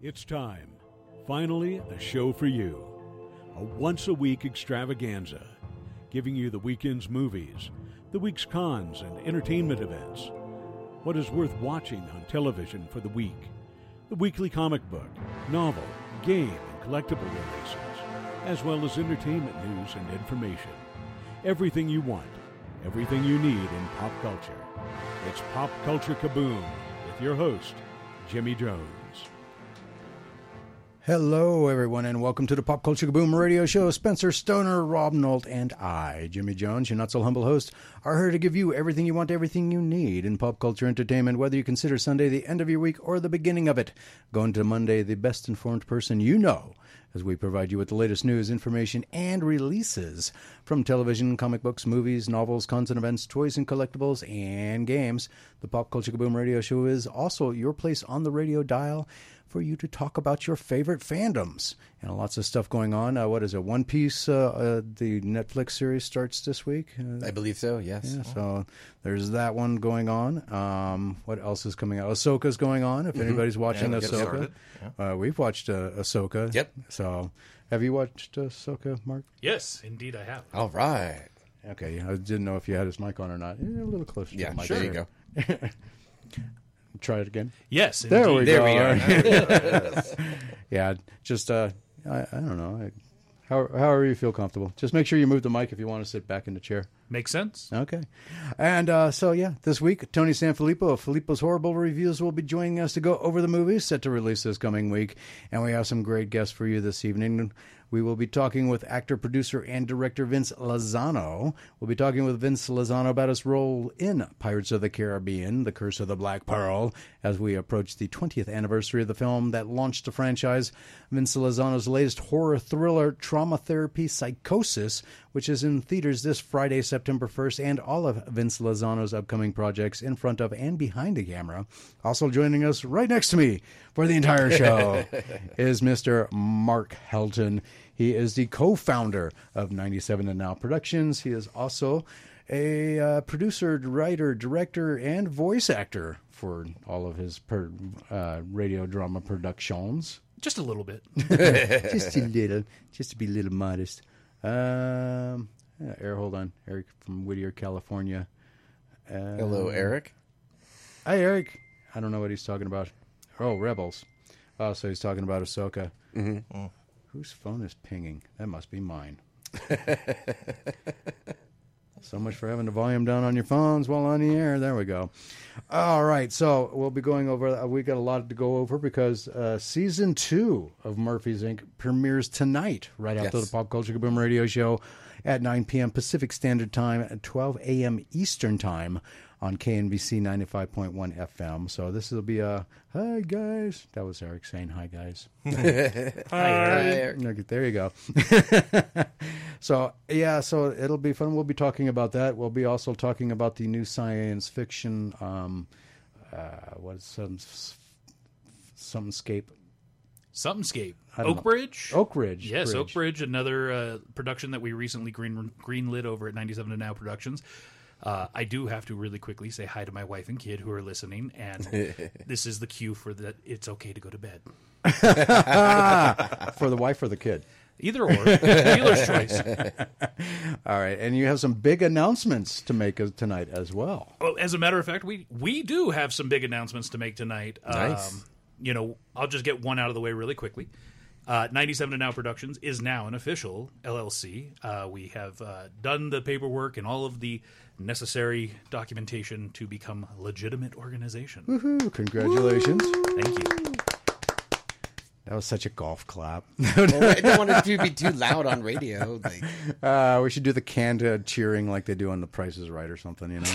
It's time. Finally, a show for you. A once a week extravaganza, giving you the weekend's movies, the week's cons and entertainment events, what is worth watching on television for the week, the weekly comic book, novel, game, and collectible releases, as well as entertainment news and information. Everything you want, everything you need in pop culture. It's Pop Culture Kaboom with your host, Jimmy Jones. Hello, everyone, and welcome to the Pop Culture Kaboom radio show. Spencer Stoner, Rob Nolt, and I, Jimmy Jones, your not so humble host, are here to give you everything you want, everything you need in pop culture entertainment, whether you consider Sunday the end of your week or the beginning of it. Go to Monday, the best informed person you know, as we provide you with the latest news, information, and releases from television, comic books, movies, novels, content events, toys and collectibles, and games. The Pop Culture Kaboom radio show is also your place on the radio dial for you to talk about your favorite fandoms. And lots of stuff going on. Uh, what is it? One Piece, uh, uh, the Netflix series starts this week. Uh, I believe so. Yes. yeah, so there's that one going on. Um, what else is coming out? Ahsoka's going on. If anybody's watching Mm-hmm. Yeah, we'll get Ahsoka, started. uh, we've watched uh, Ahsoka. Yep. So, have you watched Ahsoka, Mark? Yes, indeed, I have. All right. Okay, I didn't know if you had his mic on or not. Eh, a little closer. Yeah. to the mic There you go. Try it again. Yes, There we. There go. we are. Yeah, just uh, I, I don't know. I, how, however you feel comfortable. Just make sure you move the mic if you want to sit back in the chair. Makes sense. Okay. And uh, so, yeah, this week, Tony Sanfilippo of Filippo's Horrible Reviews will be joining us to go over the movies set to release this coming week. And we have some great guests for you this evening. We will be talking with actor, producer, and director Vince Lozano. We'll be talking with Vince Lozano about his role in Pirates of the Caribbean, The Curse of the Black Pearl, as we approach the 20th anniversary of the film that launched the franchise. Vince Lozano's latest horror thriller, Trauma Therapy Psychosis, which is in theaters this Friday, September 1st, and all of Vince Lozano's upcoming projects in front of and behind the camera. Also joining us right next to me for the entire show is Mr. Mark Helton. He is the co founder of 97 and Now Productions. He is also a uh, producer, writer, director, and voice actor for all of his per, uh, radio drama productions. Just a little bit. just a little, just to be a little modest. Um, yeah, Eric, hold on, Eric from Whittier, California. Uh, Hello, Eric. Hi, Eric. I don't know what he's talking about. Oh, Rebels. Oh, so he's talking about Ahsoka. Mm-hmm. Whose phone is pinging? That must be mine. so much for having the volume down on your phones while on the air. There we go. All right, so we'll be going over. Uh, we got a lot to go over because uh, season two of Murphy's Inc. premieres tonight, right after Yes. the Pop Culture Kaboom radio show at 9 p.m. Pacific Standard Time at 12 a.m. Eastern Time on KNVC 95.1 FM. So this will be a hi guys. That was Eric saying hi guys. Hi, Eric. Okay, there you go. so yeah, so it'll be fun. We'll be talking about that. We'll be also talking about the new science fiction. Um, uh, what is some some Something I don't know. Oak Bridge. Oak Ridge. Yes, Oak Bridge, another uh, production that we recently green greenlit over at 97 and Now Productions. Uh, I do have to really quickly say hi to my wife and kid who are listening, and this is the cue for that. It's okay to go to bed. for the wife or the kid. Either or, It's the dealer's choice. All right, and you have some big announcements to make uh, tonight as well. Well, as a matter of fact, we we do have some big announcements to make tonight. Nice. Um, you know, I'll just get one out of the way really quickly. Uh, 97 and Now Productions is now an official LLC. Uh, we have uh, done the paperwork and all of the necessary documentation to become a legitimate organization. Woohoo! Congratulations. Thank you. That was such a golf clap. Well, I don't want it to be too loud on radio. Like, Uh, we should do the canned cheering like they do on The Price is Right or something, you know?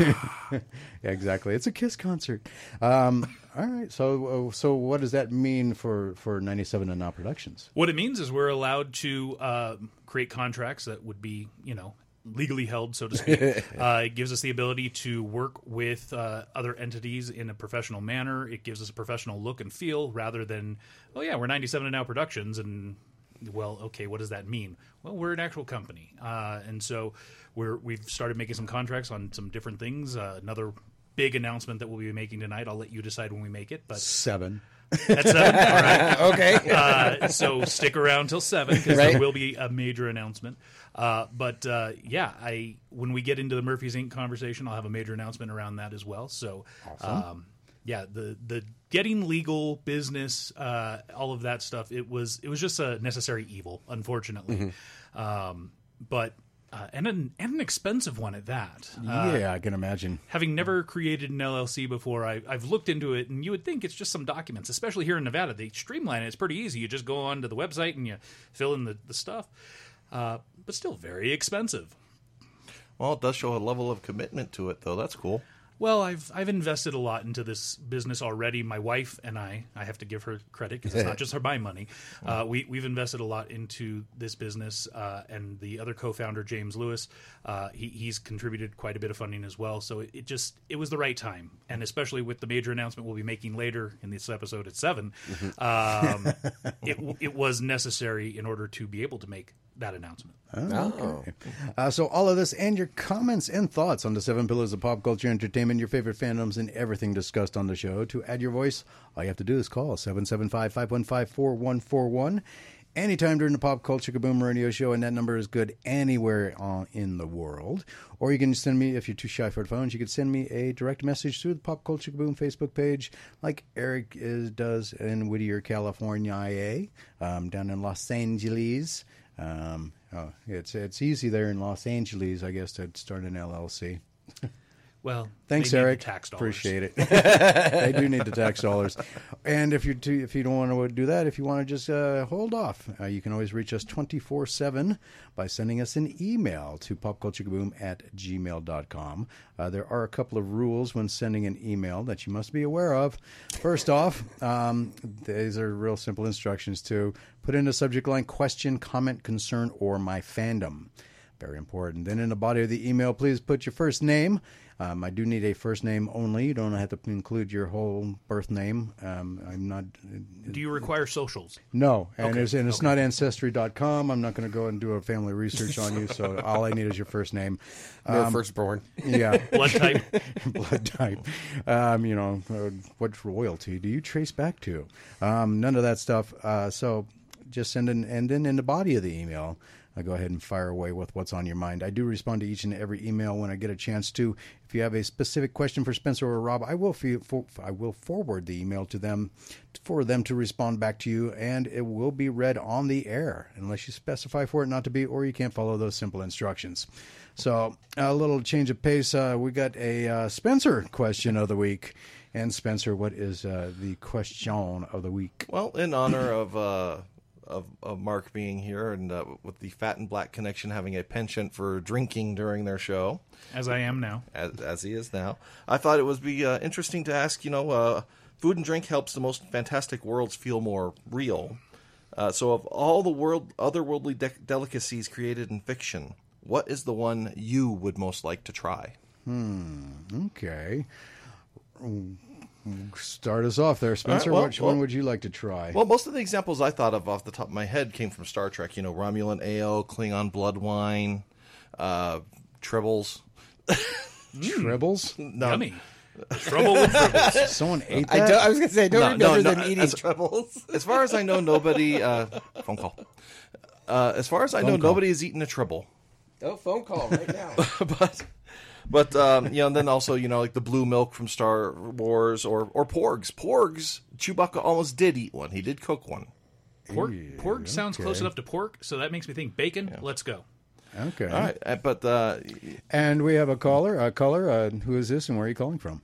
yeah, exactly. It's a Kiss concert. Um, all right. So, uh, so what does that mean for, for 97 and Now Productions? What it means is we're allowed to uh, create contracts that would be, you know, legally held, so to speak. uh, it gives us the ability to work with uh, other entities in a professional manner. It gives us a professional look and feel rather than, oh yeah, we're 97 and now productions and. Well, okay. What does that mean? Well, we're an actual company, uh, and so we're we've started making some contracts on some different things. Uh, another big announcement that we'll be making tonight. I'll let you decide when we make it, but Seven. At seven, all right. okay. Uh, so stick around till seven because Right. there will be a major announcement. Uh, but uh, yeah, I when we get into the Murphy's Inc. conversation, I'll have a major announcement around that as well. So, um, yeah, the the getting legal business, uh, all of that stuff. It was it was just a necessary evil, unfortunately. Um, but uh, and an and an expensive one at that. Uh, yeah, I can imagine. having never created an LLC before, I, I've looked into it, and you would think it's just some documents, especially here in Nevada. They streamline it; it's pretty easy. You just go onto the website and you fill in the, the stuff, uh, but still very expensive. Well, it does show a level of commitment to it, though. That's cool. Well, I've I've invested a lot into this business already. My wife and I, I have to give her credit because it's not just her my money. Uh, we we've invested a lot into this business, uh, and the other co-founder James Lewis, uh, he, he's contributed quite a bit of funding as well. So it, it just it was the right time, and especially with the major announcement we'll be making later in this episode at 7 um, it it was necessary in order to be able to make that announcement. Oh. Uh, so all of this and your comments and thoughts on the seven pillars of pop culture entertainment, your favorite fandoms, and everything discussed on the show. To add your voice, all you have to do is call 775-515-4141 anytime during the Pop Culture Kaboom radio show, and that number is good anywhere uh, in the world. Or you can send me, if you're too shy for the phones, you can send me a direct message through the Pop Culture Kaboom Facebook page, like Eric is, does in Whittier, California, um, down in Los Angeles. Um, oh, it's it's easy there in Los Angeles, I guess, to start an LLC. Well, Thanks, they need the Eric. Tax dollars. Appreciate it. they do need the tax dollars. And if you too, if you don't want to do that, if you want to just uh, hold off, uh, you can always reach us twenty four seven by sending us an email to popculturekaboom at gmail.com. Uh, there are a couple of rules when sending an email that you must be aware of. First off, um, these are real simple instructions to put in the subject line question, comment, concern, or my fandom. Very important. Then in the body of the email, please put your first name. Um, I do need a first name only. You don't have to include your whole birth name. Um, I'm not. Do you require socials? No, and Okay, it's, and it's not ancestry.com. I'm not going to go and do a family research on you. So all I need is your first name. No firstborn. Yeah, Blood type? blood type. Um, you know, uh, what royalty do you trace back to? Um, none of that stuff. Uh, so just send an and then in the body of the email, uh, go ahead and fire away with what's on your mind. I do respond to each and every email when I get a chance to. If you have a specific question for Spencer or Rob, I will fe- for, I will forward the email to them for them to respond back to you, and it will be read on the air unless you specify for it not to be, or you can't follow those simple instructions. So a little change of pace. Uh, we got a uh, Spencer question of the week. And Spencer, what is uh, the question of the week? Well, in honor of uh, of, of Mark being here and uh, with the Fat and Black Connection having a penchant for drinking during their show, As I am now. as, as he is now, I thought it would be uh, interesting to ask. You know, uh, food and drink helps the most fantastic worlds feel more real. Uh, so, of all the world otherworldly de- delicacies created in fiction, what is the one you would most like to try? Hmm. Okay. Start us off there, Spencer. All right, well, Which well- one would you like to try? Well, most of the examples I thought of off the top of my head came from Star Trek. You know, Romulan ale, Klingon blood wine, uh, tribbles. Tribbles? No, Yummy. Trouble with tribbles. Someone ate I, that? don't, I was going to say, I don't No, remember no, them no, eating as- troubles. As far as I know, nobody. Uh, phone call. Uh, as far as I know, call. nobody has eaten a tribble. Oh, phone call right now. but but um, you know, and then also you know like the blue milk from Star Wars or or porgs. Porgs. Chewbacca almost did eat one. He did cook one. Pork, pork sounds close enough to pork, so that makes me think bacon. Let's go. Okay. All right, uh, but uh, And we have a caller. A caller. Uh, who is this and where are you calling from?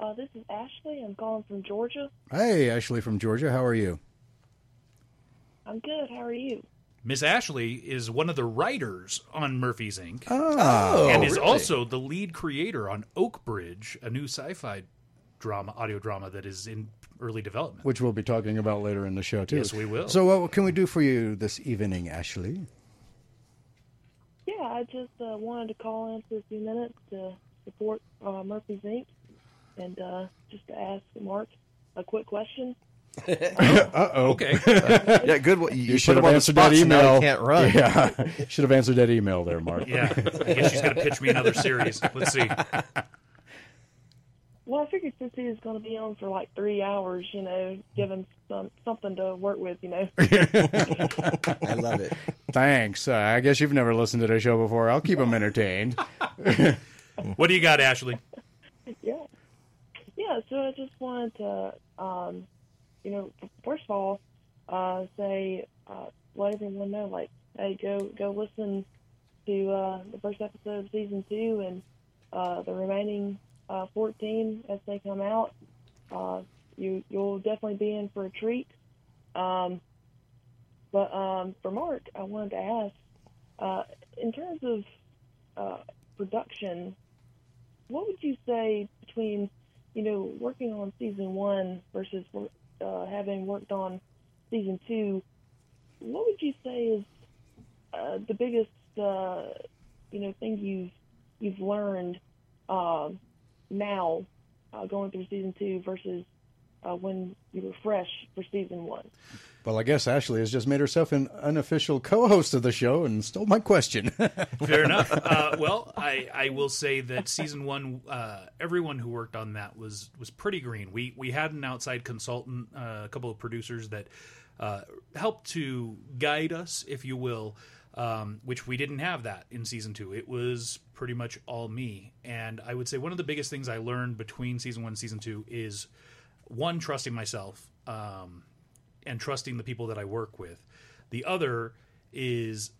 Uh, this is Ashley. I'm calling from Georgia. Hey, Ashley from Georgia. How are you? I'm good. How are you? Miss Ashley is one of the writers on Murphy's Inc. Oh, and is really? also the lead creator on Oak Bridge, a new sci-fi drama, audio drama that is in early development. which we'll be talking about later in the show too. Yes, we will. So, what can we do for you this evening, Ashley? Yeah, I just uh, wanted to call in for a few minutes to support uh, Murphy's Inc. and uh, just to ask Mark a quick question. Uh oh. Okay. yeah, good. You, You should have answered that so now email. he can't run. Yeah, should have answered that email there, Mark. yeah. I guess she's going to pitch me another series. Let's see. well, I figured since he was going to be on for like three hours, you know, give him some something to work with, you know. I love it. Thanks. Uh, I guess you've never listened to the show before. I'll keep them entertained. What do you got, Ashley? yeah, yeah. So I just wanted to, um, you know, first of all, uh, say uh, let everyone know, like, hey, go go listen to uh, the first episode of season two and uh, the remaining uh, 14 as they come out. Uh, you you'll definitely be in for a treat. Um, but um, for Mark, I wanted to ask, uh, in terms of uh, production, what would you say between, you know, working on season one versus uh, having worked on season two? What would you say is uh, the biggest, uh, you know, thing you've you've learned um, now uh, going through season two versus uh, when you were fresh for season one? Well, I guess Ashley has just made herself an unofficial co-host of the show and stole my question. Fair enough. Uh, well, I, I will say that season one, uh, everyone who worked on that was was pretty green. We we had an outside consultant, uh, a couple of producers that uh, helped to guide us, if you will. Um, which we didn't have that in season two. It was pretty much all me. And I would say one of the biggest things I learned between season one and season two is one, trusting myself um, and trusting the people that I work with. The other is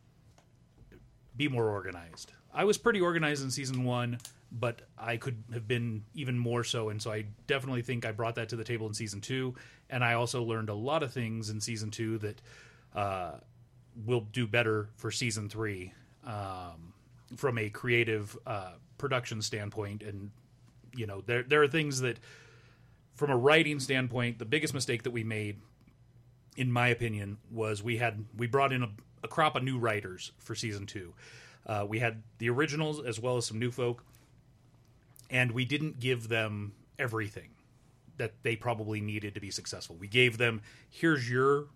be more organized. I was pretty organized in season one, but I could have been even more so. And so I definitely think I brought that to the table in season two. And I also learned a lot of things in season two that uh, will do better for season three um, from a creative uh, production standpoint. And, you know, there, there are things that, from a writing standpoint, the biggest mistake that we made in my opinion, was we had we brought in a, a crop of new writers for season two. Uh, we had the originals as well as some new folk, and we didn't give them everything that they probably needed to be successful. We gave them here's your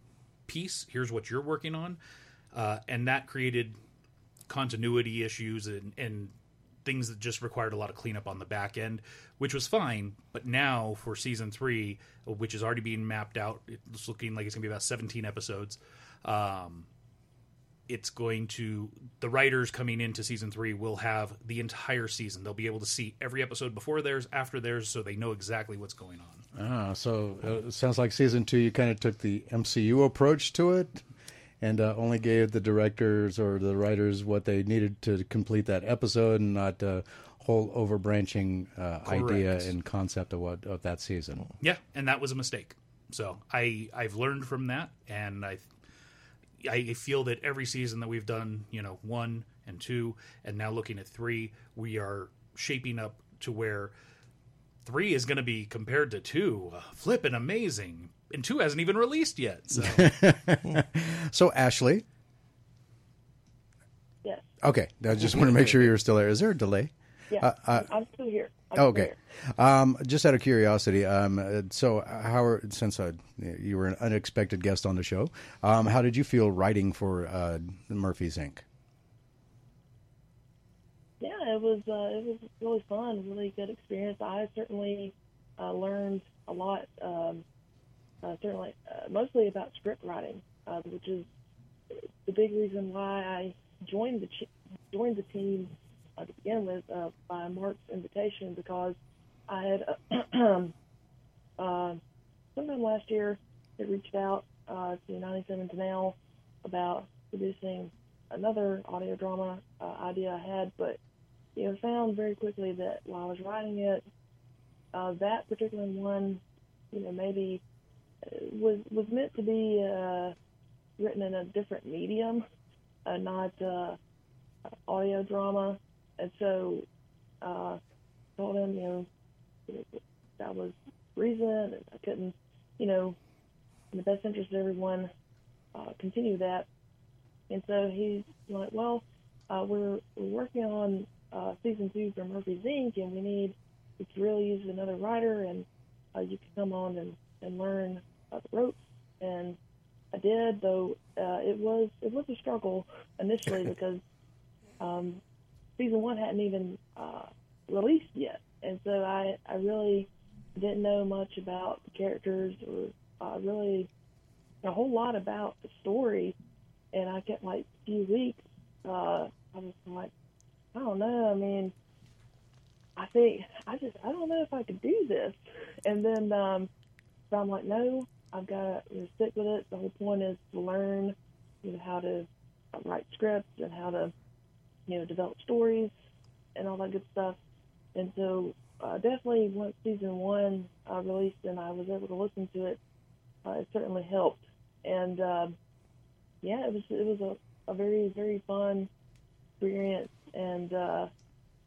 piece, here's what you're working on, uh, and that created continuity issues and, and things that just required a lot of cleanup on the back end, which was fine. But now for season three, which is already being mapped out, it's looking like it's going to be about 17 episodes. Um, it's going to the writers coming into season three will have the entire season. They'll be able to see every episode before theirs, after theirs, so they know exactly what's going on. ah, so uh, it sounds like season two, you kind of took the MCU approach to it, and uh, only gave the directors or the writers what they needed to complete that episode, and not uh, whole overbranching uh, idea and concept of what of that season. Yeah, and that was a mistake. So I I've learned from that, and I I feel that every season that we've done, you know, one and two, and now looking at three, we are shaping up to where three is going to be compared to two, uh, flipping amazing, and two hasn't even released yet. So So Ashley, Yes. okay, I just want to make sure you're still there. Is there a delay? Yeah. uh, I'm still here. I'm still okay. here. Um, just out of curiosity, um, uh, so how are, since uh, you were an unexpected guest on the show, um, how did you feel writing for uh, Murphy's Inc? Yeah, it was uh, it was really fun, really good experience. I certainly uh, learned a lot, um, uh, certainly uh, mostly about script writing, uh, which is the big reason why I joined the ch- joined the team uh, to begin with uh, by Mark's invitation because I had uh, uh, sometime last year had reached out uh, to 97 to now about producing another audio drama uh, idea I had, but you know, found very quickly that while I was writing it, uh, that particular one, you know, maybe was was meant to be uh, written in a different medium, uh, not uh, audio drama, and so uh, told him, you know, that was reason, I couldn't, you know, in the best interest of everyone, uh, continue that. And so he's like, well, uh, we're, we're working on uh, season two for Murphy's Inc., and we need we could really use another writer, and uh, you could come on and, and learn the ropes. And I did, though uh, it was it was a struggle initially because um, season one hadn't even uh, released yet, and so I I really didn't know much about the characters or uh, really a whole lot about the story, and I kept like a few weeks. Uh, I was like, I don't know. I mean, I think I just I don't know if I could do this. And then um, so I'm like, no, I've got to stick with it. The whole point is to learn, you know, how to write scripts and how to, you know, develop stories and all that good stuff. And so uh, definitely once season one uh, released and I was able to listen to it, uh, it certainly helped. And um, yeah, it was it was a, a very very fun experience, and uh,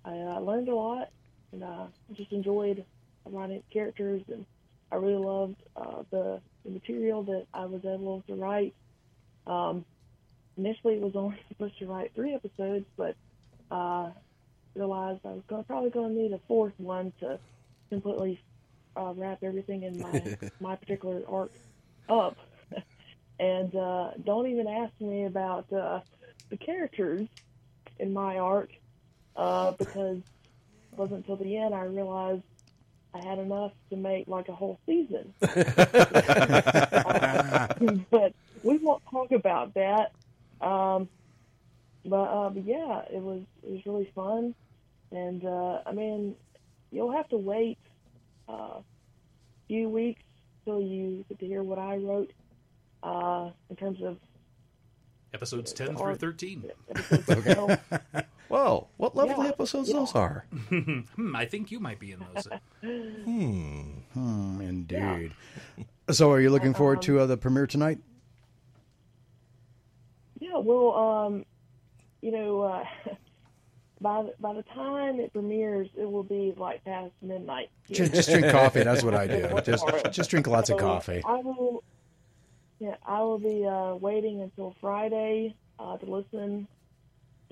I uh, learned a lot, and uh, just enjoyed writing characters, and I really loved uh, the, the material that I was able to write. Um, initially, it was only supposed to write three episodes, but uh, realized I was gonna, probably going to need a fourth one to completely uh, wrap everything in my my particular arc up. and uh, don't even ask me about uh, the characters in my arc uh, because it wasn't until the end I realized I had enough to make like a whole season. Uh, but we won't talk about that. Um, but, uh, but yeah, it was it was really fun, and uh, I mean, you'll have to wait uh, a few weeks till you get to hear what I wrote uh, in terms of Episodes 10 through 13. episodes itself. Whoa, what lovely Yeah, episodes yeah. those are. Hmm, I think you might be in those. Hmm, indeed. So, are you looking forward to uh, the premiere tonight? Yeah, well, um, you know, uh, by the, by the time it premieres, it will be like past midnight. Just, just drink coffee. That's what I do. Just, just drink lots of coffee. I will. Yeah, I will be uh, waiting until Friday uh, to listen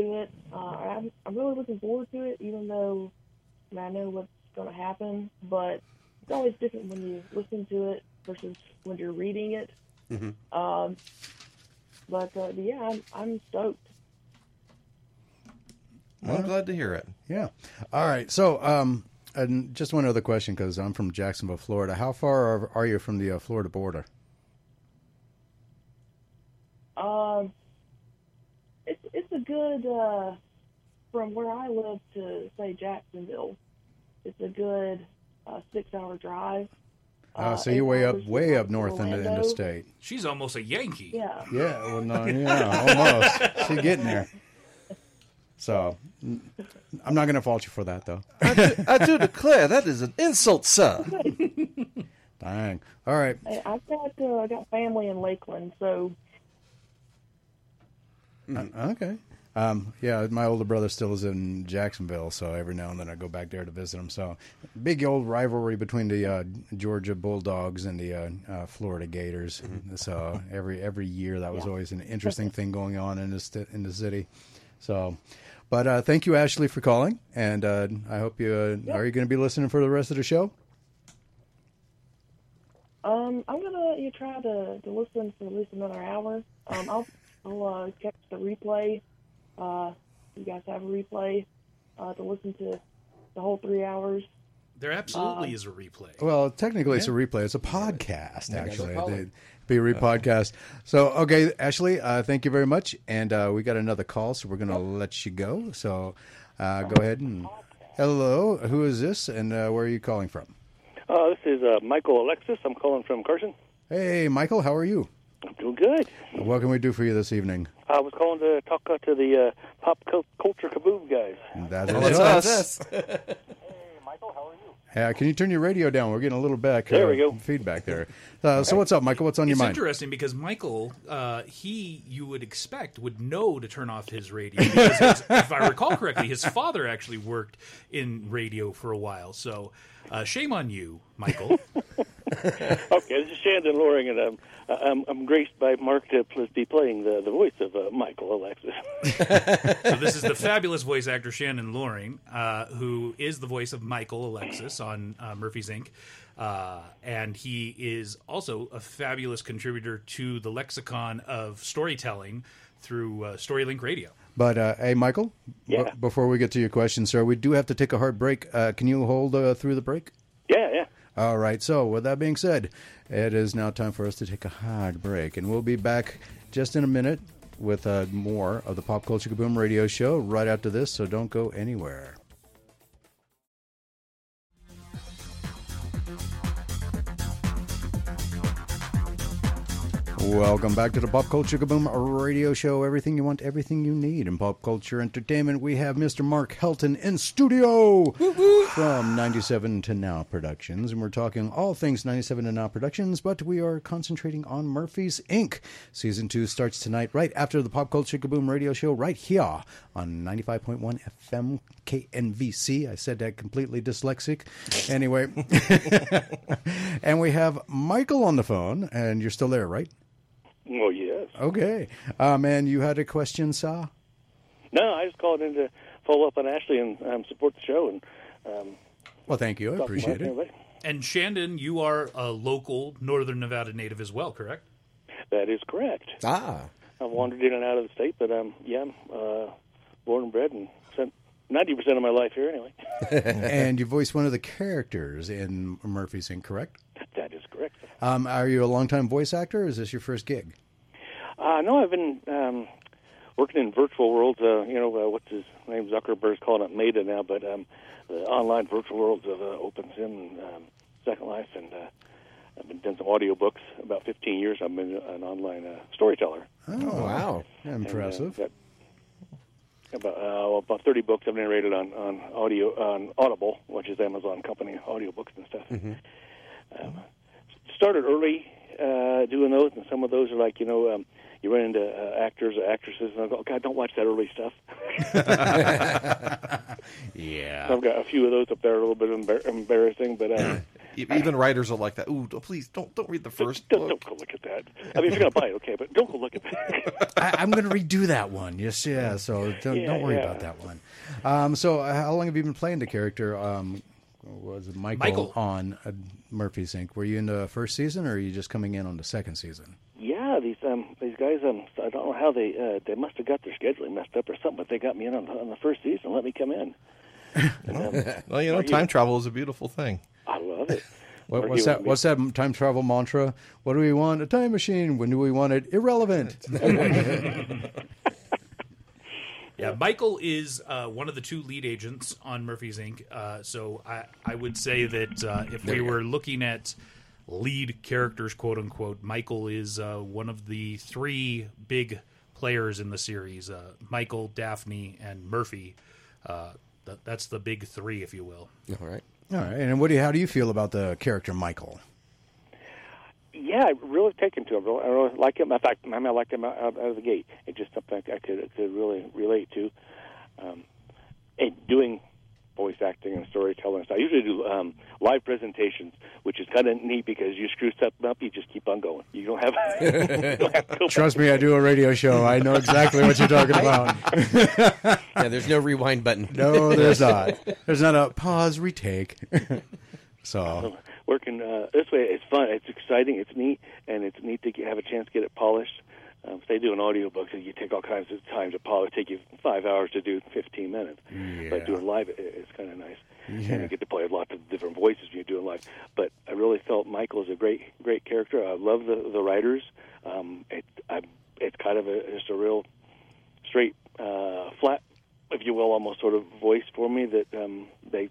to it. Uh, I'm, I'm really looking forward to it, even though I, mean, I know what's going to happen. But it's always different when you listen to it versus when you're reading it. Um, but uh, yeah, I'm, I'm stoked. Well, I'm glad to hear it. Yeah. All right. So, um, and just one other question because I'm from Jacksonville, Florida. How far are, are you from the uh, Florida border? Um, it's it's a good uh, from where I live to say Jacksonville. It's a good uh, six-hour drive. Uh, so you're way up, way up north into, into Orlando. state. She's almost a Yankee. Yeah, Yeah. Well, no, yeah, almost. She's getting there. So, I'm not going to fault you for that, though. I do declare that is an insult, sir. Dang. All right. I- I've got uh, I got family in Lakeland, so Uh, okay. Um, yeah, my older brother still is in Jacksonville, so every now and then I go back there to visit him. So, big old rivalry between the uh, Georgia Bulldogs and the uh, uh, Florida Gators. So every every year that was always an interesting thing going on in this in the city. So, but uh, thank you, Ashley, for calling, and uh, I hope you uh, are you going to be listening for the rest of the show. um, I'm gonna let you try to, to listen for at least another hour. Um, I'll I'll uh, catch the replay. Uh, you guys have a replay uh, to listen to the whole three hours. There absolutely is a replay. Well, technically, it's a replay. It's a podcast, actually. call it. It'd Be a re-podcast. So, okay, Ashley, uh, thank you very much. And uh, we got another call, so we're going to let you go. So, uh, go ahead and hello. Who is this, and uh, where are you calling from? Uh, this is uh, Michael Alexis. I'm calling from Carson. Hey, Michael, how are you? I'm doing good. What can we do for you this evening? I was calling to talk uh, to the uh, pop culture kaboom guys. That is That's us. us. Michael, how are you? Yeah, can you turn your radio down? We're getting a little back. There uh, we go. Feedback there. Uh, so, what's up, Michael? What's on your It's mind? interesting because Michael, uh, he you would expect would know to turn off his radio because his, if I recall correctly, his father actually worked in radio for a while. So, uh, shame on you, Michael. Okay, this is Shandon Loring, and I'm, I'm, I'm graced by Mark to be playing the, the voice of uh, Michael Alexis. so this is the fabulous voice actor Shandon Loring, uh, who is the voice of Michael Alexis on uh, Murphy's Inc. Uh, and he is also a fabulous contributor to the lexicon of storytelling through uh, StoryLink Radio. But uh, hey, Michael, b- before we get to your question, sir, we do have to take a hard break. Uh, can you hold uh, through the break? Yeah, yeah. All right. So, with that being said, it is now time for us to take a hard break, and we'll be back just in a minute with uh, more of the Pop Culture Kaboom Radio Show right after this. So, don't go anywhere. Welcome back to the Pop Culture Kaboom Radio Show. Everything you want, everything you need in pop culture entertainment. We have Mr. Mark Helton in studio from 97 to Now Productions, and we're talking all things 97 to Now Productions, but we are concentrating on Murphy's Inc. Season 2 starts tonight, right after the Pop Culture Kaboom Radio Show, right here on 95.1 FM KNVC. I said that completely dyslexic. Anyway, and we have Michael on the phone, and you're still there, right? Oh, yes. Okay. Um, and you had a question, Sa? No, I just called in to follow up on Ashley and um, support the show and um, Well, thank you. I appreciate it. everybody. And Shandon, you are a local Northern Nevada native as well, correct? That is correct. Ah. I've wandered in and out of the state, but um, yeah, I'm uh, born and bred and spent ninety percent of my life here anyway. and you voiced one of the characters in Murphy's Inc., correct? that is correct. Um, are you a longtime voice actor, or is this your first gig? Uh, no, I've been um, working in virtual worlds. Uh, you know, uh, what's his name? Zuckerberg's calling it Meta now, but um, the online virtual worlds of uh, OpenSim and um, Second Life, and uh, I've been doing some audiobooks. About 15 years, I've been an online uh, storyteller. Oh, wow. And, uh, Impressive. got about uh, about 30 books I've narrated on on audio on Audible, which is Amazon company audiobooks and stuff. Um, started early uh, doing those, and some of those are like you know. Um, you run into uh, actors or actresses, and I go, "God, don't watch that early stuff." yeah. I've got a few of those up there, a little bit embar- embarrassing, but uh, Even writers are like that. Ooh, please don't don't read the first don't, book. don't go look at that. I mean, if you're gonna buy it, okay, but don't go look at that. I, I'm going to redo that one. Yes, yeah. So don't, Yeah, don't worry yeah. about that one. Um, so, uh, how long have you been playing the character? Um, was it Michael, Michael. on uh, Murphy's Inc.? Were you in the first season, or are you just coming in on the second season? yeah, these um these guys um I don't know how they uh, they must have got their scheduling messed up or something, but they got me in on, on the first season. Let me come in. And, um, Well, you know, Are you- time travel is a beautiful thing. I love it. What, what's that? What's that time travel mantra? What do we want? A time machine. When do we want it? Irrelevant. Yeah, Michael is uh, one of the two lead agents on Murphy's Inc. Uh, so I, I would say that uh, if we were looking at lead characters, quote unquote, Michael is uh, one of the three big players in the series. Uh, Michael, Daphne, and Murphy. Uh, that, that's the big three, if you will. All right. All right. And what do you, how do you feel about the character Michael? Yeah, I really taken to him. I really like him. In fact, I, mean, I liked him out, out of the gate. It's just something I could could really relate to. Um, and doing voice acting and storytelling. So I usually do um, live presentations, which is kind of neat because you screw something up, you just keep on going. You don't have. you don't have Trust me, I do a radio show. I know exactly what you're talking about. Yeah, there's no rewind button. No, there's not. There's not a pause, retake. so, working uh, this way it's fun. It's exciting. It's neat. And it's neat to get, have a chance to get it polished. Um, if they do an audiobook so you take all kinds of time to polish. Take you five hours to do 15 minutes. But doing live it, it's kind of nice. And you get to play lots of different voices when you're doing live. But I really felt Michael is a great great character. I love the the writers. Um, it, I, it's kind of a, just a real straight uh, flat if you will almost sort of voice for me that um, they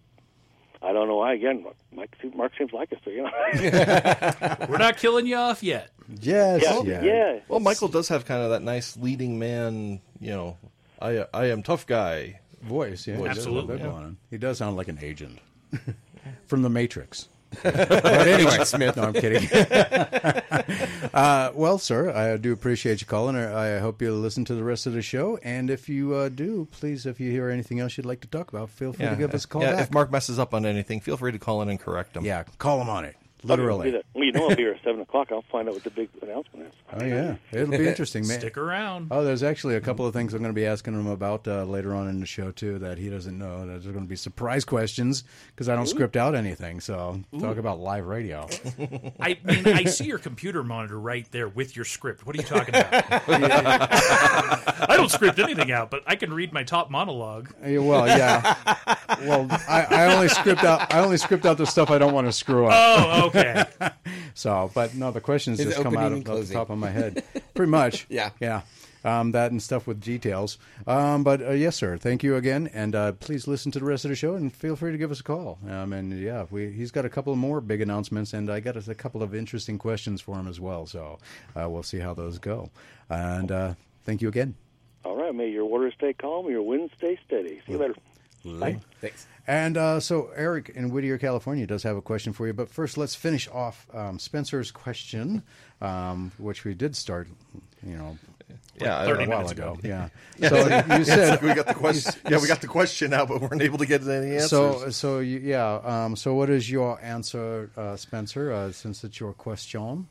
I don't know why. Again, Mike, Mark seems like us, so you know. We're not killing you off yet. yes, yeah, yeah. yeah. Well, Michael does have kind of that nice leading man. You know, I I am tough guy. Voice, yeah. he does have Absolutely, yeah. He does sound like an agent from The Matrix. But anyway, Smith. No, I'm kidding. uh, well, sir, I do appreciate you calling. I hope you listen to the rest of the show. And if you uh, do, please, if you hear anything else you'd like to talk about, feel free to give us a call yeah, back. if Mark messes up on anything, feel free to call in and correct him. yeah, call him on it. Literally. Okay, well, you know I'll be here at seven o'clock. I'll find out what the big announcement is. Oh yeah, it'll be interesting, man. Stick around. Oh, there's actually a couple of things I'm going to be asking him about uh, later on in the show too that he doesn't know. There's going to be surprise questions because I don't script out anything. So talk about live radio. I mean, I see your computer monitor right there with your script. What are you talking about? I don't script anything out, but I can read my top monologue. Yeah, well, yeah. Well, I, I only script out. I only script out the stuff I don't want to screw up. Oh, okay. So, but no, the questions His just come out of, the top of my head. Pretty much. Yeah. Yeah. Um, that and stuff with details. Um, but uh, yes, sir. Thank you again, and uh, please listen to the rest of the show and feel free to give us a call. Um, and yeah, we, he's got a couple more big announcements, and I got a, a couple of interesting questions for him as well. So uh, we'll see how those go. And uh, thank you again. All right, may your waters stay calm, your winds stay steady. See you later. Bye. Thanks. And uh, so Eric in Whittier, California, does have a question for you. But first, let's finish off um, Spencer's question, um, which we did start, you know, Yeah, I- a 30 while ago. ago. Yeah. So you said we got the question. Yeah, we got the question now, but weren't able to get any answers. So, so you, yeah. Um, so, what is your answer, uh, Spencer? Uh, since it's your question,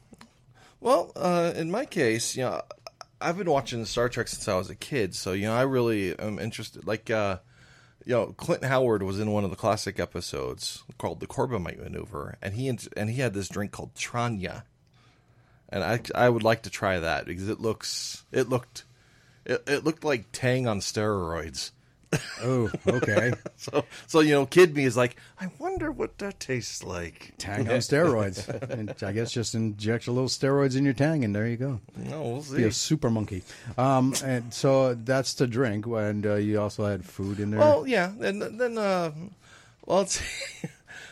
Well, uh, in my case, you know, I've been watching Star Trek since I was a kid, so you know, I really am interested. Like, uh, you know, Clint Howard was in one of the classic episodes called the Corbomite Maneuver, and he and he had this drink called Tranya, and I I would like to try that because it looks it looked it, it looked like Tang on steroids. Oh, okay, So so you know, kid me is like, I wonder what that tastes like. tang on steroids. and I guess just inject a little steroids in your tang, and there you go. No, we'll see. Be a super monkey. Um, and so that's the drink, and uh, you also had food in there. Well, yeah, and then uh, well, let's see.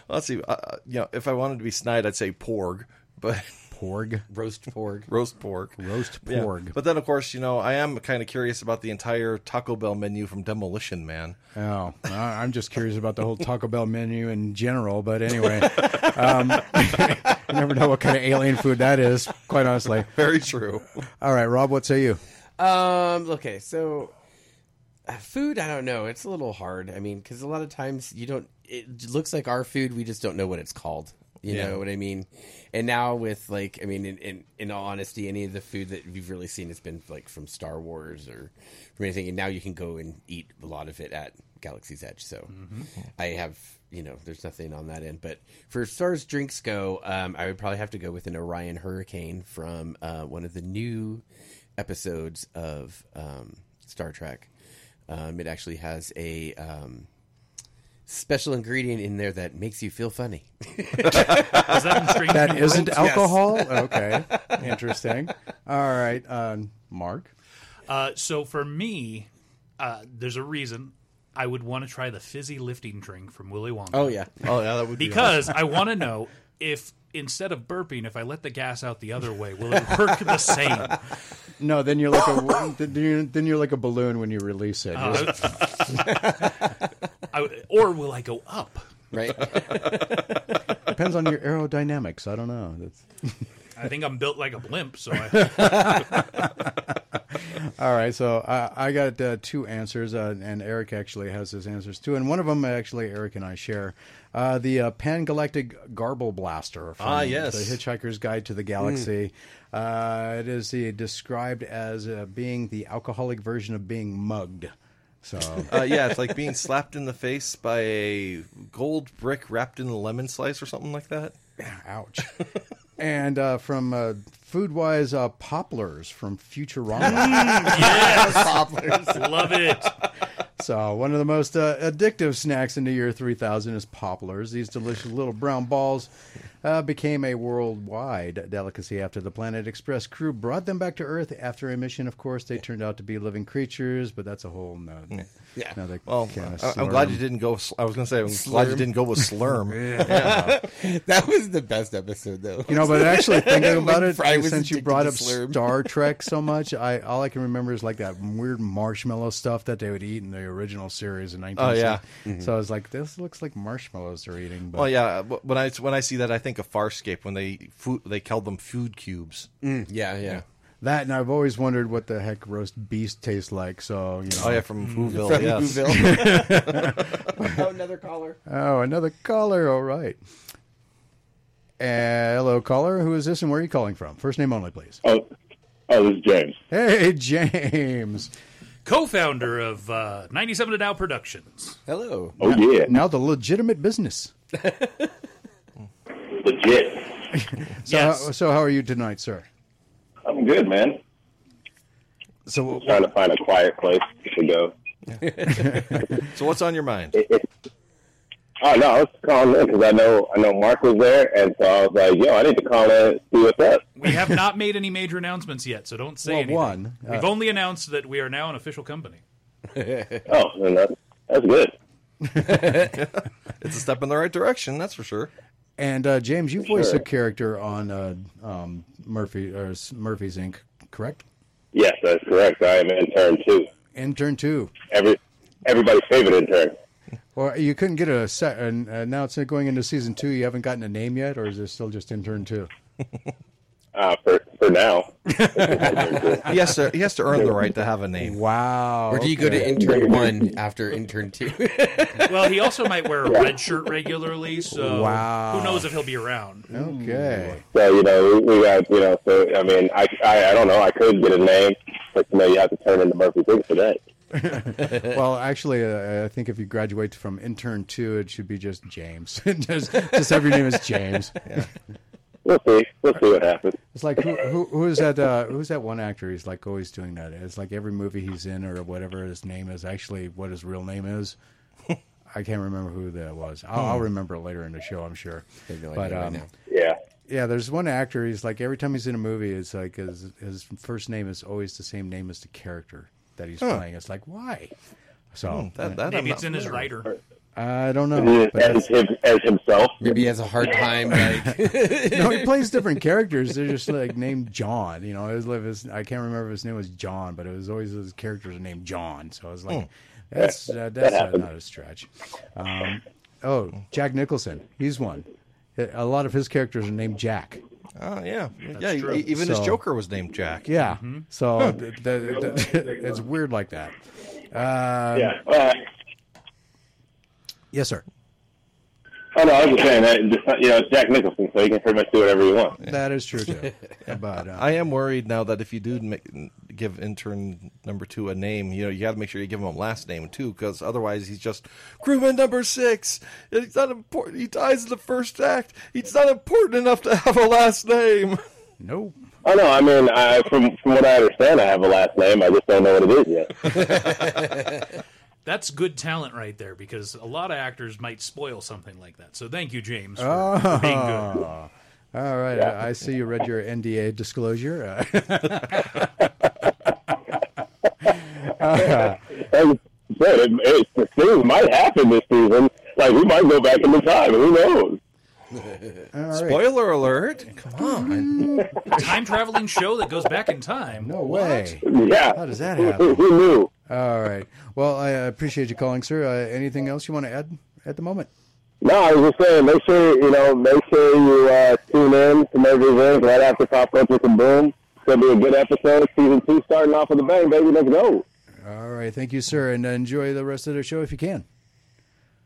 let's see. Uh, you know, if I wanted to be snide, I'd say porg, but porg, Roast pork. roast pork, roast Yeah. But then, of course, you know, I am kind of curious about the entire Taco Bell menu from Demolition Man. Oh, I- I'm just curious about the whole Taco Bell menu in general. But anyway, um, you never know what kind of alien food that is. Quite honestly. Very true. All right, Rob, what say you? Um. Okay. So, uh, food. I don't know. It's a little hard. I mean, because a lot of times you don't. It looks like our food. We just don't know what it's called. You Yeah. know what I mean? And now with like, I mean, in, in in all honesty, any of the food that you've really seen has been like from Star Wars or from anything. And now you can go and eat a lot of it at Galaxy's Edge. So I have. You know, there's nothing on that end, but for as far as drinks go, um, I would probably have to go with an Orion Hurricane from uh, one of the new episodes of um, Star Trek. Um, it actually has a um, special ingredient in there that makes you feel funny. Is that in Strange That New isn't Worlds? alcohol? Okay. Interesting. All right. Um, Mark? Uh, so for me, uh, there's a reason I would want to try the fizzy lifting drink from Willy Wonka. Oh yeah, Oh yeah, that would be because I want to know if instead of burping, if I let the gas out the other way, will it work the same? No, then you're like a then you're, then you're like a balloon when you release it. Uh, I, or will I go up? right. Depends on your aerodynamics. I don't know. That's... I think I'm built like a blimp, so I, All right, so I, I got uh, two answers, uh, and Eric actually has his answers too, and one of them actually Eric and I share. Uh, the uh, Pan Galactic Gargle Blaster from Ah, yes. the Hitchhiker's Guide to the Galaxy. Uh, it is the, described as uh, being the alcoholic version of being mugged. So Uh, yeah, it's like being slapped in the face by a gold brick wrapped in a lemon slice or something like that. Ouch. and uh, from uh, food wise, uh, popplers from Futurama. Yes, popplers, love it. so, one of the most uh, addictive snacks in the year 3000 is popplers. These delicious little brown balls uh, became a worldwide delicacy after the Planet Express crew brought them back to Earth after a mission. Of course, they turned out to be living creatures, but that's a whole no, Yeah. another Well, kind of I, I'm glad you didn't go. I was going to say, I'm glad you didn't go with slurm. that was the best episode though. You know, but actually thinking about it, since you brought up Slurm. Star Trek so much, I all I can remember is like that weird marshmallow stuff that they would eat in the original series in 19. Oh, yeah. So I was like, this looks like marshmallows they're eating. But Well, yeah. When I when I see that, I think of Farscape when they food, they called them food cubes. yeah, yeah. that, and I've always wondered what the heck roast beast tastes like. So you know, Oh yeah, from Whoville. From yes. Whoville. oh, another caller. Oh, another caller. All right. Uh, hello, caller. Who is this and where are you calling from? First name only, please. Oh, oh, this is James. Hey, James. Co-founder of uh, 97 to Now Productions. Hello. Oh yeah, Now the legitimate business. Legit. So, Yes. how, so how are you tonight, sir? I'm good, man. So, Trying to find a quiet place to go. So what's on your mind? Oh no, I was calling in because I know I know Mark was there, and so I was like, "Yo, I need to call in and see what's up." We have not made any major announcements yet, so don't say Well, anything. one, uh, We've only announced that we are now an official company. Oh, that's that's good. It's a step in the right direction, that's for sure. And uh, James, you voice Sure. a character on uh, um, Murphy or Murphy's Inc. Correct? Yes, that's correct. I am intern two. Intern two. Every everybody's favorite intern. Well, you couldn't get a set, and uh, now it's going into season two. You haven't gotten a name yet, or is it still just intern two? Uh, for for now. He has to he has to earn the right to have a name. Wow. Or do you go to intern one after intern two? Well, he also might wear a red shirt regularly, so Wow. who knows if he'll be around. Okay. So you know, we, we got you know. So I mean, I, I I don't know. I could get a name, but you know, you have to turn into Murphy Big for that. Well, actually, uh, I think if you graduate from intern two, it should be just James. just, just have your name as James. We'll see. We'll see what happens. It's like who, who who is that? Uh, who's that one actor? He's like always doing that. It's like every movie he's in or whatever his name is actually what his real name is. I can't remember who that was. I'll, I'll remember it later in the show, I'm sure. Have no But idea right um. Yeah. yeah, there's one actor. He's like every time he's in a movie, it's like his his first name is always the same name as the character that he's playing. It's like why? So That, that I'm Maybe it's in his writer. I don't know. As, him, as himself. Maybe he has a hard time. Like, no, he plays different characters. They're just like named John. You know, his, his I can't remember if his name was John, but it was always his characters are named John. So I was like, that's uh, that's uh, happens. not a stretch. Um, oh, Jack Nicholson, he's one. A lot of his characters are named Jack. Oh yeah, yeah. e- true. Even his Joker was named Jack. Yeah, so th- th- th- it's weird like that. Uh, Yeah. Uh, Yes, sir. oh no, I was just saying that. Just, you know, it's Jack Nicholson, so he can pretty much do whatever he wants. That is true too. But uh, I am worried now that if you do make, give intern number two a name, you know, you got to make sure you give him a last name too, because otherwise he's just crewman number six. It's not important. He dies in the first act. He's not important enough to have a last name. nope. Oh no, I mean, I, from from what I understand, I have a last name. I just don't know what it is yet. That's good talent right there because a lot of actors might spoil something like that. So thank you, James, for, Oh. for being good. All right, I I see you read your NDA disclosure. Uh, And but it, it, the things might happen this season. Like we might go back in the time. Who knows? All right. Spoiler alert! Come on. A time traveling show that goes back in time. No way. Yeah. How does that Who, happen? who knew? All right. Well, I appreciate you calling, sir. Uh, anything else you want to add at the moment? No, I was just saying. Make sure you know. Make sure you uh, tune in to Murphy's Inc. right after Pop Culture and Boom. It's gonna be a good episode. Season two starting off with a bang, baby. Let's go. All right. Thank you, sir, and uh, enjoy the rest of the show if you can.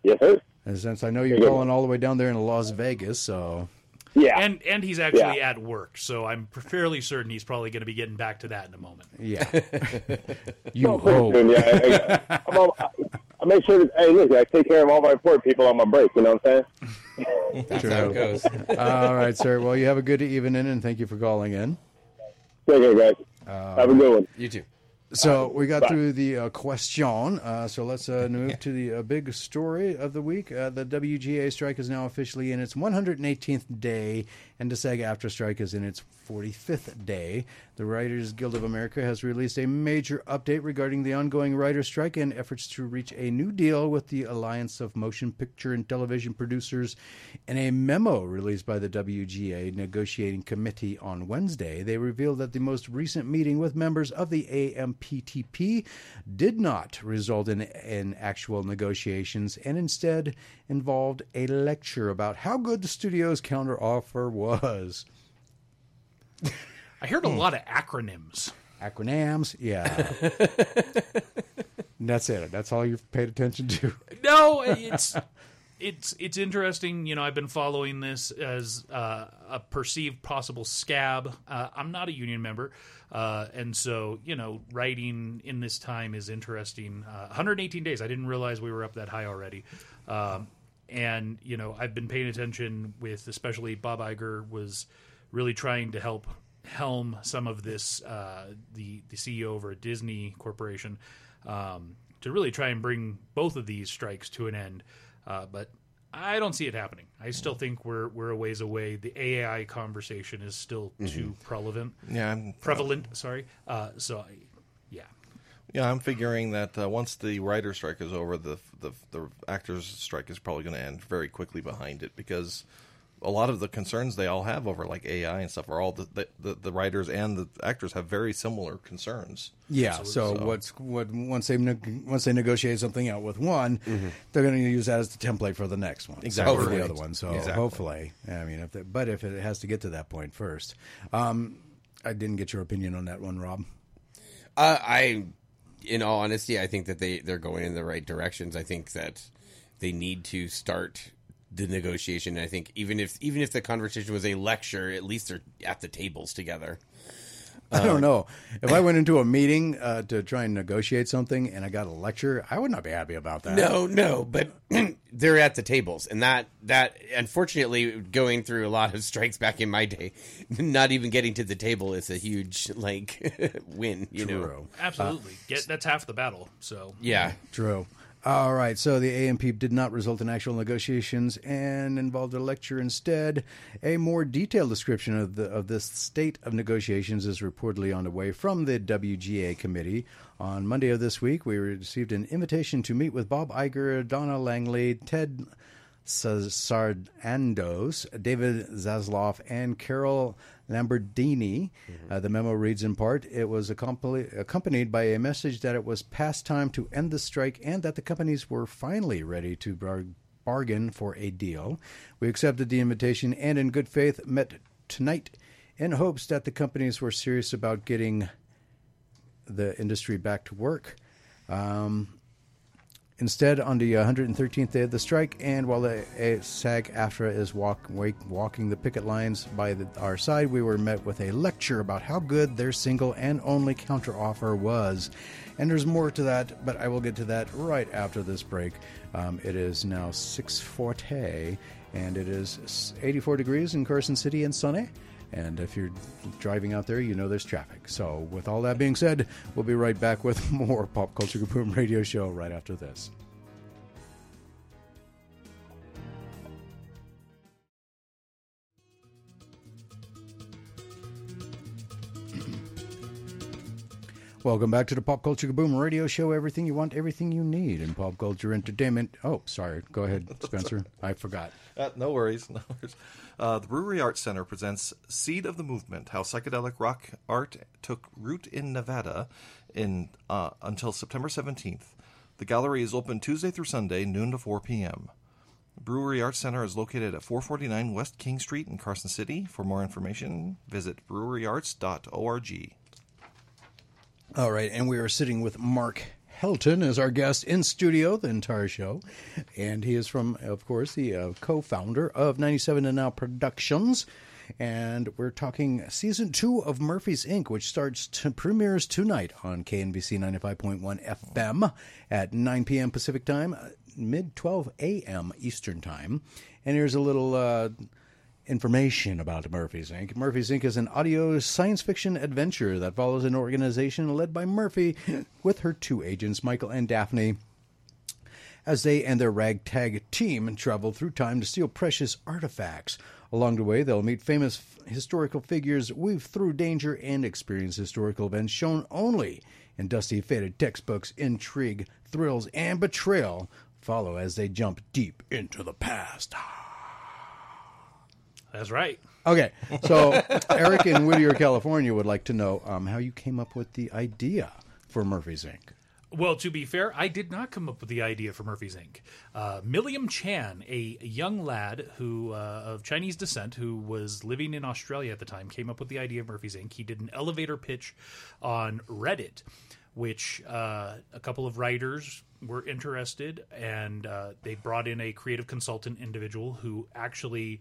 Yes, sir. And since I know you're Yeah. calling all the way down there in Las Vegas, so Yeah. And and he's actually Yeah. at work, so I'm fairly certain he's probably going to be getting back to that in a moment. yeah. you Oh, hope. soon, yeah. I, I'm all, I, I make sure that hey, look, I take care of all my important people on my break. You know what I'm saying? that's how it goes. All right, sir. Well, you have a good evening, and thank you for calling in. Take care, guys. Uh, have a good one. You too. So we got through the uh, question. Uh, so let's uh, move to the uh, big story of the week. Uh, the WGA strike is now officially in its 118th day, and the SAG-AFTRA strike is in its 45th day. The Writers Guild of America has released a major update regarding the ongoing writer strike and efforts to reach a new deal with the Alliance of Motion Picture and Television Producers. In a memo released by the WGA negotiating committee on Wednesday, they revealed that the most recent meeting with members of the AMPTP did not result in, in actual negotiations and instead involved a lecture about how good the studio's counteroffer was. I heard a hmm. lot of acronyms. Acronyms, yeah. That's it. That's all you've paid attention to. No, it's it's it's interesting. You know, I've been following this as uh, a perceived possible scab. Uh, I'm not a union member, uh, and so you know, writing in this time is interesting. Uh, 118 days. I didn't realize we were up that high already. Um, and you know, I've been paying attention with, especially Bob Iger was really trying to help helm some of this. Uh, the the CEO over at Disney Corporation. Um, to really try and bring both of these strikes to an end. Uh, but I don't see it happening. I still think we're we're a ways away. The AI conversation is still too prevalent. Yeah, I'm, Prevalent, sorry. Uh, so, I, yeah, yeah, I'm figuring that uh, once the writer strike is over, the the the actors strike is probably going to end very quickly behind it because a lot of the concerns they all have over like AI and stuff are all the the, the, the writers and the actors have very similar concerns. Yeah. So, what's what once they neg- once they negotiate something out with one, they're going to use that as the template for the next one. Exactly. For the other one. So Exactly. hopefully, I mean, if they, but if it has to get to that point first, um, I didn't get your opinion on that one, Rob. Uh, I, in all honesty, I think that they they're going in the right directions. I think that they need to start the negotiation. I think even if even if the conversation was a lecture, at least they're at the tables together. I don't know. If I went into a meeting uh, to try and negotiate something and I got a lecture, I would not be happy about that. No, no, but they're at the tables, and that that unfortunately going through a lot of strikes back in my day, not even getting to the table is a huge like win. You know, True. absolutely. Get that's half the battle. So, yeah. True. All right. So the AMP did not result in actual negotiations and involved a lecture instead. A more detailed description of the of this state of negotiations is reportedly on the way from the WGA committee. On Monday of this week, we received an invitation to meet with Bob Iger, Donna Langley, Ted Sarandos, David Zaslav, and Carol Lombardini. Uh, the memo reads in part It was accompli- accompanied by a message that it was past time to end the strike and that the companies were finally ready to bar- bargain for a deal. We accepted the invitation and, in good faith, met tonight in hopes that the companies were serious about getting the industry back to work. Um, Instead, on the 113th day of the strike, and while the uh, SAG-AFTRA is walk, wake, walking the picket lines by the, our side, we were met with a lecture about how good their single and only counteroffer was. And there's more to that, but I will get to that right after this break. Um, it is now 6:40, and it is 84 degrees in Carson City and sunny. And if you're driving out there, you know there's traffic. So, with all that being said, we'll be right back with more Pop Culture Kaboom Radio Show right after this. Welcome back to the Pop Culture Kaboom Radio Show. Everything you want, everything you need in pop culture entertainment. Oh, sorry. Go ahead, Spencer. I forgot. Uh, no worries, no worries. Uh, the Brewery Arts Center presents Seed of the Movement: How Psychedelic Rock Art Took Root in Nevada, in uh, until September seventeenth. The gallery is open Tuesday through Sunday, noon to four p.m. Brewery Arts Center is located at 449 West King Street in Carson City. For more information, visit breweryarts.org. All right, and we are sitting with Mark Helton is our guest in studio the entire show, and he is from, of course, the uh, co-founder of 97 and Now Productions, and we're talking season two of Murphy's Inc., which starts to, premieres tonight on KNVC 95.1 FM at 9 p.m. Pacific time, uh, mid 12 a.m. Eastern time, and here's a little. Uh, information about Murphy's Inc. Murphy's Inc. is an audio science fiction adventure that follows an organization led by Murphy with her two agents, Michael and Daphne, as they and their ragtag team travel through time to steal precious artifacts. Along the way, they'll meet famous historical figures, weave through danger, and experience historical events shown only in dusty, faded textbooks. Intrigue, thrills, and betrayal follow as they jump deep into the past. That's right. Okay, so Eric in Whittier, California, would like to know um, how you came up with the idea for Murphy's Inc. Well, to be fair, I did not come up with the idea for Murphy's Inc. Uh, Milliam Chan, a young lad who uh, of Chinese descent who was living in Australia at the time, came up with the idea of Murphy's Inc. He did an elevator pitch on Reddit which uh, a couple of writers were interested, and uh, they brought in a creative consultant individual who actually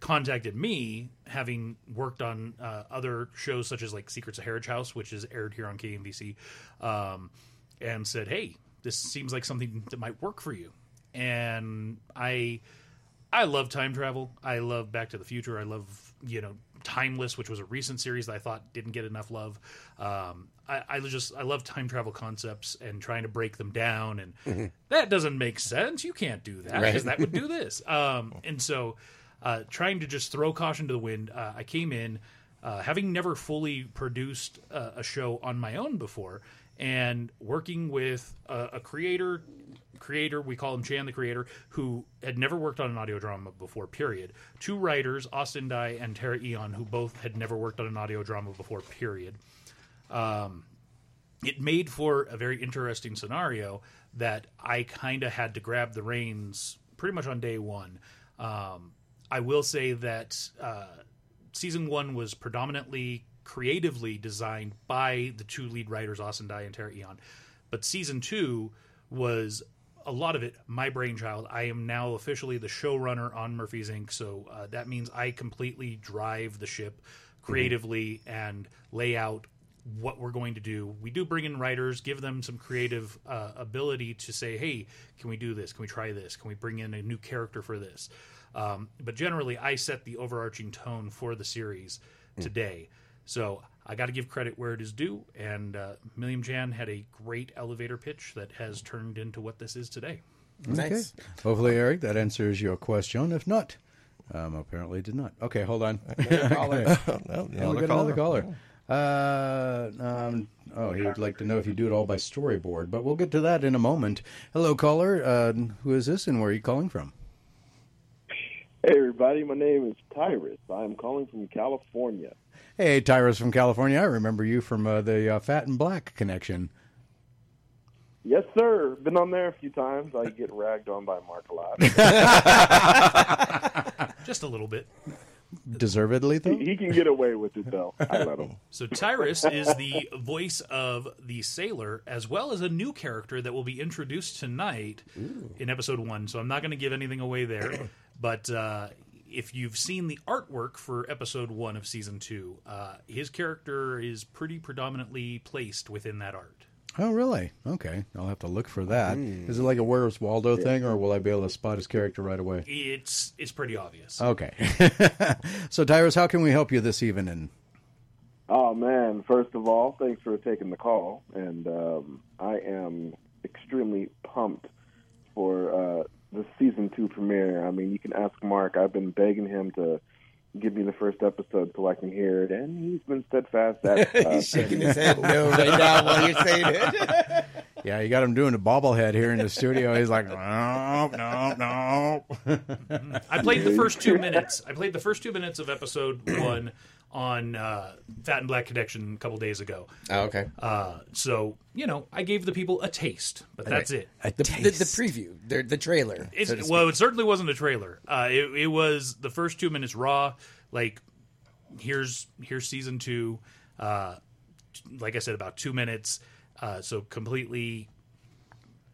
contacted me, having worked on uh, other shows such as like Secrets of Heritage House, which is aired here on KNVC, um, and said, "Hey, this seems like something that might work for you." And I, I love time travel. I love Back to the Future. I love you know Timeless, which was a recent series that I thought didn't get enough love. Um, I, I just I love time travel concepts and trying to break them down. And that doesn't make sense. You can't do that because that would do this. Um, and so, uh, trying to just throw caution to the wind, uh, I came in uh, having never fully produced uh, a show on my own before, and working with a, a creator creator we call him chan the creator who had never worked on an audio drama before period. Two writers austin dye and tara eon who both had never worked on an audio drama before period. Um, it made for a very interesting scenario that I kind of had to grab the reins pretty much on day one. Um, I will say that uh, season one was predominantly creatively designed by the two lead writers, Austin Dye and Tara Eon, but season two was a lot of it my brainchild. I am now officially the showrunner on Murphy's Inc., so uh, that means I completely drive the ship creatively and lay out what we're going to do. We do bring in writers, give them some creative uh, ability to say, "Hey, can we do this? Can we try this? Can we bring in a new character for this?" Um, but generally, I set the overarching tone for the series today. So I got to give credit where it is due, and uh, Milliam Chan had a great elevator pitch that has turned into what this is today. Nice. Hopefully, Eric, that answers your question. If not, um, apparently it did not. Okay, hold on. No, Oh, we another got another caller. caller. Uh, um, oh, he would like to know if you do it all by storyboard, but we'll get to that in a moment. Hello, caller. Uh, who is this, and where are you calling from? Hey everybody, my name is Tyrus. I'm calling from California. Hey, Tyrus from California. I remember you from uh, the uh, Fat and Black connection. Yes, sir. Been on there a few times. I get ragged on by Mark a lot. Just a little bit. Deservedly, though. he can get away with it though. I let him. So Tyrus is the voice of the sailor, as well as a new character that will be introduced tonight in episode one. So I'm not going to give anything away there, but uh, if you've seen the artwork for episode one of season two, uh, his character is pretty predominantly placed within that art. Oh, really? Okay, I'll have to look for that. Is it like a Where's Waldo thing, or will I be able to spot his character right away? It's it's pretty obvious. Okay. so, Tyrus, how can we help you this evening? Oh man! First of all, thanks for taking the call, and um, I am extremely pumped for uh, the season two premiere. I mean, you can ask Mark. I've been begging him to give me the first episode so I can hear it, and he's been steadfast. At, uh, He's shaking his head no right now while you're saying it. Yeah, you got him doing a bobblehead here in the studio. He's like, no, no, no. I played the first two minutes. I played the first two minutes of episode one on uh, Fat and Black Connection a couple days ago. Oh, okay. Uh, so you know, I gave the people a taste, but that's it. A The, the, the preview, the, the trailer. It's, so well, it certainly wasn't a trailer. Uh, it, it was the first two minutes raw. Like, here's here's season two. Uh, like I said, about two minutes. Uh, so completely,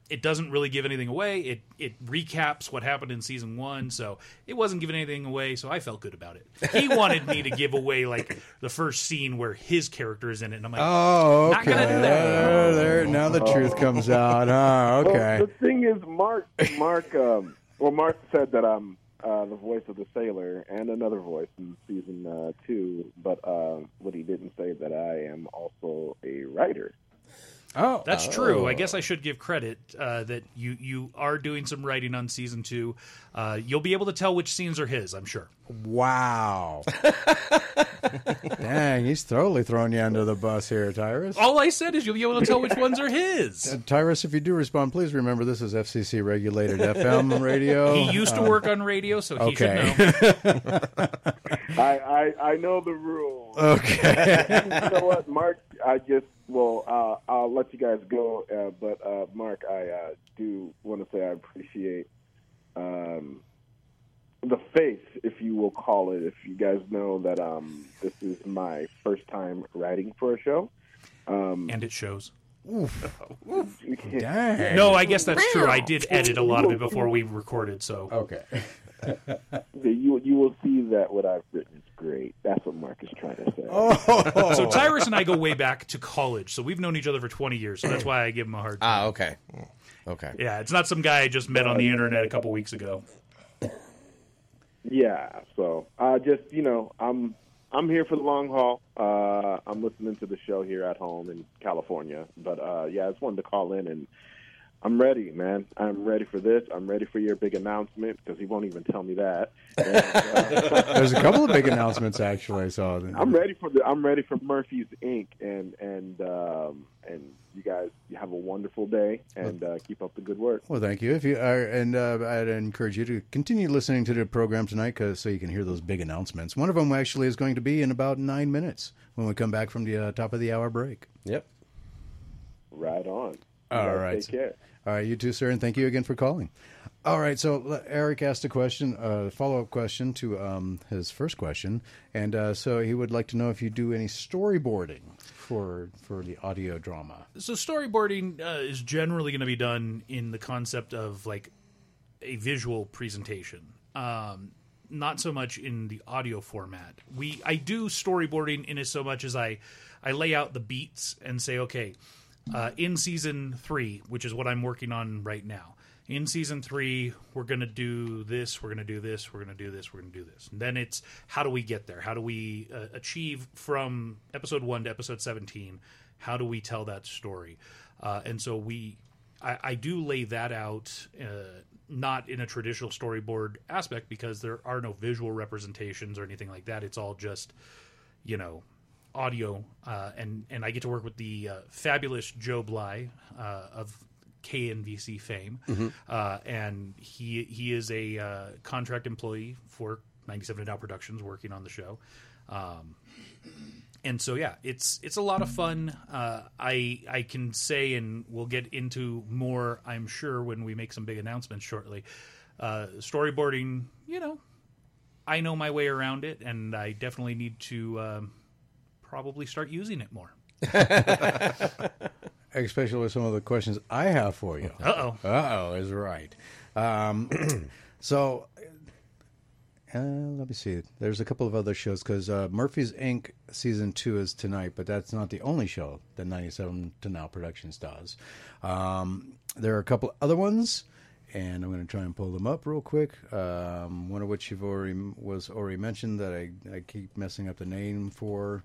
it doesn't really give anything away. It it recaps what happened in season one. So it wasn't giving anything away. So I felt good about it. He wanted me to give away like the first scene where his character is in it, and I'm like, Oh, Not okay. gonna do that. There, there, now the truth comes out. Oh, Well, okay. the thing is, Mark, Mark, um, well, Mark said that I'm uh, the voice of the sailor and another voice in season uh, two, but uh, what he didn't say that I am also a writer. Oh, That's true. I guess I should give credit uh, that you you are doing some writing on season two. Uh, you'll be able to tell which scenes are his. I'm sure. wow. Dang, he's totally throwing you under the bus here, Tyrus. All I said is you'll be able to tell which ones are his. Uh, Tyrus, if you do respond, please remember this is FCC regulated FM radio. He used to work on radio, so he okay. should know. I, I, I know the rules. Okay. you know what, Mark? I just well, uh, I'll let you guys go. Uh, but uh, Mark, I uh, do want to say I appreciate um, the faith, if you will call it. If you guys know that um, this is my first time writing for a show, um, And it shows. Dang. No, I guess that's true. I did edit a lot of it before we recorded, so Okay. You you will see that what I've written is great. That's what Mark is trying to say. Oh. so Tyrus and I go way back to college, so we've known each other for 20 years. So that's why I give him a hard time. Ah, okay, okay. yeah, it's not some guy I just met on the internet a couple weeks ago. Yeah, so uh, just you know, I'm I'm here for the long haul. Uh, I'm listening to the show here at home in California, but uh, yeah, I just wanted to call in and I'm ready, man. I'm ready for this. I'm ready for your big announcement because he won't even tell me that. And, uh, There's a couple of big announcements actually. I So I'm ready for the I'm ready for Murphy's Inc. and and um, and you guys you have a wonderful day and uh, keep up the good work. Well, thank you. If you are, and uh, I'd encourage you to continue listening to the program tonight, cause, so you can hear those big announcements. One of them actually is going to be in about nine minutes when we come back from the uh, top of the hour break. Yep. Right on. You All guys right. Take care. All right, you too, sir, and thank you again for calling. All right, so Eric asked a question, a follow up question to um, his first question, and uh, so he would like to know if you do any storyboarding for for the audio drama. So storyboarding uh, is generally going to be done in the concept of like a visual presentation. Um, not so much in the audio format. We I do storyboarding in as so much as I I lay out the beats and say, okay, uh, in season three, which is what I'm working on right now. In season three, we're going to do this, we're going to do this, we're going to do this, we're going to do this. And then it's how do we get there? How do we uh, achieve from episode one to episode 17? How do we tell that story? Uh, and so we, I, I do lay that out, uh, not in a traditional storyboard aspect because there are no visual representations or anything like that. It's all just, you know, audio, uh, and and I get to work with the uh, fabulous Joe Bly uh, of KNVC fame, uh, and he he is a uh, contract employee for 97 and Now Productions, working on the show. Um, and so yeah, it's it's a lot of fun. Uh, I I can say, and we'll get into more. I'm sure when we make some big announcements shortly. Uh, storyboarding, you know, I know my way around it, and I definitely need to um, probably start using it more. Especially with some of the questions I have for you. Uh oh. Uh oh is right. Um, so, uh, let me see. There's a couple of other shows because uh, Murphy's Inc. season two is tonight, but that's not the only show that 97 to Now Productions does. Um, there are a couple other ones, and I'm going to try and pull them up real quick. Um, one of which you've already was already mentioned that I, I keep messing up the name for.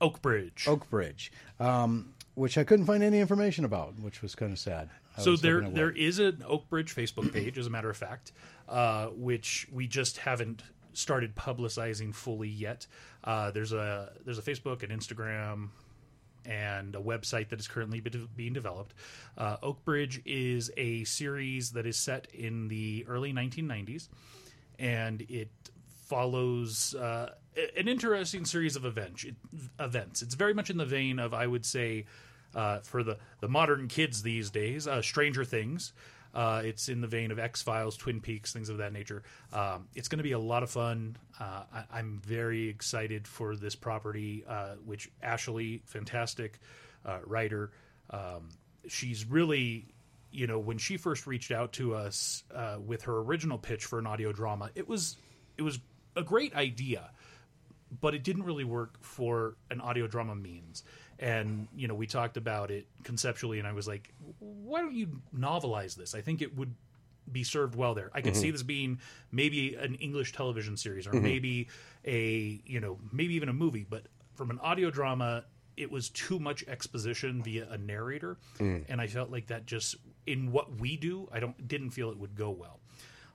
Oak Bridge. Oak Bridge, um, which I couldn't find any information about, which was kind of sad. I so there there is an Oak Bridge Facebook page, as a matter of fact, uh, which we just haven't started publicizing fully yet. Uh, there's a there's a Facebook and Instagram and a website that is currently be- being developed. Uh, Oak Bridge is a series that is set in the early 1990s, and it follows uh, an interesting series of events. Events. It's very much in the vein of, I would say, uh, for the the modern kids these days, uh, Stranger Things. Uh, it's in the vein of X Files, Twin Peaks, things of that nature. Um, it's going to be a lot of fun. Uh, I, I'm very excited for this property, uh, which Ashley, fantastic uh, writer, um, she's really, you know, when she first reached out to us uh, with her original pitch for an audio drama, it was it was a great idea but it didn't really work for an audio drama means. And you know, we talked about it conceptually, and I was like, "Why don't you novelize this? I think it would be served well there. I could mm-hmm. see this being maybe an English television series, or mm-hmm. maybe a you know, maybe even a movie. But from an audio drama, it was too much exposition via a narrator, mm. and I felt like that just in what we do, I don't didn't feel it would go well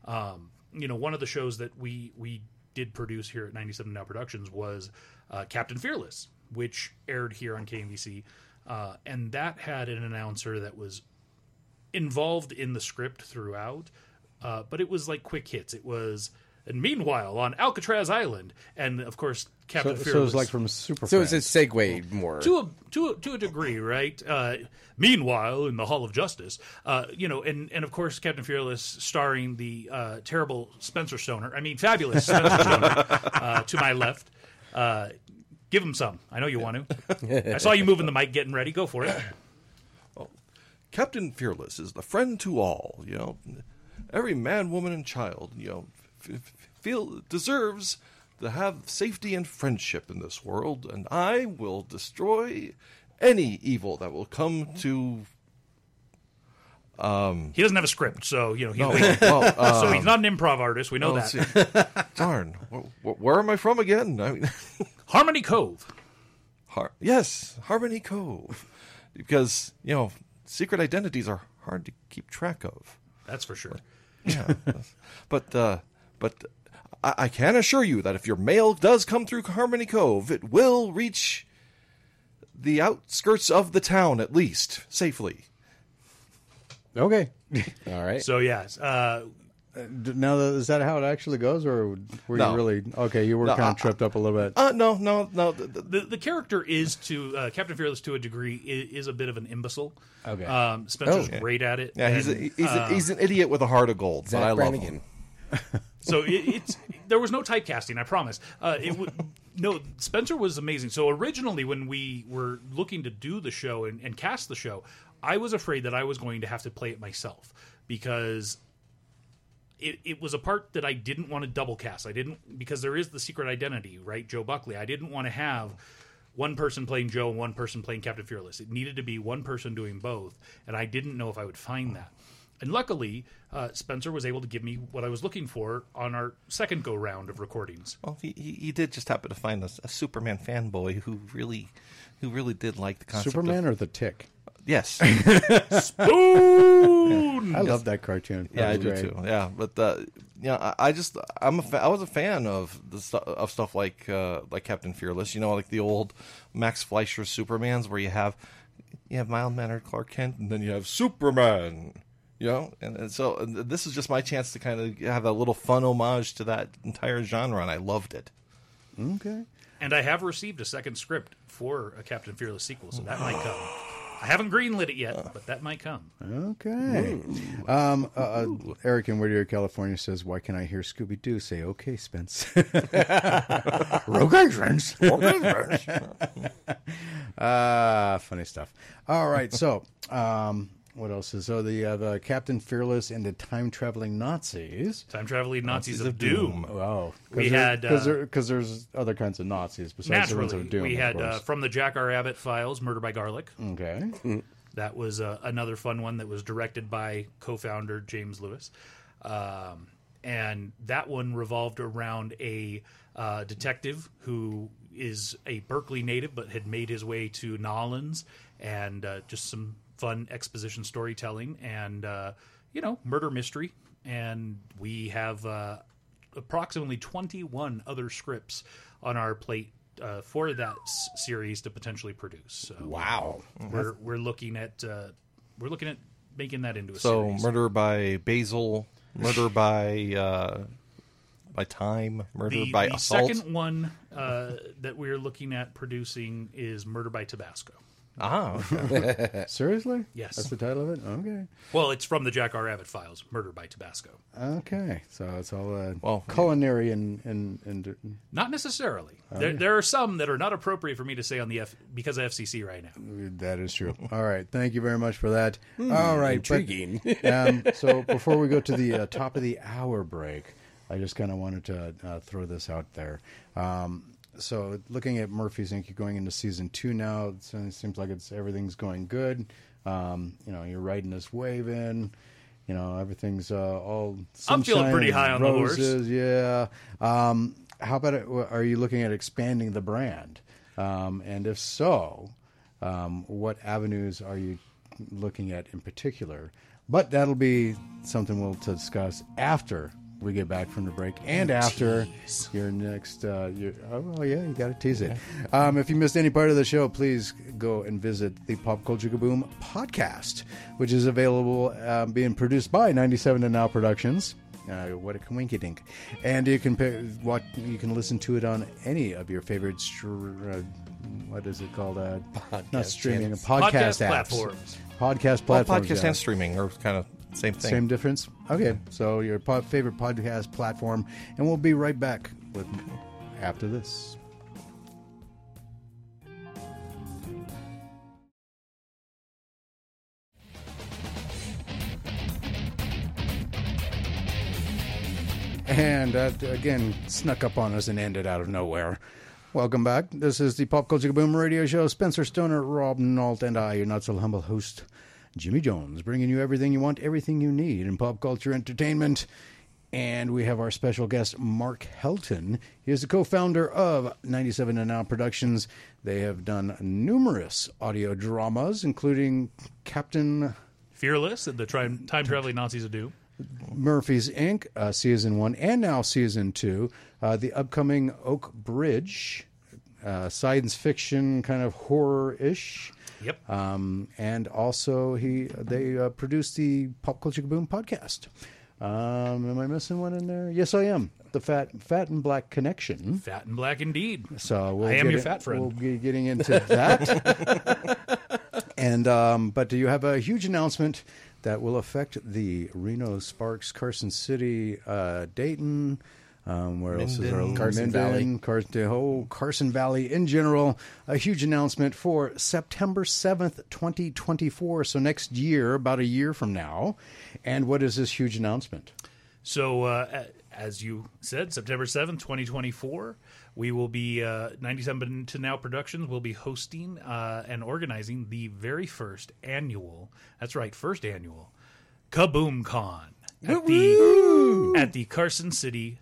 um, you know, one of the shows that we we did produce here at 97 Now Productions was uh, Captain Fearless, which aired here on KNVC, uh, and that had an announcer that was involved in the script throughout, uh, but it was like quick hits. It was. And meanwhile, on Alcatraz Island, and of course, Captain So, Fearless. so it's like from Super. So it's a segue more. to a to a, to a degree, right? Uh, meanwhile, in the Hall of Justice, uh, you know, and and of course, Captain Fearless, starring the uh, terrible Spencer Stoner. I mean, fabulous Spencer Stoner uh, to my left. Uh, give him some. I know you want to. I saw you moving the mic, getting ready. Go for it. Captain Fearless is the friend to all. You know, every man, woman, and child. You know, f- f- feel deserves to have safety and friendship in this world, and I will destroy any evil that will come to. He doesn't have a script, so you know he's No, well, uh, so he's not an improv artist. We know oh, that. darn, wh- wh- where am I from again? I mean, Harmony Cove. Har- yes, Harmony Cove, because you know secret identities are hard to keep track of. That's for sure. Yeah, but uh, but I, I can assure you that if your mail does come through Harmony Cove, it will reach the outskirts of the town at least safely. Okay. All right. So yes, uh, Now, is that how it actually goes, or were No. you really okay? You were No, kind of tripped up a little bit. Uh, no, no, no. The, the, the the character is to uh, Captain Fearless to a degree is, is a bit of an imbecile. Okay. Um, Spencer's Oh. great at it. yeah, he's a, he's, uh, a, he's an idiot with a heart of gold, but Zapp I love Brannigan. him. So it, it's there was no typecasting. I promise. Uh, it w- no Spencer was amazing. So originally, when we were looking to do the show and, and cast the show, I was afraid that I was going to have to play it myself because it, it was a part that I didn't want to double cast. I didn't because there is the secret identity, right? Joe Buckley. I didn't want to have one person playing Joe and one person playing Captain Fearless. It needed to be one person doing both, and I didn't know if I would find that. And luckily, uh, Spencer was able to give me what I was looking for on our second go round of recordings. Well, he, he, he did just happen to find a, a Superman fanboy who really who really did like the concept. Superman of, or the Tick? yes, Boom! I love that cartoon. That Yeah, I was do great. too. Yeah, but uh, you know, I, I just I'm a fa- I was a fan of the stu- of stuff like uh, like Captain Fearless. You know, like the old Max Fleischer Supermans, where you have you have mild mannered Clark Kent, and then you have Superman. You know, and, and so and this is just my chance to kind of have a little fun homage to that entire genre, and I loved it. Okay. And I have received a second script for a Captain Fearless sequel, so that might come. I haven't greenlit it yet, but that might come. Okay. Um, uh, uh, Eric in Whittier, California says, "Why can I hear Scooby Doo say okay, Spence?" okay, Spence. Okay, Spence. Ah, funny stuff. All right, so um, what else is so the uh, the Captain Fearless and the time traveling Nazis? Time traveling Nazis, of, of Doom. Doom. Wow, We had, because uh, there's other kinds of Nazis besides the ones of Doom. we of had uh, from the Jack R. Abbott files, Murder by Garlic. okay. That was uh, another fun one that was directed by co-founder James Lewis, um, and that one revolved around a uh, detective who is a Berkeley native but had made his way to Nolans, and uh, just some fun exposition storytelling and uh, you know murder mystery. And we have uh, approximately 21 other scripts on our plate uh, for that s- series to potentially produce. So Wow. we're we're looking at uh, we're looking at making that into a So, series. murder by Basil, murder by uh, by time, murder the, by the assault. second one uh, that we're looking at producing is Murder by Tabasco. Ah, okay. Seriously? Yes. That's the title of it. Okay. Well, it's from the Jack R. Abbott files, Murder by Tabasco. Okay. So it's all uh, Well, culinary and and and Not necessarily. Oh, there, there are some that are not appropriate for me to say on the F because of FCC right now. That is true. All right. Thank you very much for that. All right. but, intriguing. um, so before we go to the uh, top of the hour break, I just kind of wanted to uh, throw this out there. Um, so looking at Murphy's Inc., you're going into season two now. It seems like it's everything's going good. Um, you know, you're riding this wave in. You know, everything's uh, all. I'm feeling pretty high on the horse. Yeah. Um, how about it? Are you looking at expanding the brand? Um, and if so, um, what avenues are you looking at in particular? But that'll be something we'll discuss after we get back from the break and after your next. Uh, your, oh well, yeah, you got to tease it. Um, if you missed any part of the show, please go and visit the Pop Culture Kaboom podcast, which is available, um, being produced by 97 and Now Productions. Uh, what a coinky dink! And you can pick, what you can listen to it on any of your favorite. Str- uh, what is it called? Uh, not streaming, channels. podcast, Podcast apps. platforms. Podcast well, platforms. podcast yeah. and streaming are kind of same thing. Same difference. Okay, so your pod, favorite podcast platform, and we'll be right back with after this. And that again snuck up on us and ended out of nowhere. Welcome back. This is the Pop Culture Boom Radio Show. Spencer Stoner, Rob Nault, and I, your not so humble host. Jimmy Jones, bringing you everything you want, everything you need in pop culture entertainment. And we have our special guest, Mark Helton. He is the co founder of 97 and Now Productions. They have done numerous audio dramas, including Captain Fearless, the tri- time traveling Nazis do. Murphy's Inc., uh, season one, and now season two. Uh, the upcoming Oak Bridge, uh, science fiction kind of horror ish. Yep. Um, and also, he they uh, produced the Pop Culture Kaboom podcast. Um, am I missing one in there? Yes, I am. The Fat Fat and Black Connection. Fat and black indeed. So we'll I am your in- fat friend. We'll be getting into that. and um, but do you have a huge announcement that will affect the Reno, Sparks, Carson City, uh, Dayton? Um, where else is there? Carson Minden, Valley. Car- the whole Carson Valley in general. A huge announcement for September seventh, twenty twenty four. So next year, about a year from now. And what is this huge announcement? So, uh, as you said, September 7th, 2024, we will be, uh, 97 to Now Productions will be hosting uh, and organizing the very first annual, that's right, first annual, Kaboom Con at the, at the Carson City,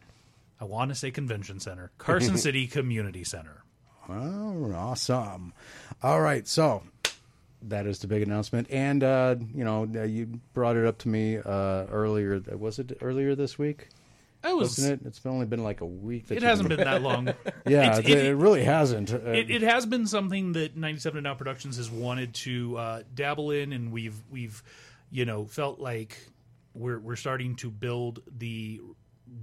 I want to say Convention Center, Carson City Community Center. Oh, awesome. All right, so that is the big announcement. And, uh, you know, uh, you brought it up to me uh, earlier. Was it earlier this week? I was, Wasn't it? It's only been like a week. It hasn't been that long. Yeah, It's- it, it really hasn't. Uh, it, it has been something that 97 to now productions has wanted to uh, dabble in and we've we've you know felt like we're we're starting to build the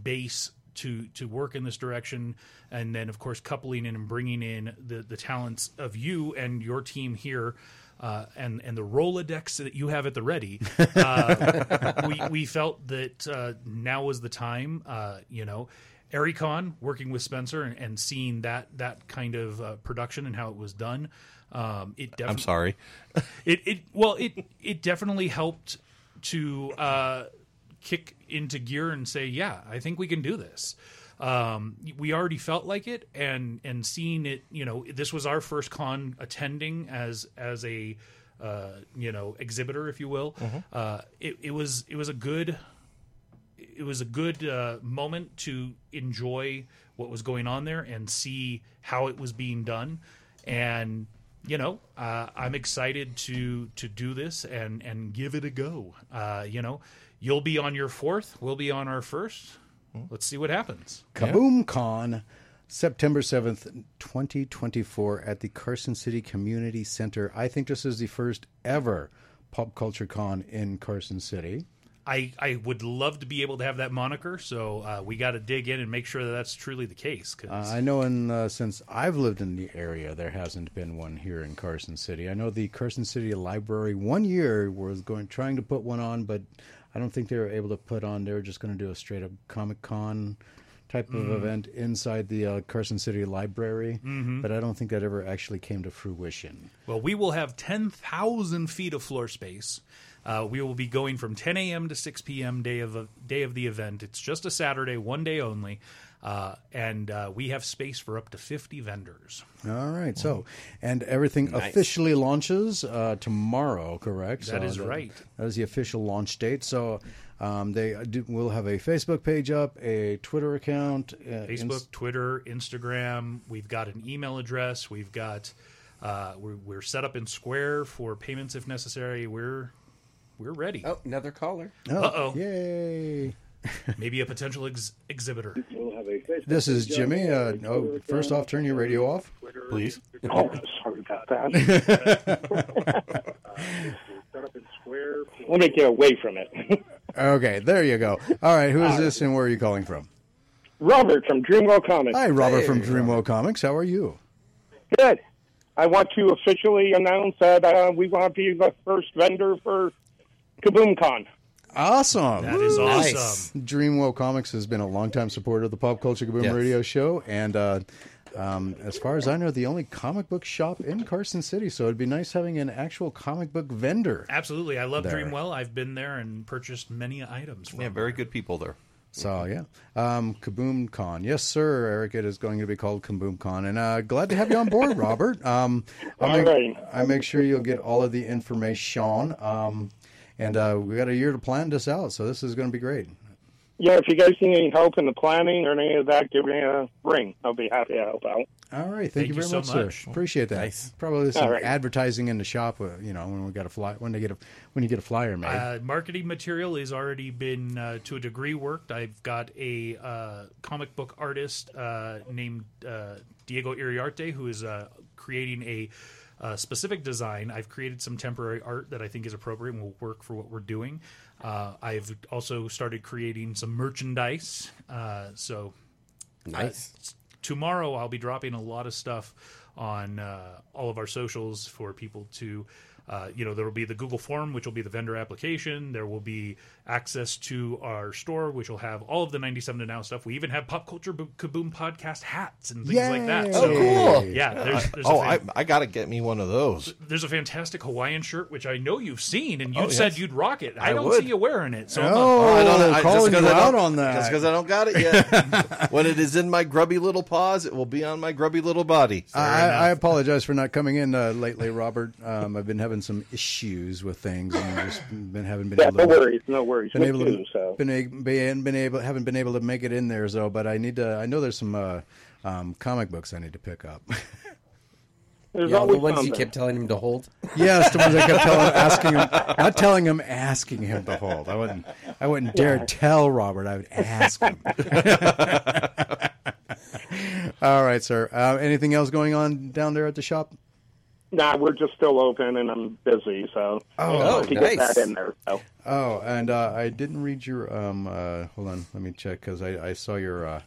base to to work in this direction and then of course coupling in and bringing in the the talents of you and your team here uh, and and the Rolodex that you have at the ready, uh, we we felt that uh, now was the time. Uh, you know, Ericon working with Spencer and, and seeing that that kind of uh, production and how it was done. Um, it definitely I'm sorry. it it well it it definitely helped to uh, kick into gear and say, yeah, I think we can do this. Um, we already felt like it, and and seeing it, you know, this was our first con attending as as a uh, you know exhibitor, if you will. Uh, it, it was it was a good it was a good uh, moment to enjoy what was going on there and see how it was being done and you know uh, i'm excited to to do this and and give it a go uh, you know you'll be on your fourth we'll be on our first let's see what happens Kaboom Con, September 7th, 2024, at the Carson City Community Center. I think this is the first ever pop culture con in Carson City. I, I would love to be able to have that moniker, so uh, we got to dig in and make sure that that's truly the case. 'cause- Uh, I know, in uh, since I've lived in the area, there hasn't been one here in Carson City. I know the Carson City Library one year was going trying to put one on, but I don't think they were able to put on. They were just going to do a straight up Comic Con type of event inside the uh, Carson City Library, but I don't think that ever actually came to fruition. Well, we will have 10,000 feet of floor space. Uh, we will be going from 10 a.m. to 6 p.m. day of the day of the event. It's just a Saturday, one day only, uh, and uh, we have space for up to 50 vendors. All right, so and everything officially launches uh, tomorrow, correct? That so is right. That is the official launch date. So um, they do, will have a Facebook page up, a Twitter account, uh, Facebook, Inst- Twitter, Instagram. We've got an email address. We've got uh, we're, we're set up in Square for payments if necessary. We're we're ready. Oh, another caller. oh, Uh-oh. Yay! Maybe a potential ex- exhibitor. This is Jimmy. Uh, oh, first off, turn your radio off. Please. Oh, sorry about that. Let me get away from it. Okay, there you go. All right, who is this and where are you calling from? Robert from Dreamworld Comics. Hi, Robert from Dreamwell Comics. How are you? Good. I want to officially announce that uh, we want to be the first vendor for KaboomCon. Awesome. That is Nice. awesome. Dreamwell Comics has been a longtime supporter of the Pop Culture Kaboom Yes. radio show, and uh, um, as far as I know, the only comic book shop in Carson City. So it'd be nice having an actual comic book vendor. Absolutely, I love There. Dreamwell. I've been there and purchased many items. From Yeah, very good people there. So yeah, um, Kaboom Con. Yes, sir, Eric. It is going to be called Kaboom Con, and uh, glad to have you on board, Robert. Um, I'll make, right. I make sure you'll get all of the information. Um, and uh, we got a year to plan this out, so this is going to be great. Yeah, if you guys need any help in the planning or any of that, give me a ring. I'll be happy to help out. All right, thank, Thank you you very so much, sir. Appreciate that. Nice. Probably some All right. advertising in the shop. Uh, you know, when we got a fly, when they get a when you get a flyer made. Uh, marketing material has already been uh, to a degree worked. I've got a uh, comic book artist uh, named uh, Diego Iriarte who is uh, creating a uh, specific design. I've created some temporary art that I think is appropriate and will work for what we're doing. Uh, I've also started creating some merchandise. Uh, so Nice. tomorrow I'll be dropping a lot of stuff on uh, all of our socials for people to. Uh, you know, there will be the Google form, which will be the vendor application. There will be access to our store, which will have all of the 97 to now stuff. We even have Pop Culture Bo- Kaboom podcast hats and things like that. Yay! So, Oh, cool. Yeah, there's, there's, oh, fan- I got to get me one of those. there's a fantastic Hawaiian shirt, which I know you've seen, and you Oh, said yes. you'd rock it. I, I don't would. see you wearing it. So I'm Oh, not- I don't I- calling 'cause you I out don't- on that. Just because I don't got it yet. when it is in my grubby little paws, it will be on my grubby little body. I, I apologize for not coming in uh, lately, Robert. Um, I've been having some issues with things, and just been haven't been Yeah, able no to. worries, no worries. Been able too, to, so. been, been been able haven't been able to make it in there though, but I need to. I know there's some uh, um, comic books I need to pick up. There's Yeah, all the always ones you kept telling him to hold. yes, the ones I kept telling, asking him, not telling him, asking him to hold. I wouldn't, I wouldn't dare tell Robert. I would ask him. All right, sir. Uh, anything else going on down there at the shop? Nah, we're just still open, and I'm busy, so Oh, to nice. get that in there. So. Oh, and uh, I didn't read your. Um, uh, hold on, let me check because I, I saw your uh,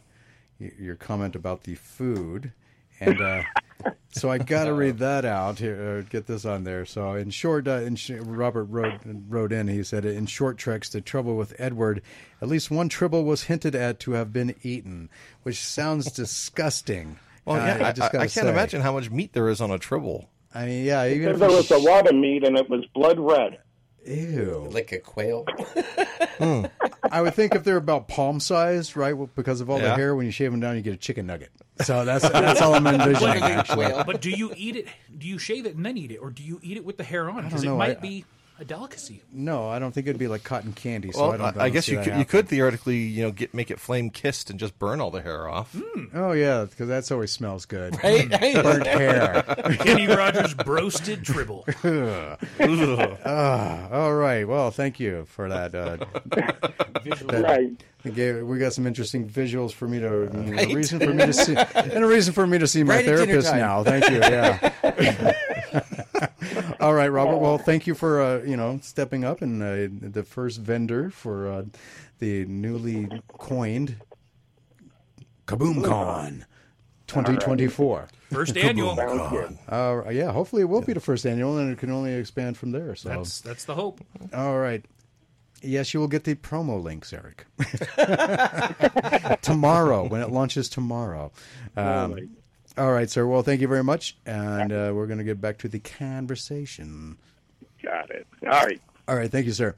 your comment about the food, and uh, so I got to read that out here. Uh, get this on there. So, in short, uh, in sh- Robert wrote wrote in. He said, "In short treks, the trouble with Edward, at least one tribble was hinted at to have been eaten, which sounds disgusting." Well, Uh, yeah, I, just I, I can't say. imagine how much meat there is on a tribble. I mean, yeah, even if There was it's- a lot of meat, and it was blood red. ew. Like a quail. Hmm. I would think if they're about palm sized, right? Well, because of all the hair, when you shave them down, you get a chicken nugget. So that's that's all I'm envisioning. Like Actually, but do you eat it? Do you shave it and then eat it, or do you eat it with the hair on? Because it might I- be a delicacy. no, I don't think it'd be like cotton candy. So Well, I, don't, I, I guess you that could, you could theoretically, you know, get make it flame kissed and just burn all the hair off. Oh yeah, because that's always smells good. Hey, hey. Burnt hair. Kenny Rogers broasted tribble. Ah, all right. Well, thank you for that. Uh, that- Right. It gave- we got some interesting visuals for me to Right. a reason for me to see and a reason for me to see my Right therapist now. Thank you. Yeah. All right, Robert. Well, thank you for uh, you know stepping up and uh, the first vendor for uh, the newly coined Kaboom Con 2024. First annual. Uh, yeah, hopefully it will be the first annual, and it can only expand from there. So, That's that's the hope. all right. Yes, you will get the promo links, Eric. tomorrow, when it launches tomorrow. Um, all right, sir. Well, thank you very much, and uh, we're going to get back to the conversation. Got it. All right. All right, thank you, sir.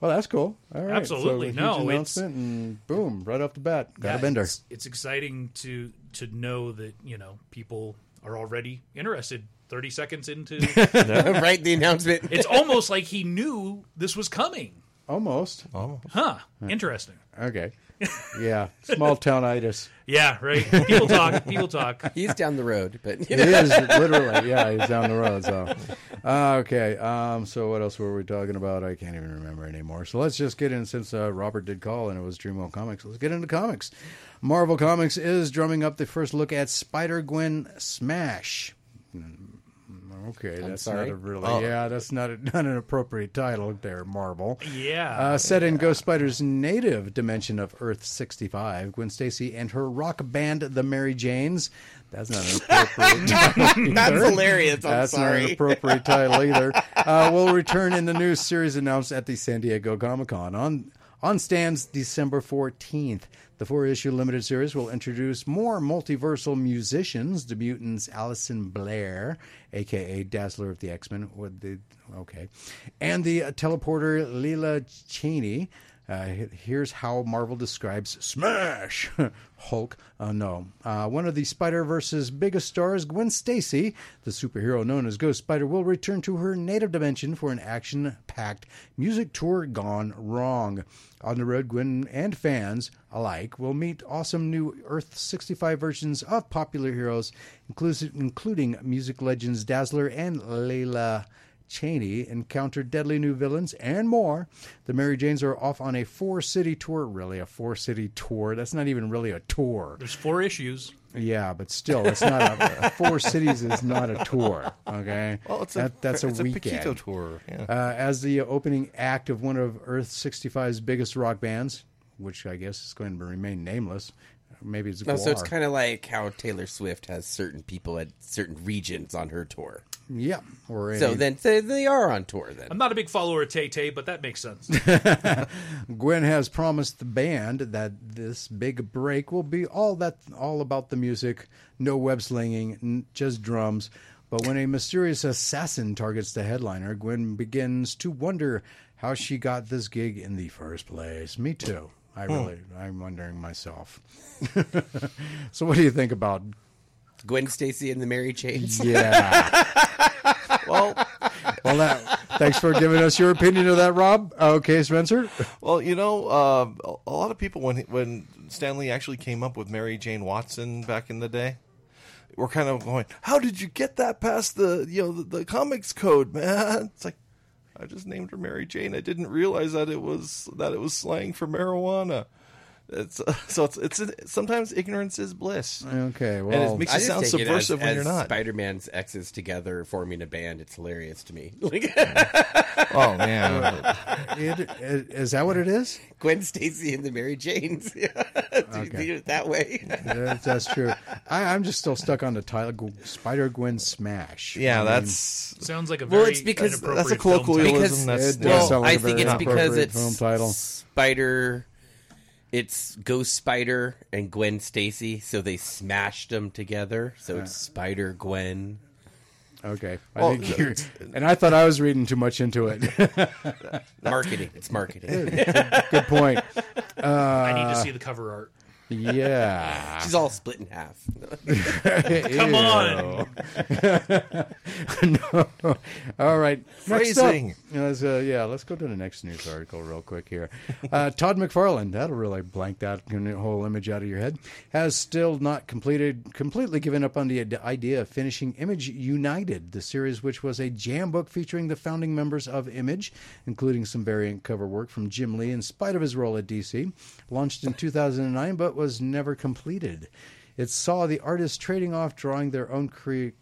Well, that's cool. All right, Absolutely. So, a No, huge it's- announcement, and boom, right off the bat, got a Yeah, vendor. It's, it's exciting to to know that you know people are already interested. Thirty seconds into, right, the announcement. it's almost like he knew this was coming. Almost. Huh? Interesting. Okay. Yeah, small town itis. Yeah. Right. People talk. People talk. He's down the road, but you It know. is literally, yeah. He's down the road. So, uh, okay. Um, so what else were we talking about? I can't even remember anymore. So let's just get in since uh, Robert did call and it was Dreamwell Comics. Let's get into comics. Marvel Comics is drumming up the first look at Spider Gwen Smash. Okay, that's sorry? not a really yeah. That's not a, not an appropriate title there, Marvel. Yeah. Uh, set in Ghost Spider's native dimension of Earth 65, Gwen Stacy and her rock band, the Mary Janes. That's not an appropriate title. That's hilarious. I'm That's not an appropriate title either. Uh, will return in the new series announced at the San Diego Comic Con on on stands December 14th. The four issue limited series will introduce more multiversal musicians, the mutants Allison Blair, aka Dazzler of the X Men, okay, and the teleporter Leela Cheney. Uh, here's how Marvel describes Smash Hulk. Uh, no, uh, one of the Spider Verse's biggest stars, Gwen Stacy, the superhero known as Ghost Spider, will return to her native dimension for an action-packed music tour gone wrong. On the road, Gwen and fans alike will meet awesome new Earth 65 versions of popular heroes, including music legends Dazzler and Layla Cheney encounter deadly new villains and more. The Mary Janes are off on a four city tour. Really, a four city tour? That's not even really a tour. There's four issues. Yeah, but still, it's not a four cities is not a tour. Okay, Well, it's a That- that's a it's weekend Paquito tour. Yeah. uh, as the opening act of one of Earth 65's biggest rock bands, which I guess is going to remain nameless. Maybe it's No, so it's kind of like how Taylor Swift has certain people at certain regions on her tour. Yeah. Or So then they, they are on tour then. I'm not a big follower of Tay Tay, but that makes sense. Gwen has promised the band that this big break will be all that all about the music, no web slinging, n- just drums. But when a mysterious assassin targets the headliner, Gwen begins to wonder how she got this gig in the first place. Me too. I hmm. really, I'm wondering myself. so, what do you think about? Gwen Stacy and the Mary Chains. Yeah. well, well, that, thanks for giving us your opinion of that, Rob. Okay, Spencer. Well, you know, uh, a- a lot of people when when Stan Lee actually came up with Mary Jane Watson back in the day, were kind of going, "How did you get that past the you know the, the comics code, man?" It's like I just named her Mary Jane. I didn't realize that it was that it was slang for marijuana. It's uh, so it's it's sometimes ignorance is bliss. Okay, and well, it makes I you sound take it subversive as, when as you're not. Spider-Man's exes together forming a band. It's hilarious to me. Like, oh man, It, it, is that what it is? Gwen Stacy and the Mary Janes. Do you it that way? That's, that's true. I, I'm just still stuck on the title Spider Gwen Smash. Yeah, I mean, that's Sounds like a very Well, it's because- that's a film title. colloquialism. That's it does well, sound like I a think very it's because inappropriate it's film title. Spider. It's Ghost Spider and Gwen Stacy, so they smashed them together. So it's uh-huh. Spider Gwen. Okay, I Well, think you're, and I thought I was reading too much into it. Marketing. It's marketing. Good point. I need to uh, see the cover art. Yeah. She's all split in half. Come on. no. All right. Next Phrasing. up, let's, uh, yeah, let's go to the next news article real quick here. Uh, Todd McFarlane, that'll really blank that whole image out of your head, has still not completed, completely given up on the idea of finishing Image United, the series which was a jam book featuring the founding members of Image, including some variant cover work from Jim Lee in spite of his role at DC. Launched in 2009, but was never completed. It saw the artists trading off drawing their own cre-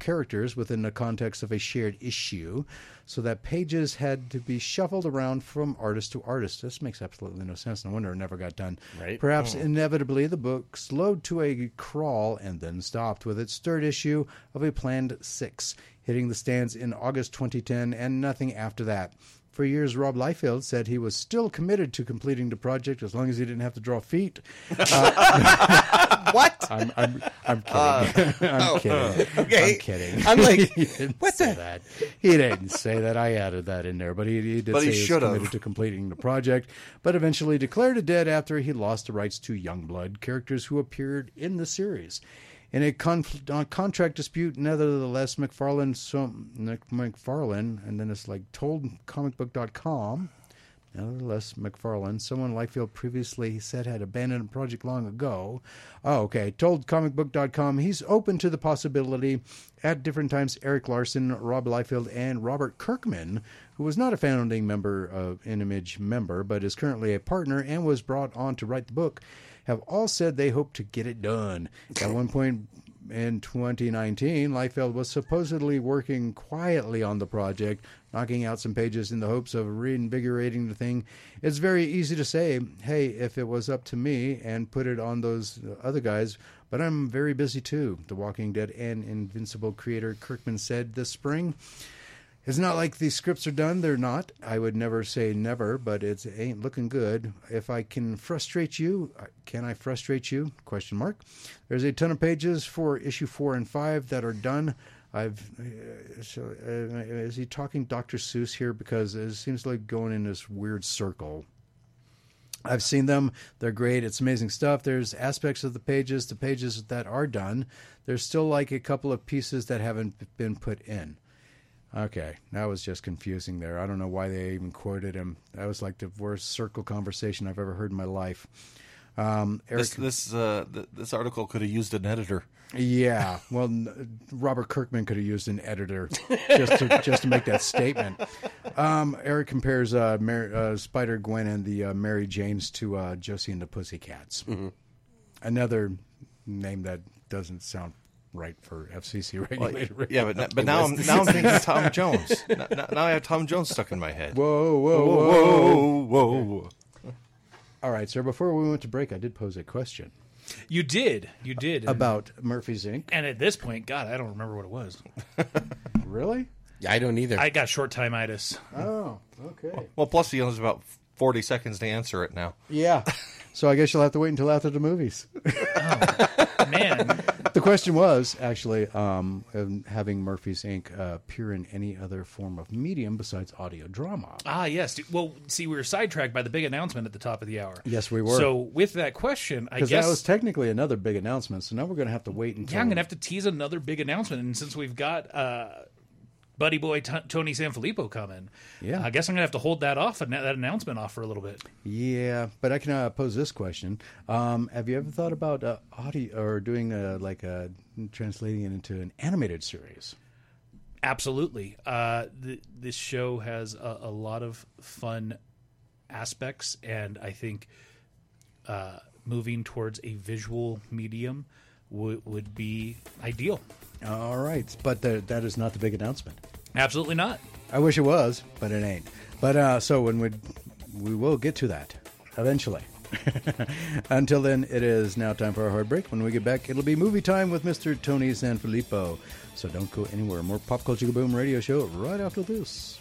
characters within the context of a shared issue, so that pages had to be shuffled around from artist to artist. This makes absolutely no sense. No wonder it never got done. Right. Perhaps mm. inevitably, the book slowed to a crawl and then stopped with its third issue of a planned six, hitting the stands in August 2010 and nothing after that. For years, Rob Liefeld said he was still committed to completing the project as long as he didn't have to draw feet. Uh, what? I'm, I'm, I'm kidding. Uh, I'm oh, kidding. okay. I'm kidding. I'm like, he didn't what the- that. He didn't say that. I added that in there, but he, he did But say he he was committed to completing the project, but eventually declared it dead after he lost the rights to Youngblood characters who appeared in the series. In a conf- contract dispute, nevertheless, McFarlane, so, McFarlane, and then it's like told comicbook.com. Nevertheless, McFarlane, someone Liefeld previously said had abandoned a project long ago. Oh, okay. Told comicbook.com he's open to the possibility at different times Erik Larsen, Rob Liefeld, and Robert Kirkman, who was not a founding member of Image member, but is currently a partner and was brought on to write the book, have all said they hope to get it done. At one point in 2019, Liefeld was supposedly working quietly on the project, knocking out some pages in the hopes of reinvigorating the thing. It's very easy to say, hey, if it was up to me and put it on those other guys, but I'm very busy too, The Walking Dead and Invincible creator Kirkman said this spring. It's not like these scripts are done. They're not. I would never say never, but it ain't looking good. If I can frustrate you, uh, can I frustrate you? Question mark. There's a ton of pages for issue four and five that are done. I've uh, so uh, is he talking Dr. Seuss here because it seems like going in this weird circle. I've seen them. They're great. It's amazing stuff. There's aspects of the pages, the pages that are done. There's still like a couple of pieces that haven't been put in. Okay, that was just confusing there. I don't know why they even quoted him. That was like the worst circle conversation I've ever heard in my life. Um, Eric, This this uh, th- this article could have used an editor. yeah, well, n- Robert Kirkman could have used an editor just to just to make that statement. Um, Eric compares uh, Mar- uh, Spider Gwen and the uh, Mary Janes to uh, Josie and the Pussycats. Another name that doesn't sound right for FCC regulated. Yeah, but n- but now I'm now I'm thinking Tom Jones. Now, now- now I have Tom Jones stuck in my head. Whoa, whoa, whoa, whoa, whoa, whoa. All right, sir. Before we went to break, I did pose a question You did, you did. And- about Murphy's Inc. and at this point, God, I don't remember what it was. Really? Yeah, I don't either. I got short timeitis. Oh, okay. Well, plus he only has about forty seconds to answer it now. Yeah. So I guess you'll have to wait until after the movies. Oh, man, the question was actually um, um, having Murphy's Inc. Uh, appear in any other form of medium besides audio drama. ah, yes. Well, see, we were sidetracked by the big announcement at the top of the hour. Yes, we were. So, with that question, I Because guess that was technically another big announcement. So now we're going to have to wait until. Yeah, I'm gonna have to tease another big announcement, and since we've got uh, Buddy Boy T- Tony Sanfilippo coming, Yeah. I guess I'm gonna have to hold that off, that announcement off for a little bit. Yeah, but I can uh, pose this question: um, Have you ever thought about uh, audio or doing uh, like uh, translating it into an animated series? Absolutely, uh, th- this show has a, a lot of fun aspects, and I think uh, moving towards a visual medium would would be ideal. All right, but the, that is not the big announcement. Absolutely not. I wish it was, but it ain't. But uh, so when we we will get to that eventually. Until then, it is now time for our hard break. When we get back, it'll be movie time with Mr. Tony Sanfilippo. So don't go anywhere. More Pop Culture Boom radio show right after this.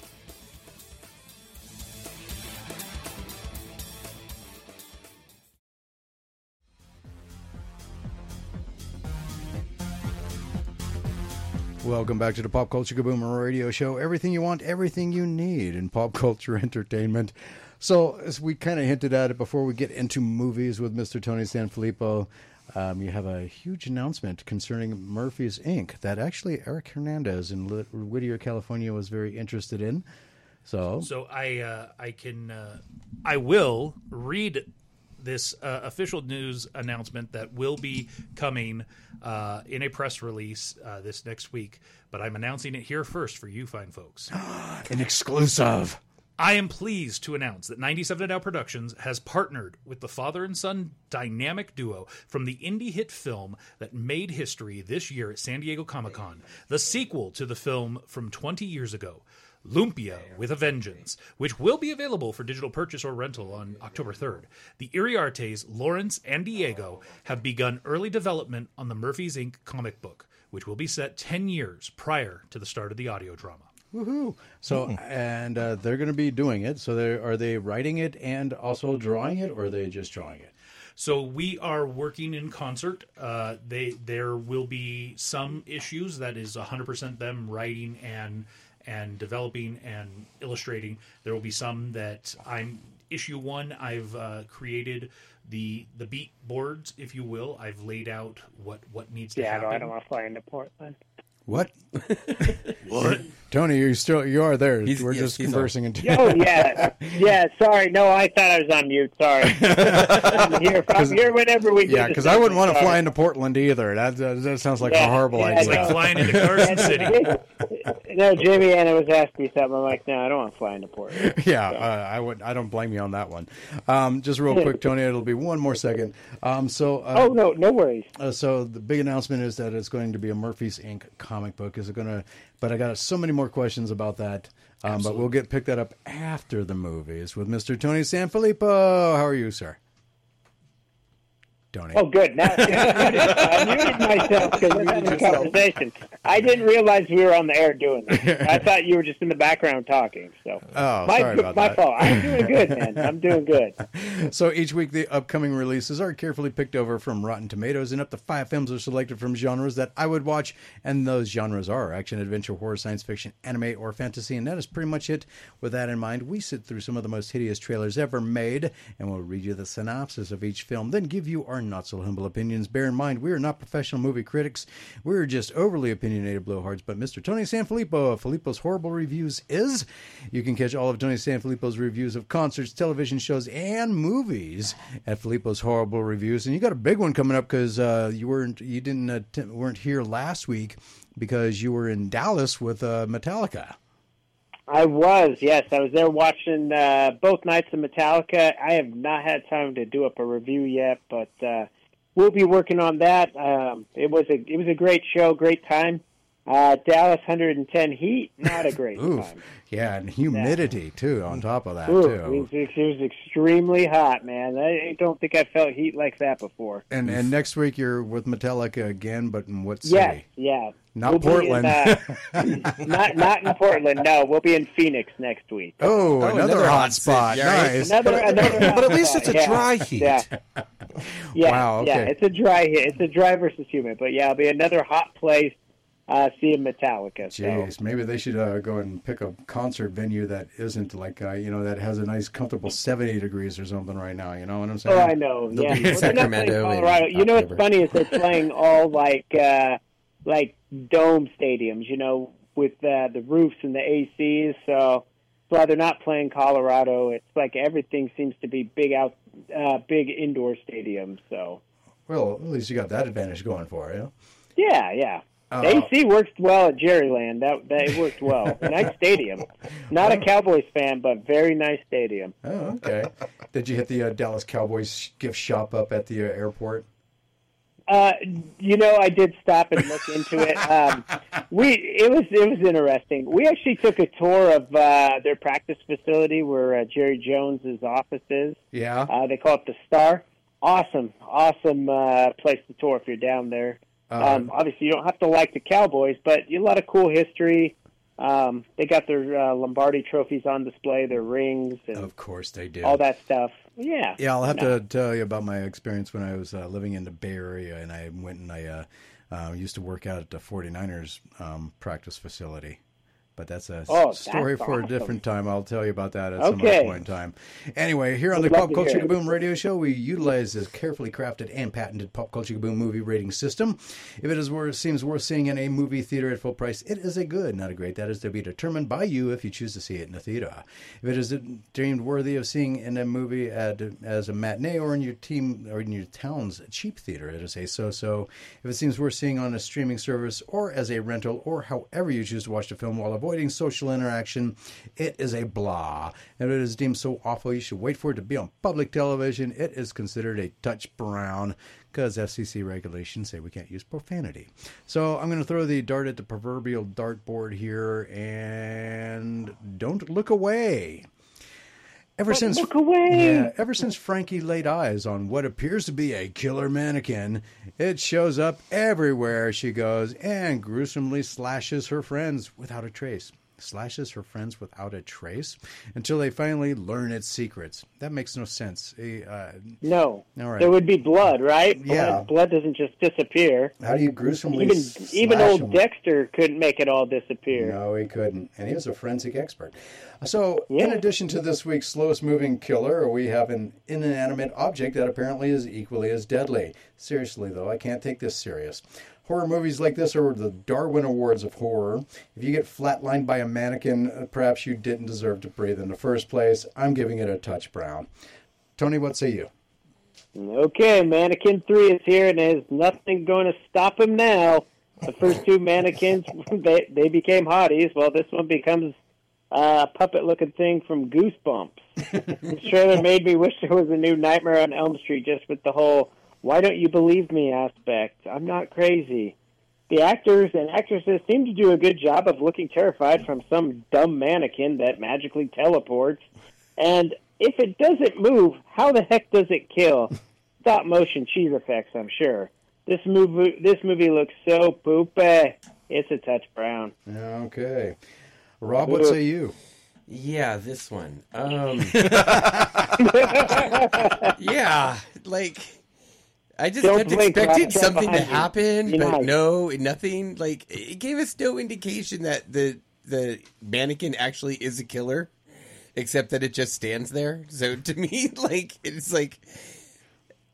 Welcome back to the Pop Culture Kaboom Radio Show. Everything you want, everything you need in pop culture entertainment. So, as we kind of hinted at it before we get into movies with Mr. Tony Sanfilippo, um, you have a huge announcement concerning Murphy's Inc. that actually Eric Hernandez in Whittier, California, was very interested in. So, So I uh, I can uh, I will read this uh, official news announcement that will be coming uh, in a press release uh, this next week. But I'm announcing it here first for you fine folks. an exclusive. I am pleased to announce that 97 Now Productions has partnered with the father and son dynamic duo from the indie hit film that made history this year at San Diego Comic Con, the sequel to the film from 20 years ago. Lumpia with a Vengeance, which will be available for digital purchase or rental on October 3rd. The Iriartes, Lawrence, and Diego have begun early development on the Murphy's Inc. comic book, which will be set 10 years prior to the start of the audio drama. Woohoo! So, and uh, they're going to be doing it. So, they are they writing it and also drawing it, or are they just drawing it? So we are working in concert. Uh, they there will be some issues that is 100% them writing and and developing and illustrating. There will be some that I'm issue one. I've uh, created the the beat boards, if you will. I've laid out what what needs to Yeah, happen. no, I don't want to fly into Portland. What? what? Tony, you still you are there. He's- We're yes, just he's conversing. And Oh yeah, yeah. Sorry, no, I thought I was on mute. Sorry. I'm here, I'm here whenever we. yeah, because I wouldn't want to fly into Portland either. That that, that sounds like a horrible yeah, idea. It's like flying into Carson City. No, Jimmy Anna was asking me something. I'm like, no, I don't want to fly into Portland. yeah, uh, I would. I don't blame you on that one. Um, just real quick, Tony. It'll be one more second. Um, so, uh, Oh no, no worries. uh, so the big announcement is that it's going to be a Murphy's Inc. comic book. Is it going to? But I got so many more questions about that. Um, but we'll get pick that up after the movies with Mr. Tony Sanfilippo. How are you, sir? Tony. Oh, good. Now I muted myself because we're having a conversation. I didn't realize we were on the air doing this. I thought you were just in the background talking. So, Oh, my sorry about my that. fault. I'm doing good, man. I'm doing good. So each week, the upcoming releases are carefully picked over from Rotten Tomatoes, and up to five films are selected from genres that I would watch. And those genres are action, adventure, horror, science fiction, anime, or fantasy. And that is pretty much it. With that in mind, we sit through some of the most hideous trailers ever made, and we'll read you the synopsis of each film, then give you our not so humble opinions. Bear in mind, we are not professional movie critics. We're just overly opinionated blowhards. But Mr. Tony Sanfilippo of Filippo's Horrible Reviews is. You can catch all of Tony Sanfilippo's reviews of concerts, television shows, and movies at Filippo's Horrible Reviews. And you got a big one coming up because uh, you weren't you didn't uh, t- weren't here last week because you were in Dallas with uh, Metallica. I was, yes. I was there watching uh, both nights of Metallica. I have not had time to do up a review yet, but uh, we'll be working on that. Um, it was a it was a great show, great time. Uh, Dallas 110 heat, not a great Oof. time. Yeah, and humidity too on top of that Ooh, too. it, was, it was extremely hot, man. I don't think I felt heat like that before. And and next week you're with Metallica again, but in what city? Yes, yeah. Not We'll be in, Portland. uh, not not in Portland. No, we'll be in Phoenix next week. Oh, another, another hot hot spot. city, all right. Nice. Another, another But at least it's a yeah, dry heat. Yeah. Yeah, Wow, yeah, it's a dry hit. It's a dry versus humid, but yeah, it'll be another hot place. Uh, seeing Metallica. So. Jeez, maybe they should uh, go and pick a concert venue that isn't like uh, you know that has a nice comfortable seventy degrees or something right now. You know what I'm saying? Oh, I know. They'll Yeah, be Well, they're not playing Sacramento in Colorado. You know what's funny is they're playing all like uh, like dome stadiums. You know, with uh, the roofs and the ACs. So that's why they're not playing Colorado. It's like everything seems to be big out, uh, big indoor stadiums. So Well, at least you got that advantage going for you. yeah, yeah. Uh, AC worked well at Jerryland. That that worked well. nice stadium. Not a Cowboys fan, but very nice stadium. Oh, okay. Did you hit the uh, Dallas Cowboys gift shop up at the uh, airport? Uh, you know, I did stop and look into it. Um, we it was it was interesting. We actually took a tour of uh, their practice facility where uh, Jerry Jones's office is. Yeah. Uh, they call it the Star. Awesome, awesome uh, place to tour if you're down there. Uh, um, obviously, you don't have to like the Cowboys, but a lot of cool history. Um, they got their uh, Lombardi trophies on display, their rings, and Of course they do. all that stuff. Yeah, Yeah, I'll have No. to tell you about my experience when I was uh, living in the Bay Area and I went and I uh, uh, used to work out at the 49ers um, practice facility. But that's a Oh, that's story for a different time. I'll tell you about that at some other point in time. Anyway, here on the Would Pop Culture. Kaboom radio show, we utilize this carefully crafted and patented Pop Culture Kaboom movie rating system. If it is worth, seems worth seeing in a movie theater at full price, it is a good, not a great. That is to be determined by you if you choose to see it in a theater. If it is deemed worthy of seeing in a movie at, as a matinee or in your team or in your town's cheap theater, it is a so-so. If it seems worth seeing on a streaming service or as a rental or however you choose to watch the film while avoiding social interaction, it is a blah. and it is deemed so awful you should wait for it to be on public television, it is considered a touch brown because FCC regulations say we can't use profanity. So I'm going to throw the dart at the proverbial dartboard here and don't look away. Ever since look away. yeah, ever since Frankie laid eyes on what appears to be a killer mannequin, it shows up everywhere she goes and gruesomely slashes her friends without a trace. Slashes her friends without a trace until they finally learn its secrets. That makes no sense. Uh, No, All right. there would be blood, right? Yeah. blood, blood doesn't just disappear. how do you gruesomely Even even old them? Dexter couldn't make it all disappear. No, he couldn't. And he was a forensic expert. So, in addition to this week's slowest moving killer, we have an inanimate object that apparently is equally as deadly. Seriously, though, I can't take this serious. Horror movies like this are the Darwin Awards of horror. If you get flatlined by a mannequin, perhaps you didn't deserve to breathe in the first place. I'm giving it a touch brown. Tony, what say you? Okay, Mannequin Three is here, and there's nothing going to stop him now. The first two mannequins they they became hotties. Well, this one becomes a puppet-looking thing from Goosebumps. this trailer made me wish there was a new Nightmare on Elm Street, just with the whole "Why don't you believe me?" aspect. I'm not crazy. The actors and actresses seem to do a good job of looking terrified from some dumb mannequin that magically teleports. And if it doesn't move, how the heck does it kill? stop motion cheese effects. I'm sure. This movie this movie looks so poopy. It's a touch brown. Okay. Rob, what say you? Yeah, this one. Um, yeah, like I just Don't kept blink, expecting right something to behind you. happen, Be but nice. no, nothing. Like it gave us no indication that the the mannequin actually is a killer, except that it just stands there. So to me, like it's like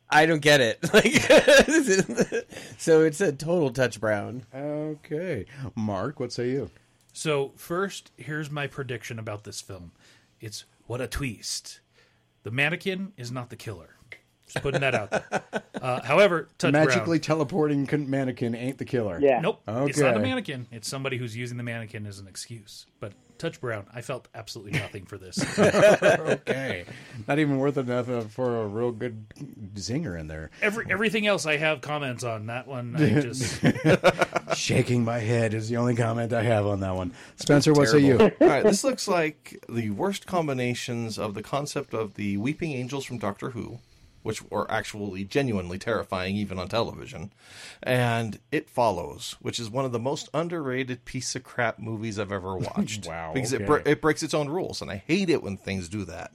I don't get it. Like so, it's a total touch brown. Okay. Mark, what say you? So first, here's my prediction about this film. It's what a twist. The mannequin is not the killer. Just putting that out there. Uh, however, touch Magically brown. teleporting con- mannequin ain't the killer. Yeah. Nope. Okay. It's not a mannequin. It's somebody who's using the mannequin as an excuse. But touch brown. I felt absolutely nothing for this. okay. Not even worth enough for a real good zinger in there. Every everything else I have comments on. That one I just Shaking my head is the only comment I have on that one. Spencer, what say you? All right, this looks like the worst combinations of the concept of the weeping angels from Doctor Who, which were actually genuinely terrifying even on television, and It Follows, which is one of the most underrated piece of crap movies I've ever watched. Wow, Because it, okay. bre- it breaks its own rules, and I hate it when things do that.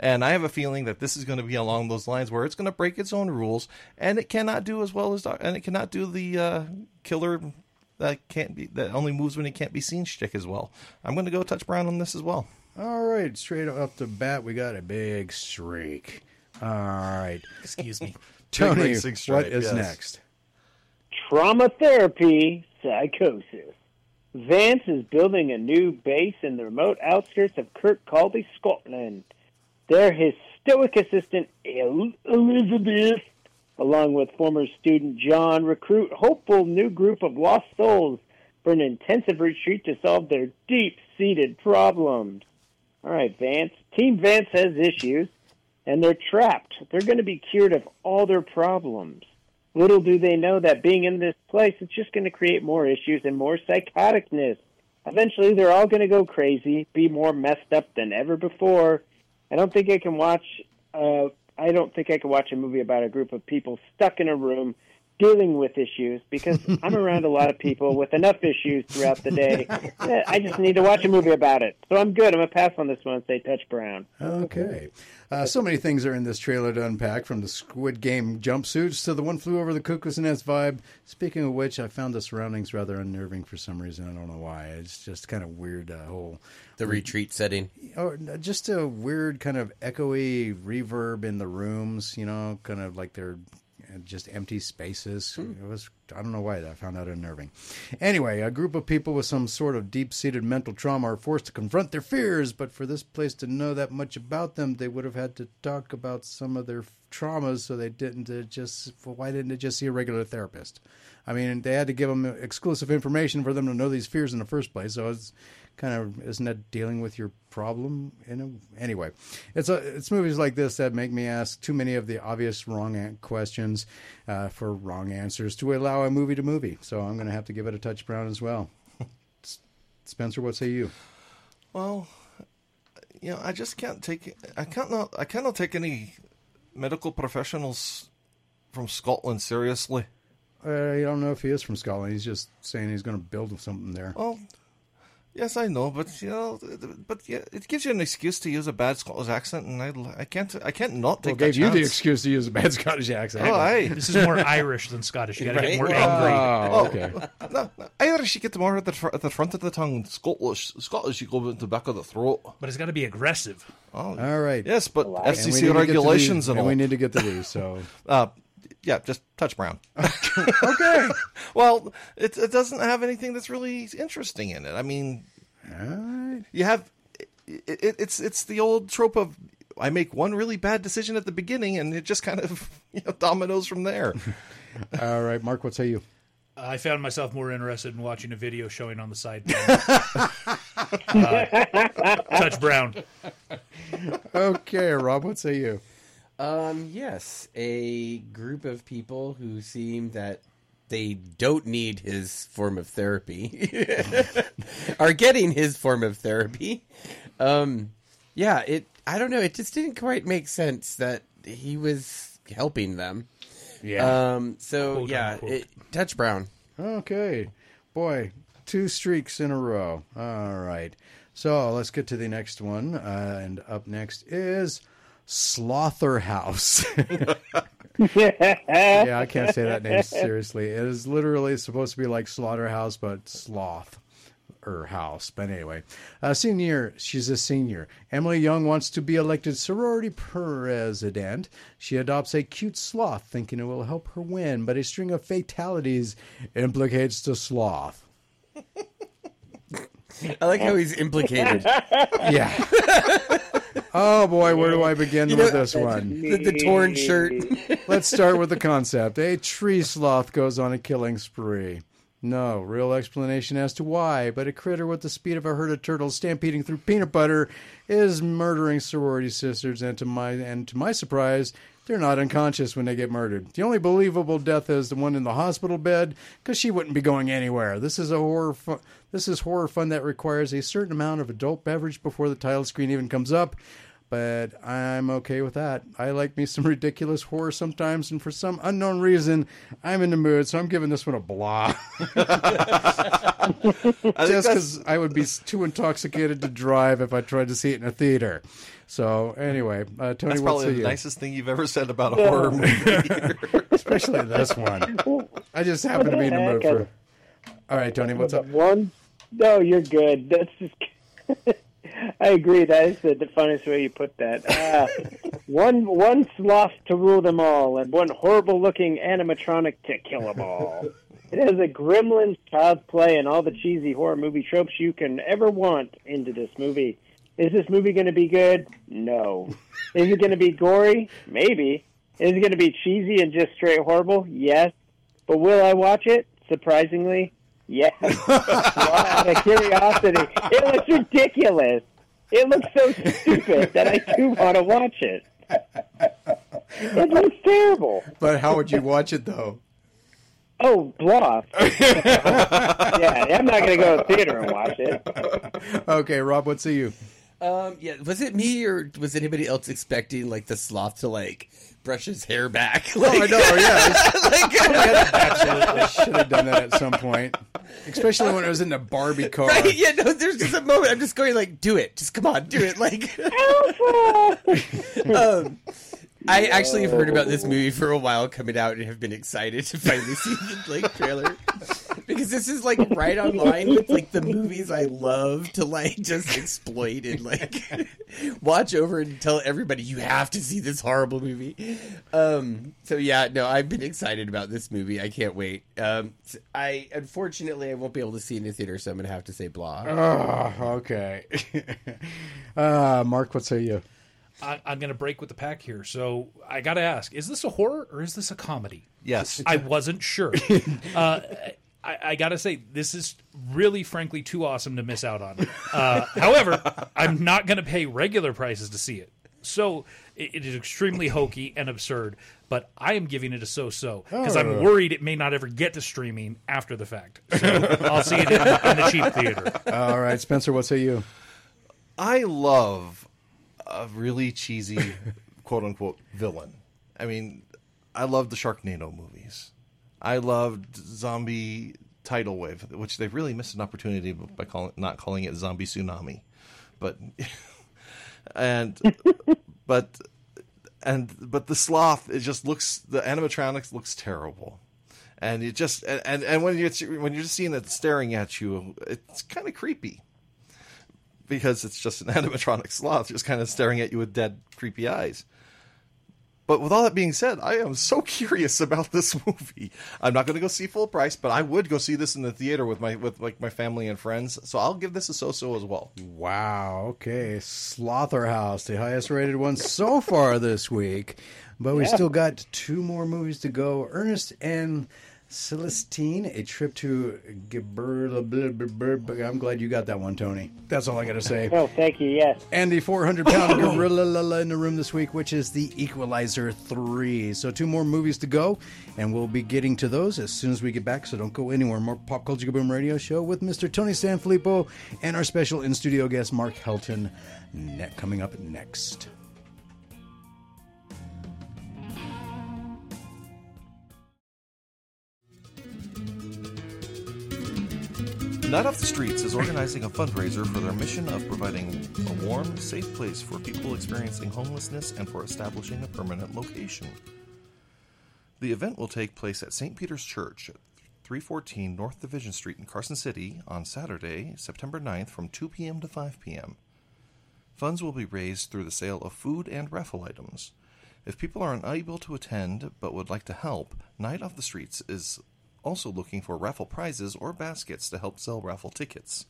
And I have a feeling that this is going to be along those lines where it's going to break its own rules, and it cannot do as well as Doc- and it cannot do the uh, killer that can't be that only moves when it can't be seen shtick as well. I'm going to go touch brown on this as well. All right, straight up the bat, we got a big streak. All right, excuse me. Tony, racing what stripe, is yes. next? Trauma therapy psychosis. Vance is building a new base in the remote outskirts of Kirkcaldy, Scotland. There, his stoic assistant El- Elizabeth, along with former student John, recruit hopeful new group of lost souls for an intensive retreat to solve their deep-seated problems. All right, Vance. Team Vance has issues, and they're trapped. They're going to be cured of all their problems. Little do they know that being in this place is just going to create more issues and more psychoticness. Eventually, they're all going to go crazy, be more messed up than ever before. I don't think I can watch. Uh, I don't think I can watch a movie about a group of people stuck in a room dealing with issues because I'm around a lot of people with enough issues throughout the day. I just need to watch a movie about it. So I'm good. I'm gonna pass on this one and say Touch Brown. Okay. Uh, so many things are in this trailer to unpack, from the Squid Game jumpsuits to the one flew over the cuckoo's nest vibe. Speaking of which, I found the surroundings rather unnerving for some reason. I don't know why. It's just kind of weird. Uh, whole The retreat setting. or just a weird kind of echoey reverb in the rooms. You know, kind of like they're just empty spaces. It was I don't know why I found that unnerving. Anyway, a group of people with some sort of deep-seated mental trauma are forced to confront their fears. But for this place to know that much about them, they would have had to talk about some of their traumas. So they didn't uh, just. well, Why didn't they just see a regular therapist? I mean, they had to give them exclusive information for them to know these fears in the first place. So it's kind of isn't that dealing with your problem? In a, anyway, it's a, it's movies like this that make me ask too many of the obvious wrong questions uh, for wrong answers to allow a movie to movie. So I'm going to have to give it a touch brown as well. Spencer, what say you? Well, you know, I just can't take. I can't not. I cannot take any medical professionals from Scotland seriously. Uh, I don't know if he is from Scotland. He's just saying he's going to build something there. Well, yes, I know, but you know, but yeah, it gives you an excuse to use a bad Scottish accent, and I, I can't, I can't not take. Well, take. gave you the excuse to use a bad Scottish accent. Oh, aye. This is more Irish than Scottish. You got to Right. get more Oh, angry. okay. No, no, Irish, you get more at the, fr- at the front of the tongue. Scottish, Scottish, you go into the back of the throat. But it's got to be aggressive. Oh, All right. yes, but And we need to FCC get to regulations these- and and all. we need to get to these. So uh, yeah, just touch brown. okay. well, it, it doesn't have anything that's really interesting in it. I mean, All right. you have it, it, it's it's the old trope of I make one really bad decision at the beginning, and it just kind of you know, dominoes from there. All right, Mark. What say you? I found myself more interested in watching a video showing on the side. uh, touch brown. Okay, Rob. What say you? Um, yes, a group of people who seem that they don't need his form of therapy are getting his form of therapy. Um, yeah, it. I don't know. It just didn't quite make sense that he was helping them. Yeah. Um. So Quote, yeah, unquote. it, Dutch Brown. Okay. Boy, two streaks in a row. All right. So let's get to the next one. Uh, and up next is Slotherhouse. yeah, I can't say that name seriously. It is literally supposed to be like Slaughterhouse, but sloth or house. But anyway, uh, senior, she's a senior. Emily Young wants to be elected sorority president. She adopts a cute sloth, thinking it will help her win, but a string of fatalities implicates the sloth. I like how he's implicated. Yeah. Oh boy, where do I begin You with this one? the- the torn shirt. Let's start with the concept. A tree sloth goes on a killing spree. No real explanation as to why, but a critter with the speed of a herd of turtles stampeding through peanut butter is murdering sorority sisters, and to my and to my surprise, they're not unconscious when they get murdered. The only believable death is the one in the hospital bed, because she wouldn't be going anywhere. This is a horror. Fu- this is horror fun that requires a certain amount of adult beverage before the title screen even comes up. But I'm okay with that. I like me some ridiculous horror sometimes, and for some unknown reason, I'm in the mood, so I'm giving this one a blah. Just because I would be too intoxicated to drive if I tried to see it in a theater. So anyway, uh, Tony, That's what's probably the the you? nicest thing you've ever said about a horror movie. especially this one. I just happen to be in the mood for. All right, Tony, what's up? One, no, you're good. That's just. I agree. That is the, the funniest way you put that. Uh, one, one sloth to rule them all, and one horrible-looking animatronic to kill them all. It has a gremlins, child's play, and all the cheesy horror movie tropes you can ever want into this movie. Is this movie going to be good? No. Is it going to be gory? Maybe. Is it going to be cheesy and just straight horrible? Yes. But will I watch it? Surprisingly, yes. Out of curiosity, it looks ridiculous. It looks so stupid that I do want to watch it. It looks terrible. But how would you watch it though? Oh, blah. yeah, I'm not going to go to the theater and watch it. Okay, Rob, what say you? Um, yeah, was it me or was anybody else expecting like the sloth to like brush his hair back? Oh, I know, yeah. like, Absolutely, should have done that at some point, especially when I was in the Barbie car. right? Yeah, no. There's just a moment. I'm just going like, do it. Just come on, do it. Like, um, I actually have heard about this movie for a while coming out and have been excited to finally see the like trailer because this is like right on line with like the movies I love to like just exploit and like watch over and tell everybody you have to see this horrible movie. Um, so yeah, no, I've been excited about this movie. I can't wait. Um, I unfortunately I won't be able to see it in the theater, so I'm gonna have to say blah. Oh, okay. uh, Mark, what say you? I, I'm going to break with the pack here. So I got to ask: Is this a horror or is this a comedy? Yes. I wasn't sure. uh, I, I got to say, this is really, frankly, too awesome to miss out on. Uh, however, I'm not going to pay regular prices to see it. So it, it is extremely hokey and absurd. But I am giving it a so-so because Oh. I'm worried it may not ever get to streaming after the fact. So I'll see it in, in the cheap theater. All right, Spencer, what say you? I love a really cheesy, quote unquote, villain. I mean, I love the Sharknado movies. I loved Zombie Tidal Wave, which they've really missed an opportunity by calling not calling it Zombie Tsunami, but and but and but the sloth it just looks the animatronics looks terrible and it just and and when you're when you're just seeing it staring at you it's kind of creepy because it's just an animatronic sloth just kind of staring at you with dead, creepy eyes. But with all that being said, I am so curious about this movie. I'm not going to go see full price, but I would go see this in the theater with my with like my family and friends. So I'll give this a so-so as well. Wow. Okay, Slotherhouse, the highest rated one so far this week, but we Yeah. still got two more movies to go. Ernest and Celestine, a trip to. I'm glad you got that one, Tony. That's all I got to say. Oh, thank you. Yes. And the 400 pound gorilla in the room this week, which is the Equalizer 3. So, two more movies to go, and we'll be getting to those as soon as we get back. So, don't go anywhere. More Pop Culture Kaboom Radio Show with Mr. Tony Sanfilippo and our special in studio guest, Mark Helton, coming up next. Night Off the Streets is organizing a fundraiser for their mission of providing a warm, safe place for people experiencing homelessness and for establishing a permanent location. The event will take place at St. Peter's Church at 314 North Division Street in Carson City on Saturday, September 9th from 2 p.m. to 5 p.m. Funds will be raised through the sale of food and raffle items. If people are unable to attend but would like to help, Night Off the Streets is also looking for raffle prizes or baskets to help sell raffle tickets.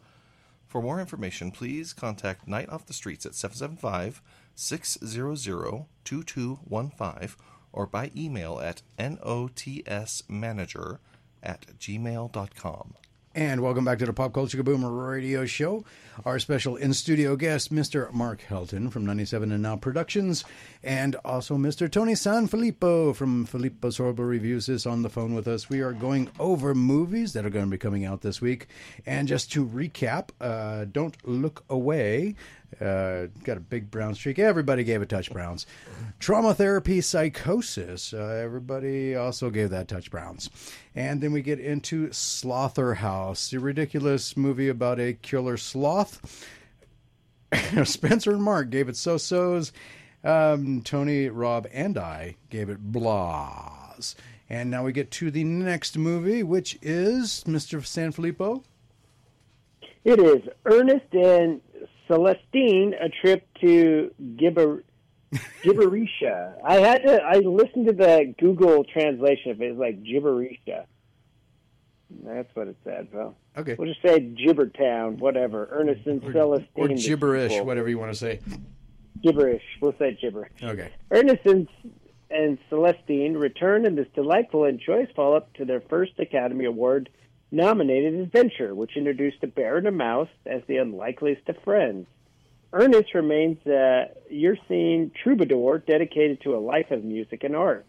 For more information, please contact Night Off the Streets at 775 600 2215 or by email at notsmanager at gmail.com. And welcome back to the Pop Culture Kaboom radio show. Our special in studio guest, Mr. Mark Helton from 97 and Now Productions, and also Mr. Tony Sanfilippo from Filippo's Horrible Reviews is on the phone with us. We are going over movies that are going to be coming out this week. And just to recap, uh, Don't Look Away. Uh, got a big brown streak. Everybody gave a touch browns. Trauma therapy, psychosis. Uh, everybody also gave that touch browns. And then we get into Slotherhouse, the ridiculous movie about a killer sloth. Spencer and Mark gave it so so's. Um, Tony, Rob, and I gave it blahs. And now we get to the next movie, which is Mr. Sanfilippo. It is Ernest and Celestine, a trip to Gibber, Gibberisha. I had to. I listened to the Google translation of it. It's like Gibberisha. That's what it said, Well, Okay. We'll just say Gibbertown, whatever. Ernest and Celestine. Or gibberish, whatever you want to say. Gibberish. We'll say gibberish. Okay. Ernest and, and Celestine return in this delightful and joyous follow up to their first Academy Award nominated adventure, which introduced a bear and a mouse as the unlikeliest of friends. Ernest remains a Yersian troubadour dedicated to a life of music and art,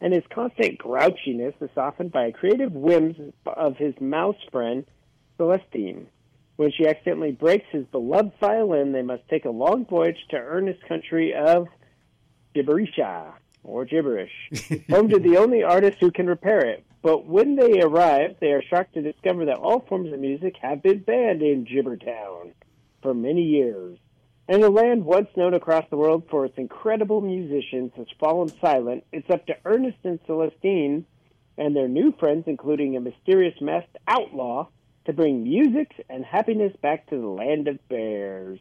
and his constant grouchiness is softened by a creative whims of his mouse friend, Celestine. When she accidentally breaks his beloved violin, they must take a long voyage to Ernest's country of Gibberisha, or gibberish, home to the only artist who can repair it. But when they arrive, they are shocked to discover that all forms of music have been banned in Gibbertown for many years. And a land once known across the world for its incredible musicians has fallen silent. It's up to Ernest and Celestine and their new friends, including a mysterious masked outlaw, to bring music and happiness back to the land of bears.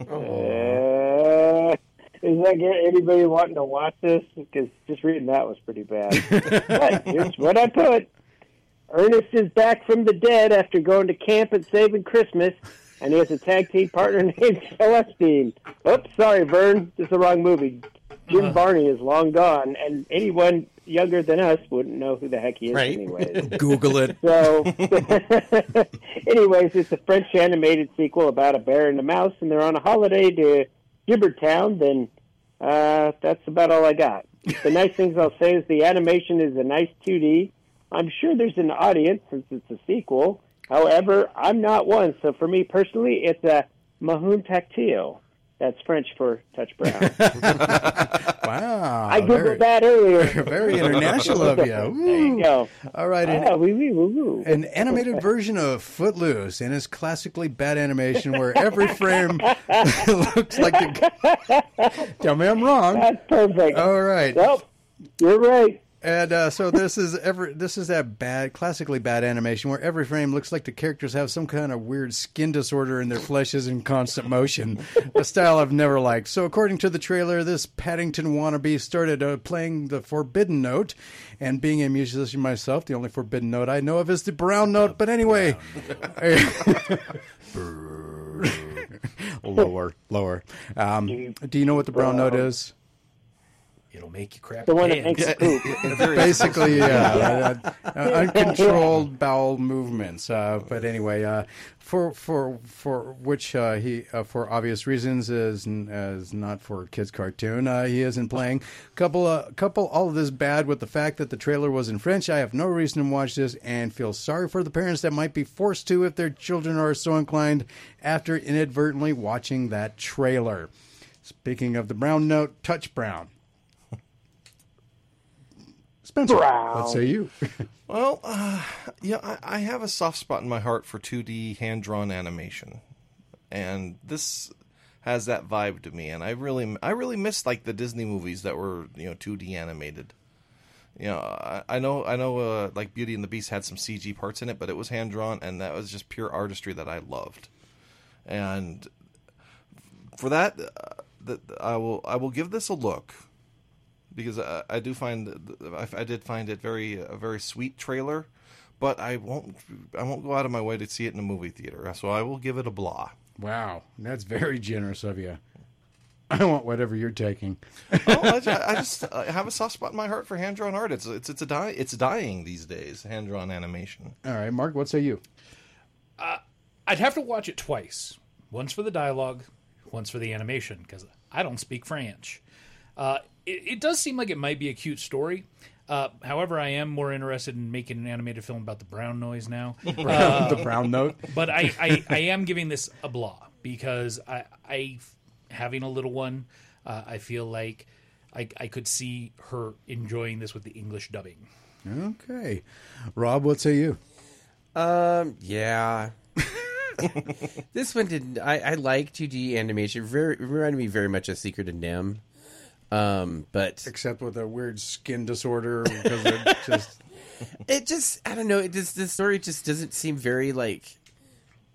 Uh, is that get anybody wanting to watch this? Because just reading that was pretty bad. but here's what I put. Ernest is back from the dead after going to camp and saving Christmas, and he has a tag team partner named Celestine. Oops, sorry, Vern. This is the wrong movie. Jim uh-huh. Barney is long gone, and anyone younger than us wouldn't know who the heck he is Right. anyways. Google it. So, anyways, it's a French animated sequel about a bear and a mouse, and they're on a holiday to Gibbertown. Then uh, that's about all I got. The nice things I'll say is the animation is a nice 2D. I'm sure there's an audience since it's a sequel. However, I'm not one, so for me personally, it's a Mahun Tactile. That's French for touch brown. Wow. I googled very, that earlier. very international of you. There you go. All right. Ah, An, wee, wee, woo, woo. an animated version of Footloose and its classically bad animation where every frame looks like the. Tell me I'm wrong. That's perfect. All right. Nope, you're right. And uh, so this is every this is that bad, classically bad animation where every frame looks like the characters have some kind of weird skin disorder and their flesh is in constant motion. a style I've never liked. So according to the trailer, this Paddington wannabe started uh, playing the forbidden note, and being a musician myself, the only forbidden note I know of is the brown note. But anyway. lower, lower. Um, do you know what the brown note is? It'll make you crap. The one that makes pants. poop. basically yeah uh, uh, uncontrolled bowel movements uh, but anyway uh, for for for which uh, he uh, for obvious reasons is is not for a kids cartoon uh, he isn't playing couple uh, couple all of this bad with the fact that the trailer was in French I have no reason to watch this and feel sorry for the parents that might be forced to if their children are so inclined after inadvertently watching that trailer speaking of the brown note touch brown Spencer, Brown. what say you? Well, uh, yeah, I, I have a soft spot in my heart for 2D hand drawn animation, and this has that vibe to me. And I really, I really miss like the Disney movies that were you know 2D animated. You know, I, I know, I know, uh, like Beauty and the Beast had some CG parts in it, but it was hand drawn, and that was just pure artistry that I loved. And for that, uh, that I will, I will give this a look because I, I do find I, I did find it very a very sweet trailer, but I won't I won't go out of my way to see it in a movie theater. So I will give it a blah. Wow, that's very generous of you. I want whatever you're taking. oh, I, ju- I just I have a soft spot in my heart for hand drawn art. It's it's it's a die it's dying these days. Hand drawn animation. All right, Mark, what say you? I'd have to watch it twice. Once for the dialogue, once for the animation, because I don't speak French. Uh, it, it does seem like it might be a cute story. Uh, however, I am more interested in making an animated film about the brown noise now. Uh, the brown note. but I, I, I am giving this a blah because I, I having a little one, uh, I feel like I, I could see her enjoying this with the English dubbing. Okay, Rob, what say you? Um, yeah. this one didn't. I, I like 2D animation. Very reminded me very much of Secret of NIMH. Um, but Except with a weird skin disorder because it just it just I don't know. It just the story just doesn't seem very like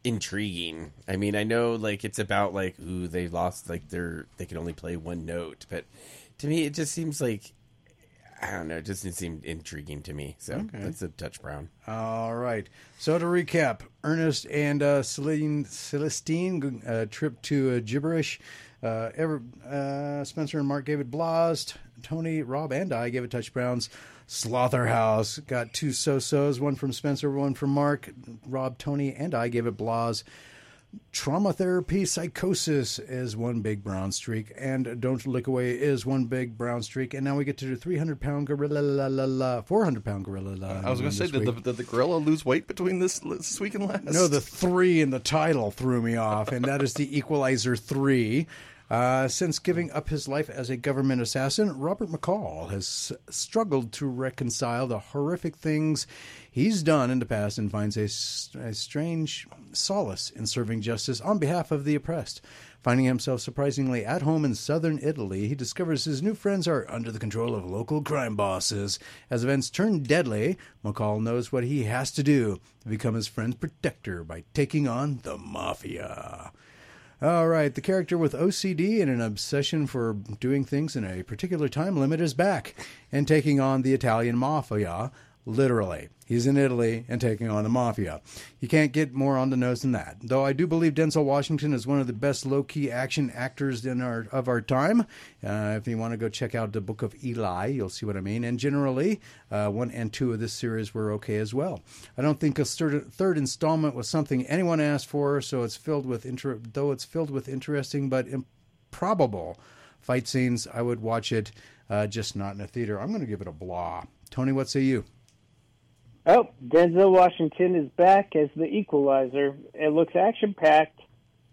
intriguing. I mean, I know like it's about like ooh they lost like their they can only play one note, but to me it just seems like I don't know. It just didn't seem intriguing to me. So Okay. that's a touch brown. All right. So to recap, Ernest and uh, Celine, Celestine uh, trip to uh, gibberish. Uh, ever, uh, Spencer and Mark gave it blahs. T- Tony, Rob, and I gave it touch browns. Slotherhouse got two so-sos, one from Spencer, one from Mark. Rob, Tony, and I gave it blahs. Trauma therapy psychosis is one big brown streak, and don't Look away is one big brown streak. And now we get to the 300 pound gorilla, la, la, la, 400 pound gorilla. La, I was going to say, did the, did the gorilla lose weight between this, this week and last? No, the three in the title threw me off, and that is the Equalizer 3. Uh, since giving up his life as a government assassin, Robert McCall has struggled to reconcile the horrific things he's done in the past and finds a strange solace in serving justice on behalf of the oppressed. Finding himself surprisingly at home in southern Italy, he discovers his new friends are under the control of local crime bosses. As events turn deadly, McCall knows what he has to do to become his friend's protector by taking on the mafia. All right, the character with OCD and an obsession for doing things in a particular time limit is back and taking on the Italian mafia, literally. He's in Italy and taking on the mafia. You can't get more on the nose than that. Though I do believe Denzel Washington is one of the best low-key action actors in our of our time. Uh, if you want to go check out the Book of Eli, you'll see what I mean. And generally, uh, one and two of this series were okay as well. I don't think a third, third installment was something anyone asked for, so it's filled with inter- though it's filled with interesting but improbable fight scenes. I would watch it, uh, just not in a theater. I'm going to give it a blah. Tony, what say you? Oh, Denzel Washington is back as the equalizer. It looks action packed,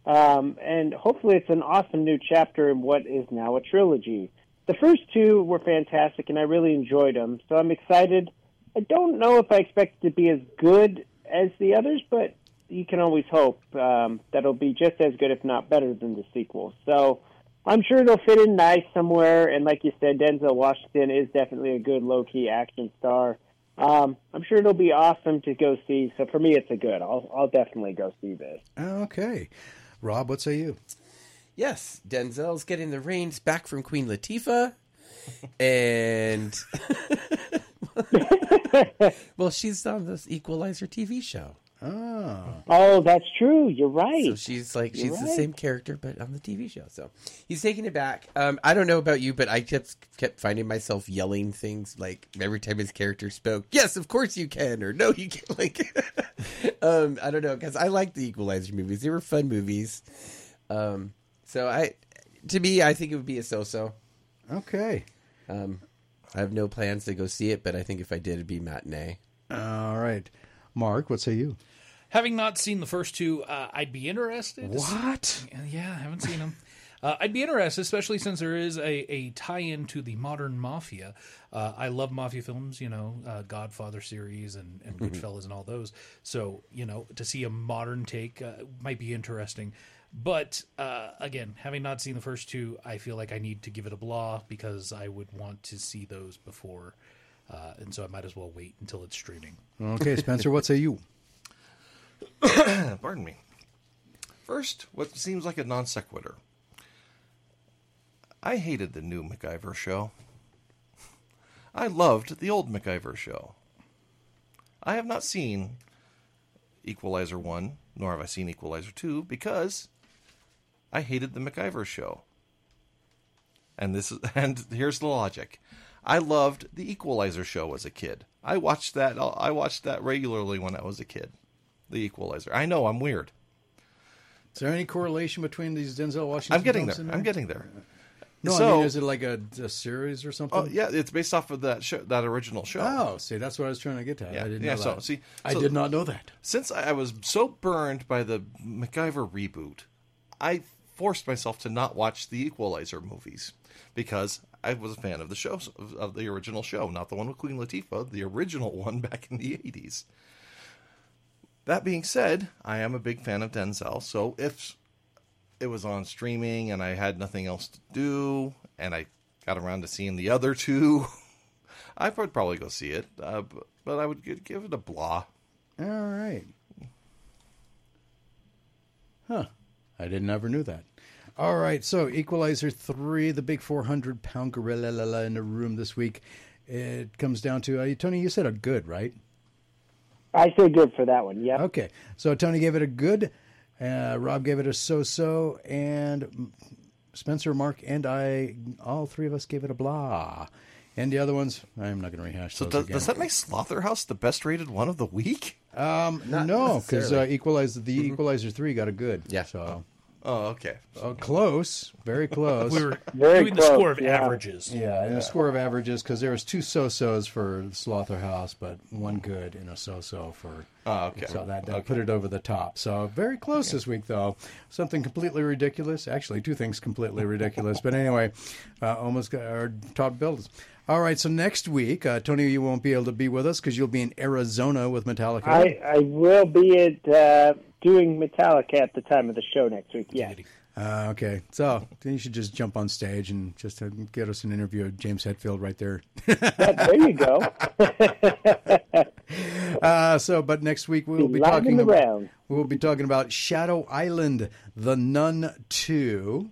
um, and hopefully it's an awesome new chapter in what is now a trilogy. The first two were fantastic, and I really enjoyed them, so I'm excited. I don't know if I expect it to be as good as the others, but you can always hope um, that it'll be just as good, if not better, than the sequel. So I'm sure it'll fit in nice somewhere. And like you said, Denzel Washington is definitely a good low key action star. Um, I'm sure it'll be awesome to go see. So for me, it's a good. I'll I'll definitely go see this. Okay. Rob, what say you? Yes, Denzel's getting the reins back from Queen Latifah, and well, she's on this Equalizer TV show. Oh, Oh, that's true. You're right. So she's like You're she's the same character, but on the TV show. So he's taking it back. Um, I don't know about you, but I kept kept finding myself yelling things like every time his character spoke. Yes, of course you can, or no, you can't. Like, um, I don't know because I like the Equalizer movies. They were fun movies. Um, so I, to me, I think it would be a so-so. okay. Um, I have no plans to go see it, but I think if I did, it'd be matinee. All right. Mark, what say you? Having not seen the first two, uh, I'd be interested. What? yeah, I haven't seen them. Uh, I'd be interested, especially since there is a, a tie-in to the modern mafia. Uh, I love mafia films, you know, uh, Godfather series and, and Mhm. Goodfellas and all those. So you know, to see a modern take uh, might be interesting. But uh, again, having not seen the first two, I feel like I need to give it a blah because I would want to see those before, uh, and so I might as well wait until it's streaming. Okay, Spencer, what say you? Pardon me. First, what seems like a non sequitur. I hated the new MacGyver show. I loved the old MacGyver show. I have not seen Equalizer 1, nor have I seen Equalizer 2, because I hated the MacGyver show. And this is, and here's the logic. I loved the Equalizer show as a kid. I watched that I watched that regularly when I was a kid. The Equalizer. I know I'm weird. Is there any correlation between these Denzel Washington? I'm getting films there. in I'm getting there. No, I So- mean, is it like a, a series or something? Oh yeah, it's based off of that show, that original show. Oh, see, that's what I was trying to get to. Yeah, I didn't yeah. know So that. see, I so- did not know that. Since I was so burned by the MacGyver reboot, I forced myself to not watch the Equalizer movies because I was a fan of the show of, of the original show, not the one with Queen Latifah, the original one back in the eighties. That being said, I am a big fan of Denzel, so if it was on streaming and I had nothing else to do, and I got around to seeing the other two, I would probably go see it. Uh, but, I would give it a blah. All right. Huh. I didn't ever knew that. All right, so Equalizer 3, the big 400 pound gorilla la, la, in the room this week. It comes down to, uh, Tony, you said a good, right? I say good for that one. Yeah. Okay, so Tony gave it a good, uh, Rob gave it a so so, and Spencer, Mark, and I, all three of us gave it a blah. And the other ones, I'm not going to rehash So those does, does that make Slotherhouse the best rated one of the week? Um, Not no, because uh. Equalizer the Equalizer three got a good. Yeah. So. Oh, okay. Uh, close, very close. We were Very doing the score of yeah. averages. Yeah, and the score of averages because there was two so-sos for Slotherhouse, but one good and a so-so for. Oh, okay. So that, that put it over the top. So very close this week, though. Something completely ridiculous. Actually, two things completely ridiculous. But anyway, uh, almost got our top builds. All right, so next week, uh, Tony, you won't be able to be with us because you'll be in Arizona with Metallica. I, I will be at uh, doing Metallica at the time of the show next week. Yeah. Uh, okay, so then you should just jump on stage and just uh, get us an interview of James Hetfield right there. there you go. uh, so, but next week we will be in talking about we will be talking about Shadow Island, The Nun Two,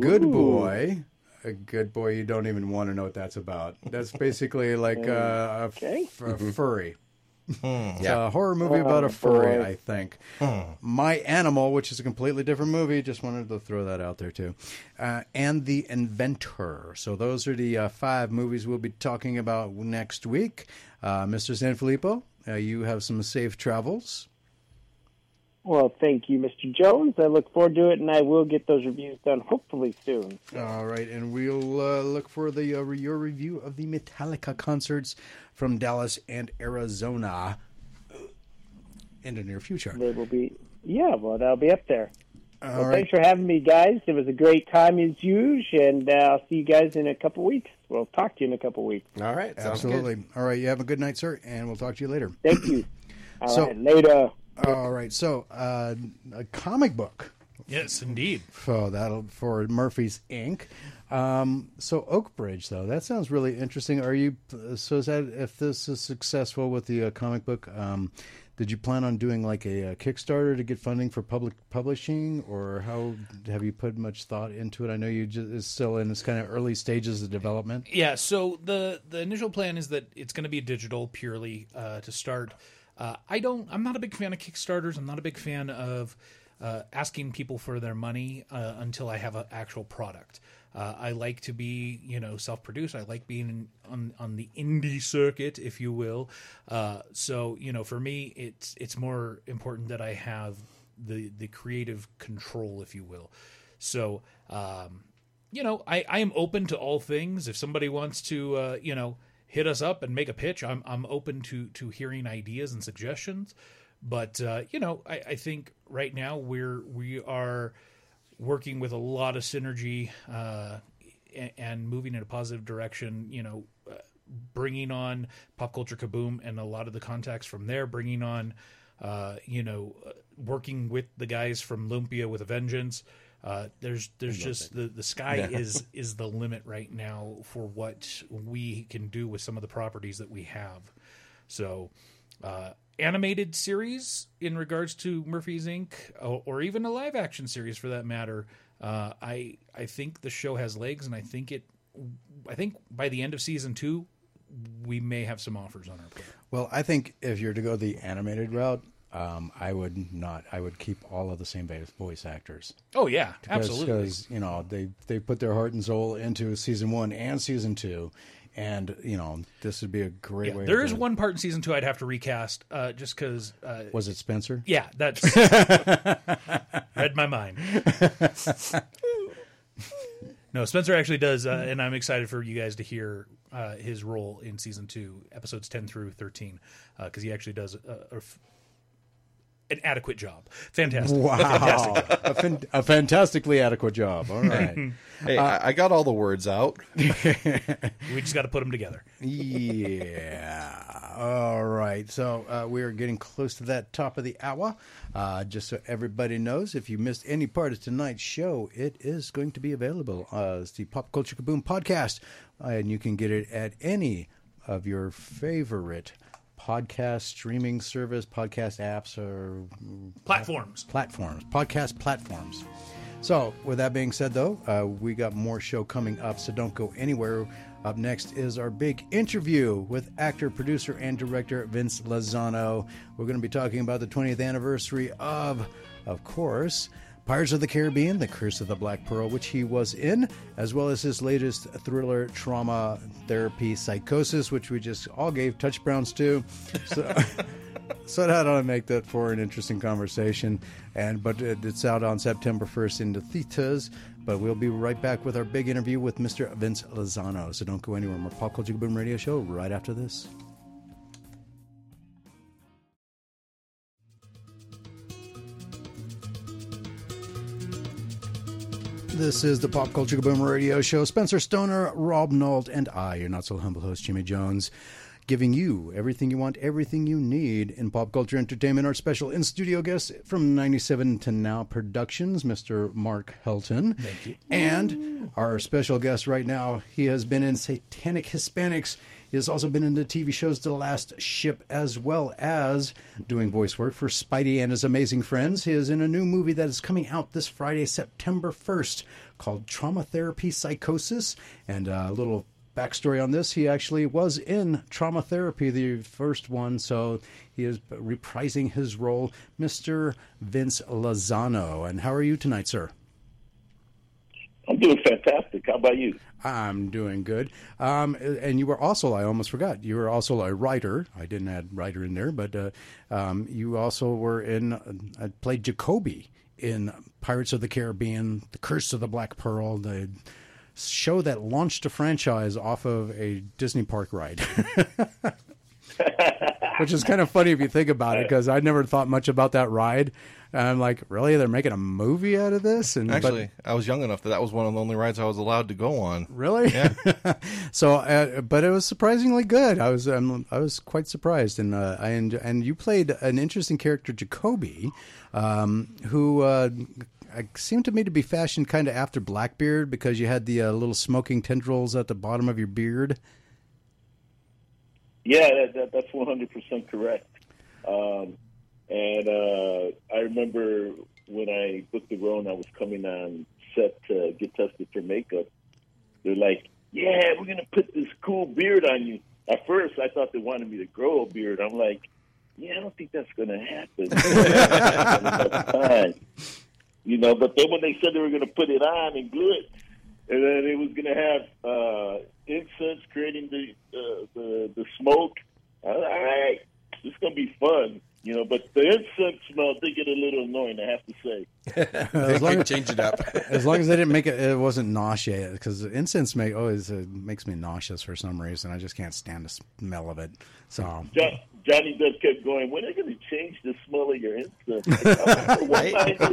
Good Ooh. Boy. A good boy, you don't even want to know what that's about. That's basically like uh, a, f- a furry. It's Yeah. a horror movie about a furry, boy. I think. My Animal, which is a completely different movie, just wanted to throw that out there too. Uh, and The Inventor. So those are the uh, five movies we'll be talking about next week. Uh, Mr. Sanfilippo, uh, you have some safe travels. Well, thank you, Mr. Jones. I look forward to it, and I will get those reviews done hopefully soon. All right, and we'll uh, look for the uh, your review of the Metallica concerts from Dallas and Arizona in the near future. They will be, yeah, well, that'll be up there. All well, right. thanks for having me, guys. It was a great time as usual, and uh, I'll see you guys in a couple weeks. We'll talk to you in a couple weeks. All right, Absolutely. All right, you have a good night, sir, and we'll talk to you later. Thank you. All So- right, later. All right, so uh, a comic book. Yes, indeed. So that'll for Murphy's Inc. Um, so Oakbridge, though, that sounds really interesting. Are you so? Is that if this is successful with the uh, comic book? Um, did you plan on doing like a, uh Kickstarter to get funding for public publishing, or how have you put much thought into it? I know you just it's still in its kind of early stages of development. Yeah, so the the initial plan is that it's going to be digital purely uh, to start. Uh, I don't. I'm not a big fan of Kickstarters. I'm not a big fan of uh, asking people for their money uh, until I have an actual product. Uh, I like to be, you know, self-produced. I like being on on the indie circuit, if you will. Uh, so, you know, for me, it's it's more important that I have the the creative control, if you will. So, um, you know, I, I am open to all things. If somebody wants to, uh, you know, hit us up and make a pitch, I'm I'm open to to hearing ideas and suggestions. But uh, you know, I, I think right now we're we are working with a lot of synergy uh, and, and moving in a positive direction. You know, uh, bringing on pop culture kaboom and a lot of the contacts from there, bringing on, uh, you know, uh, working with the guys from Lumpia with a Vengeance. Uh, there's there's just the, the sky Yeah. is is the limit right now for what we can do with some of the properties that we have. So, uh, animated series in regards to Murphy's Inc. or, or even a live action series for that matter. Uh, I I think the show has legs, and I think it. I think by the end of season two, we may have some offers on our plate. Well, I think if you're to go the animated route, um, I would not. I would keep all of the same voice- actors. Oh yeah, Because- absolutely. Because you know they they put their heart and soul into season one and season two, and you know this would be a great Yeah, way. there to is one part in season two I'd have to recast, uh, just because. Uh, Was it Spencer? Yeah, that's read my mind. No, Spencer actually does, uh, and I'm excited for you guys to hear uh, his role in season two, episodes ten through thirteen, because he actually does a, a an adequate job. Fantastic! Wow, Fantastic. a, fan- a fantastically adequate job. All right. Hey, I, I got all the words out. we just got to put them together. Yeah. All right. So uh, we are getting close to that top of the hour. Uh, just so everybody knows, if you missed any part of tonight's show, it is going to be available uh, as the Pop Culture Kaboom podcast, uh, and you can get it at any of your favorite podcast streaming service, podcast apps, or Platforms. platforms, podcast platforms. So, with that being said, though, uh, we got more show coming up, so don't go anywhere. Up next is our big interview with actor, producer, and director Vince Lozano. We're going to be talking about the 20th anniversary of, of course, Pirates of the Caribbean, The Curse of the Black Pearl, which he was in, as well as his latest thriller, Trauma Therapy Psychosis, which we just all gave touch browns to. So. So that ought to make that for an interesting conversation. And but it, it's out on September 1st in the theaters. But we'll be right back with our big interview with Mr. Vince Lozano. So don't go anywhere. More Pop Culture Boom Radio Show right after this. This is the Pop Culture Boom Radio Show. Spencer Stoner, Rob Nault, and I, your not so humble host, Jimmy Jones, giving you everything you want, everything you need in pop culture entertainment. Our special in studio guest from 97 to Now Productions, Mr. Mark Helton. Thank you. And our special guest right now, he has been in Satanic Hispanics. He has also been in the TV shows The Last Ship, as well as doing voice work for Spidey and his amazing friends. He is in a new movie that is coming out this Friday, September 1st, called Trauma Therapy Psychosis. And uh, a little backstory on this he actually was in Trauma Therapy, the first one, so he is reprising his role, Mr. Vince Lozano. And how are you tonight, sir? I'm doing fantastic. How about you? I'm doing good. Um, and you were also, I almost forgot, you were also a writer. I didn't add writer in there, but uh, um, you also were in, uh, played Jacoby in Pirates of the Caribbean, The Curse of the Black Pearl, the show that launched a franchise off of a Disney park ride. Which is kind of funny if you think about it, because I never thought much about that ride. And I'm like, really? They're making a movie out of this? And but- Actually, I was young enough that that was one of the only rides I was allowed to go on. Really? Yeah. so, uh, but it was surprisingly good. I was, um, I was quite surprised, and uh, I enj- and you played an interesting character, Jacoby, um, who uh, seemed to me to be fashioned kind of after Blackbeard because you had the uh, little smoking tendrils at the bottom of your beard. Yeah, that, that, that's 100% correct. Um, and uh, I remember when I booked the role and I was coming on set to get tested for makeup, they're like, yeah, we're going to put this cool beard on you. At first, I thought they wanted me to grow a beard. I'm like, yeah, I don't think that's going to happen. You know, but then when they said they were going to put it on and glue it, and then it was going to have uh, incense creating the, uh, the the smoke. I was like, All right, this is going to be fun. You know, but the incense smell did get a little annoying, I have to say. as, long as, Change it up. as long as they didn't make it, it wasn't nauseous because incense make always uh, makes me nauseous for some reason. I just can't stand the smell of it. So Jo- Johnny Depp kept going, when are they going to change the smell of your incense? Like, I don't know what kind of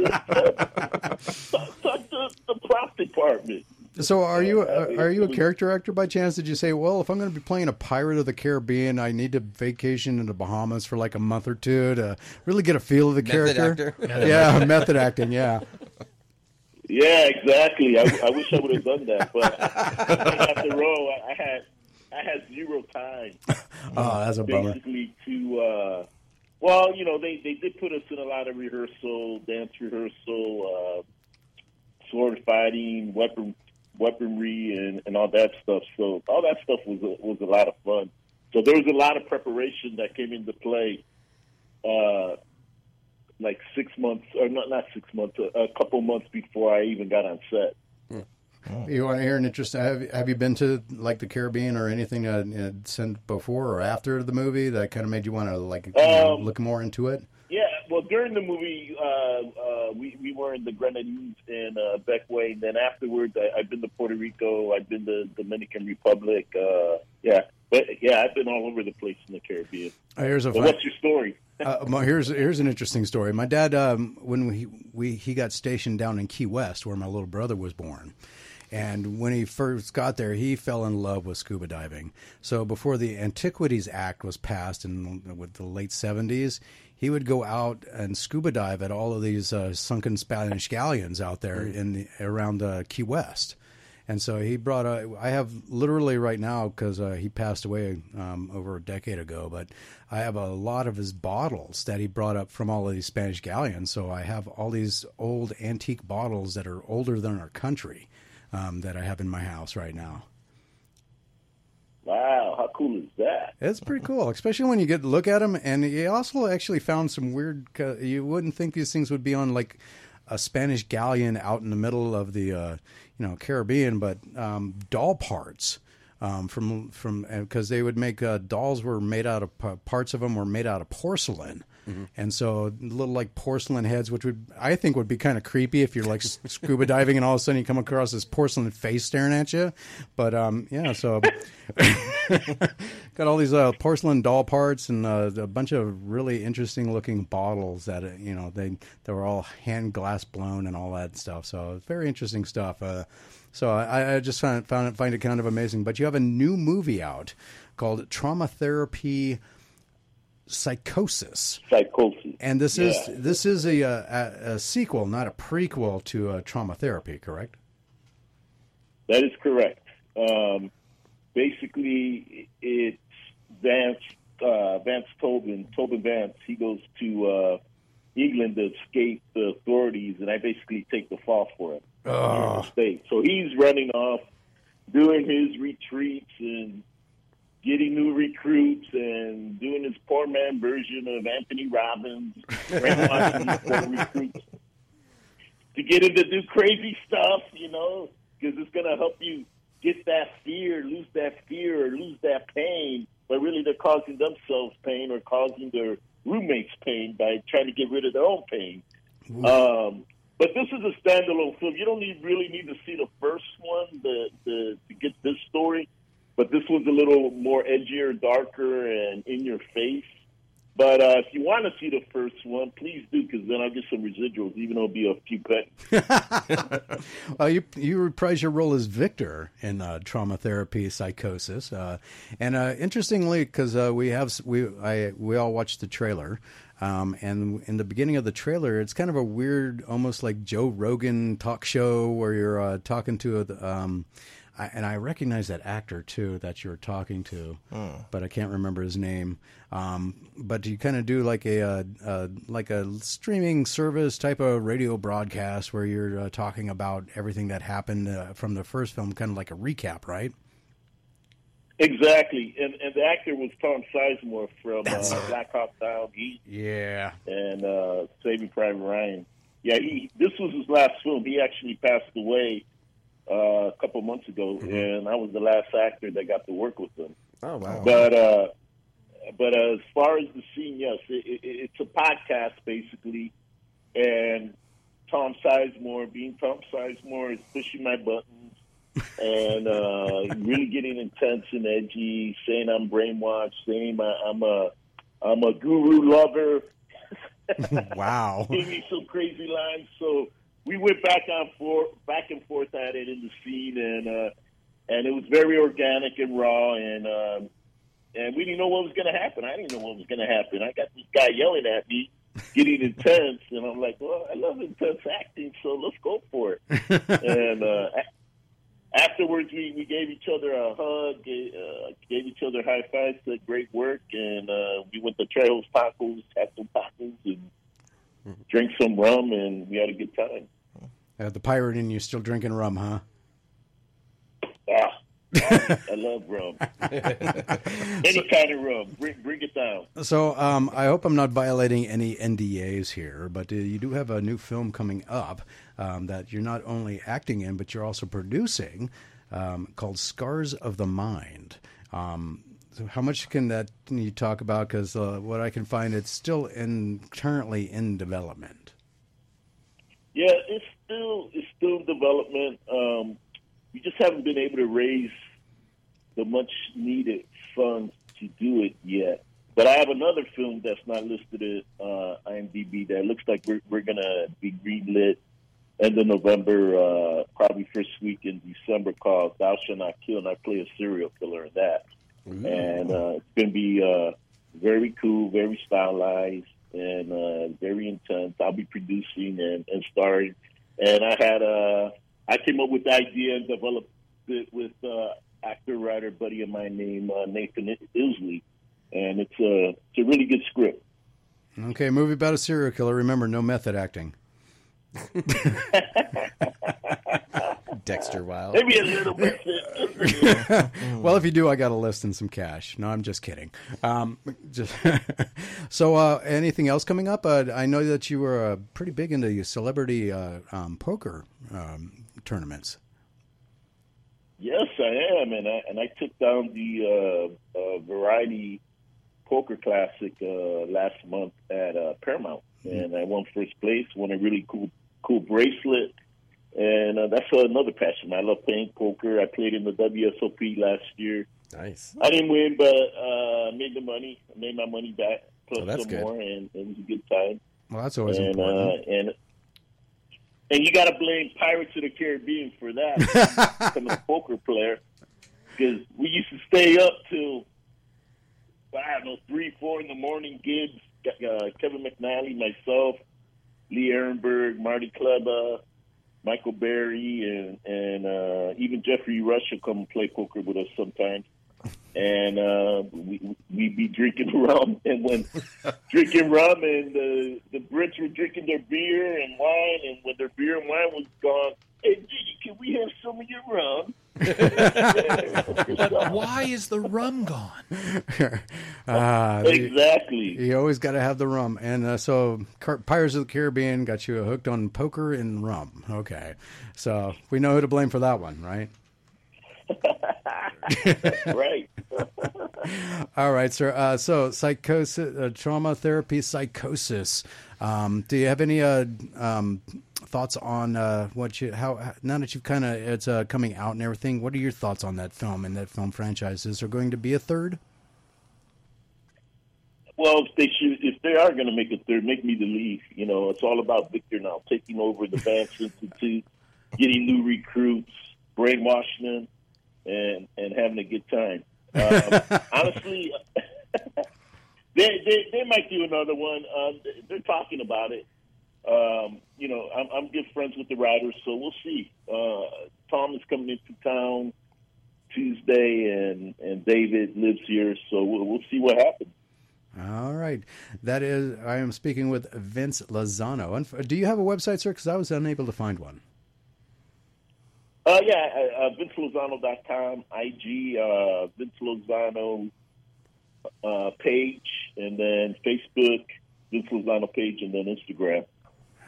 incense. Talk, talk So, are you Uh, are you a character actor by chance? Did you say, well, if I'm going to be playing a pirate of the Caribbean, I need to vacation in the Bahamas for like a month or two to really get a feel of the Method character? actor? Yeah, method acting. Yeah. Yeah, exactly. I, I wish I would have done that, but I got the role. I, I had I had zero time. Oh, that's a bummer. Basically, to uh, well, you know, they they did put us in a lot of rehearsal, dance rehearsal, uh, sword fighting, weapon weaponry, and and all that stuff. So all that stuff was a, was a lot of fun. So there was a lot of preparation that came into play. Uh, like six months, or not not six months, a, a couple months before I even got on set. You want to hear an interesting? Have, have you been to like the Caribbean or anything uh, uh, since before or after the movie that kind of made you want to like you know, Um, look more into it? Well, during the movie, uh, uh, we we were in the Grenadines and uh, Bequia. And then afterwards, I, I've been to Puerto Rico. I've been to the Dominican Republic. Uh, yeah, but yeah, I've been all over the place in the Caribbean. Uh, here's a what's your story? uh, here's here's an interesting story. My dad, um, when we, we he got stationed down in Key West, where my little brother was born, and when he first got there, he fell in love with scuba diving. So before the Antiquities Act was passed in with the late seventies, he would go out and scuba dive at all of these uh, sunken Spanish galleons out there in the, around uh, Key West. And so he brought a. I have literally right now because uh, he passed away um, over a decade ago, but I have a lot of his bottles that he brought up from all of these Spanish galleons. So I have all these old antique bottles that are older than our country um, that I have in my house right now. Wow, how cool is that? It's pretty cool, especially when you get to look at them. And you also actually found some weird. You wouldn't think these things would be on like a Spanish galleon out in the middle of the uh, you know Caribbean, but um, doll parts um, from from because they would make uh, dolls were made out of parts of them were made out of porcelain. And so little like porcelain heads, which would I think would be kind of creepy if you're like scuba diving and all of a sudden you come across this porcelain face staring at you. But um, yeah, so got all these uh, porcelain doll parts and uh, a bunch of really interesting looking bottles that uh, you know they they were all hand glass blown and all that stuff. So very interesting stuff. So I, I just found found it, find it kind of amazing. But you have a new movie out called Trauma Therapy Psychosis. Psychosis. And this is Yeah. this is a, a, a sequel, not a prequel to uh, Trauma Therapy, correct? That is correct. Um, basically, it's Vance uh, Vance Tobin Tobin Vance. He goes to uh, England to escape the authorities, and I basically take the fall for him. Oh. State. So he's running off, doing his retreats and getting new recruits and doing his poor man version of Anthony Robbins, recruits to get him to do crazy stuff, you know, because it's going to help you get that fear, lose that fear, or lose that pain. But really, they're causing themselves pain or causing their roommates pain by trying to get rid of their own pain. Um, but this is a standalone film. You don't need, really need to see the first one to, to, to get this story. But this was a little more edgier, darker, and in your face. But uh, if you want to see the first one, please do, because then I'll get some residuals, even though it'll be a few pennies. Well, you you reprise your role as Victor in uh, Trauma Therapy Psychosis, uh, and uh, interestingly, because uh, we have we I we all watched the trailer. Um, and in the beginning of the trailer, it's kind of a weird, almost like Joe Rogan talk show where you're uh, talking to a, um, I, and I recognize that actor too that you're talking to, but I can't remember his name. Um, but you kind of do like a uh, uh, like a streaming service type of radio broadcast where you're uh, talking about everything that happened uh, from the first film, kind of like a recap, right? exactly. And, and the actor was Tom Sizemore from uh, Black Hawk Down East Yeah. and uh, Saving Private Ryan. Yeah, he, this was his last film. He actually passed away uh, a couple months ago, and I was the last actor that got to work with him. Oh wow! But uh, but as far as the scene, yes, it, it, it's a podcast basically, and Tom Sizemore, being Tom Sizemore, is pushing my buttons and uh, really getting intense and edgy, saying I'm brainwashed, saying I- I'm a I'm a guru lover. wow. Gave me some crazy lines. So we went back on for back and forth forth at it in the scene, and uh, and it was very organic and raw, and um, and we didn't know what was going to happen. I didn't know what was going to happen. I got this guy yelling at me, getting intense, and I'm like, well, I love intense acting, so let's go for it. and uh, afterwards, we, we gave each other a hug, gave, uh, gave each other high fives, said great work, and uh, we went to Trejo's Tacos, had some tacos, and drank some rum, and we had a good time. Uh, the pirate in you still drinking rum, huh? Ah, I love rum. Any kind of rum, bring bring it down. So um, I hope I'm not violating any NDAs here, but uh, you do have a new film coming up um, that you're not only acting in, but you're also producing, um, called Scars of the Mind. Um, so how much can that can you talk about? Because uh, what I can find, it's still in currently in development. Yeah, it's still it's still in development. Um, we just haven't been able to raise the much needed funds to do it yet. But I have another film that's not listed at uh, IMDb that looks like we're we're gonna be greenlit end of November, uh, probably first week in December, called "Thou Shall Not Kill," and I play a serial killer in that. And uh, it's gonna be uh, very cool, very stylized, and uh, very intense. I'll be producing and, and starring. And I had uh, I came up with the idea and developed it with uh, actor writer buddy of mine named uh, Nathan Isley, and it's a it's a really good script. Okay, movie about a serial killer. Remember, no method acting. Dexter Wild. Maybe a little bit. well, if you do, I got a list and some cash. No, I'm just kidding. Um, just so, uh, anything else coming up? Uh, I know that you were uh, pretty big into your celebrity uh, um, poker um, tournaments. Yes, I am, and I and I took down the uh, uh, Variety Poker Classic uh, last month at uh, Paramount, and I won first place. Won a really cool cool bracelet, and uh, that's another passion. I love playing poker. I played in the WSOP last year. Nice. I didn't win, but uh, made the money. I made my money back plus Oh, some good. more, and it was a good time. Well, that's always and, important. Uh, and and you got to blame Pirates of the Caribbean for that. becoming a poker player because we used to stay up till I don't know three, four in the morning. Gibbs, uh, Kevin McNally, myself, Lee Arenberg, Marty Klebba, Michael Berry, and and uh, even Geoffrey Rush will come and play poker with us sometimes. And uh, we we be drinking rum, and when drinking rum, and the the Brits were drinking their beer and wine, and when their beer and wine was gone, hey, Gigi, can we have some of your rum? But why is the rum gone? Ah, the- Exactly. You always got to have the rum, and uh, so Car- Pirates of the Caribbean got you hooked on poker and rum. Okay, so we know who to blame for that one, right? right. All right, sir. Uh, so, psychosis, uh, trauma therapy, psychosis. Um, do you have any uh, um, thoughts on uh, what you how now that you've kind of it's uh, coming out and everything? What are your thoughts on that film and that film franchise? Is there going to be a third? Well, if they should, if they are going to make a third, make me the lead. You know, it's all about Victor now taking over the Vance Institute, getting new recruits, brainwashing them, and and having a good time. Um, honestly, they, they they might do another one. Um, they're talking about it. Um, you know, I'm, I'm good friends with the writers, so we'll see. Uh, Tom is coming into town Tuesday, and and David lives here, so we'll, we'll see what happens. All right, that is. I am speaking with Vince Lozano. Do you have a website, sir? Because I was unable to find one. Uh, yeah, uh, uh, VinceLozano.com, IG, uh, Vince Lozano uh, page, and then Facebook, Vince Lozano page, and then Instagram,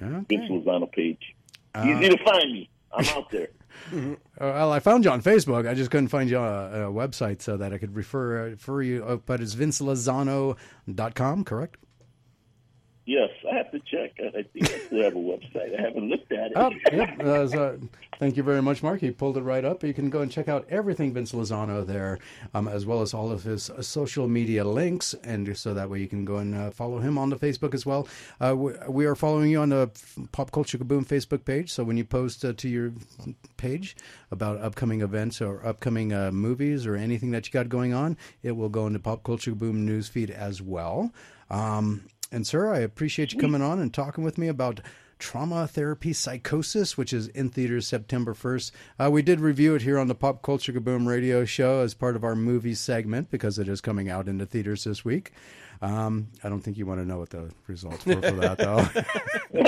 Vince Lozano page. Easy to find me. I'm out there. Uh, well, I found you on Facebook. I just couldn't find you on a, a website so that I could refer refer you. But it's vincelozano.com, correct? Yes, I have to check. I think I still have a website. I haven't looked at it. Oh, yep. Uh, so, thank you very much, Mark. He pulled it right up. You can go and check out everything Vince Lozano there, um, as well as all of his uh, social media links, and so that way you can go and uh, follow him on the Facebook as well. Uh, we, we are following you on the Pop Culture Kaboom Facebook page. So when you post uh, to your page about upcoming events or upcoming uh, movies or anything that you got going on, it will go into Pop Culture Kaboom newsfeed as well. Um, and sir, I appreciate you coming on and talking with me about Trauma Therapy Psychosis, which is in theaters September 1st. Uh, we did review it here on the Pop Culture Kaboom radio show as part of our movie segment because it is coming out into theaters this week. Um, I don't think you want to know what the results were for that, though.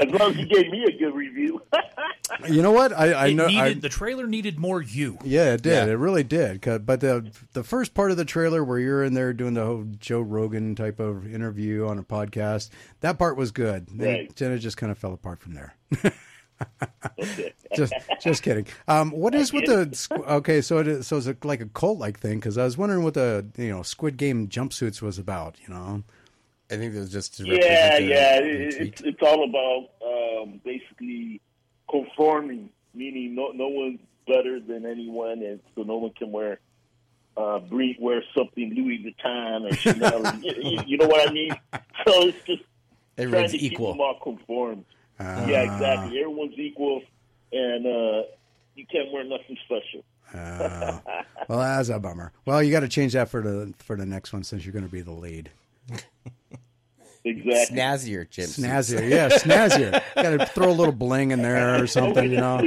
As long as you gave me a good review. you know what? I, I know. needed, I, the trailer needed more you. Yeah, it did. It really did. But the the first part of the trailer where you're in there doing the whole Joe Rogan type of interview on a podcast, that part was good. Then, Right. then it just kind of fell apart from there. just just kidding. Um, what is with the squ- okay? So it is, so it's a, like a cult like thing because I was wondering what the you know Squid Game jumpsuits was about. You know, I think it was just to yeah, represent the- yeah. the It, it's it's all about um, basically conforming, meaning no no one's better than anyone, and so no one can wear uh, breed wear something Louis Vuitton or Chanel. you, you- you know what I mean? So it's just Everyone's trying to equal. keep them all conformed. Ah. yeah, exactly. Everyone's equal, and uh, you can't wear nothing special. Uh, well, that's a bummer. Well, you got to change that for the for the next one since you're going to be the lead. Exactly. Snazzier, Jim. Snazzier, yeah, snazzier. Got to throw a little bling in there or something, you know.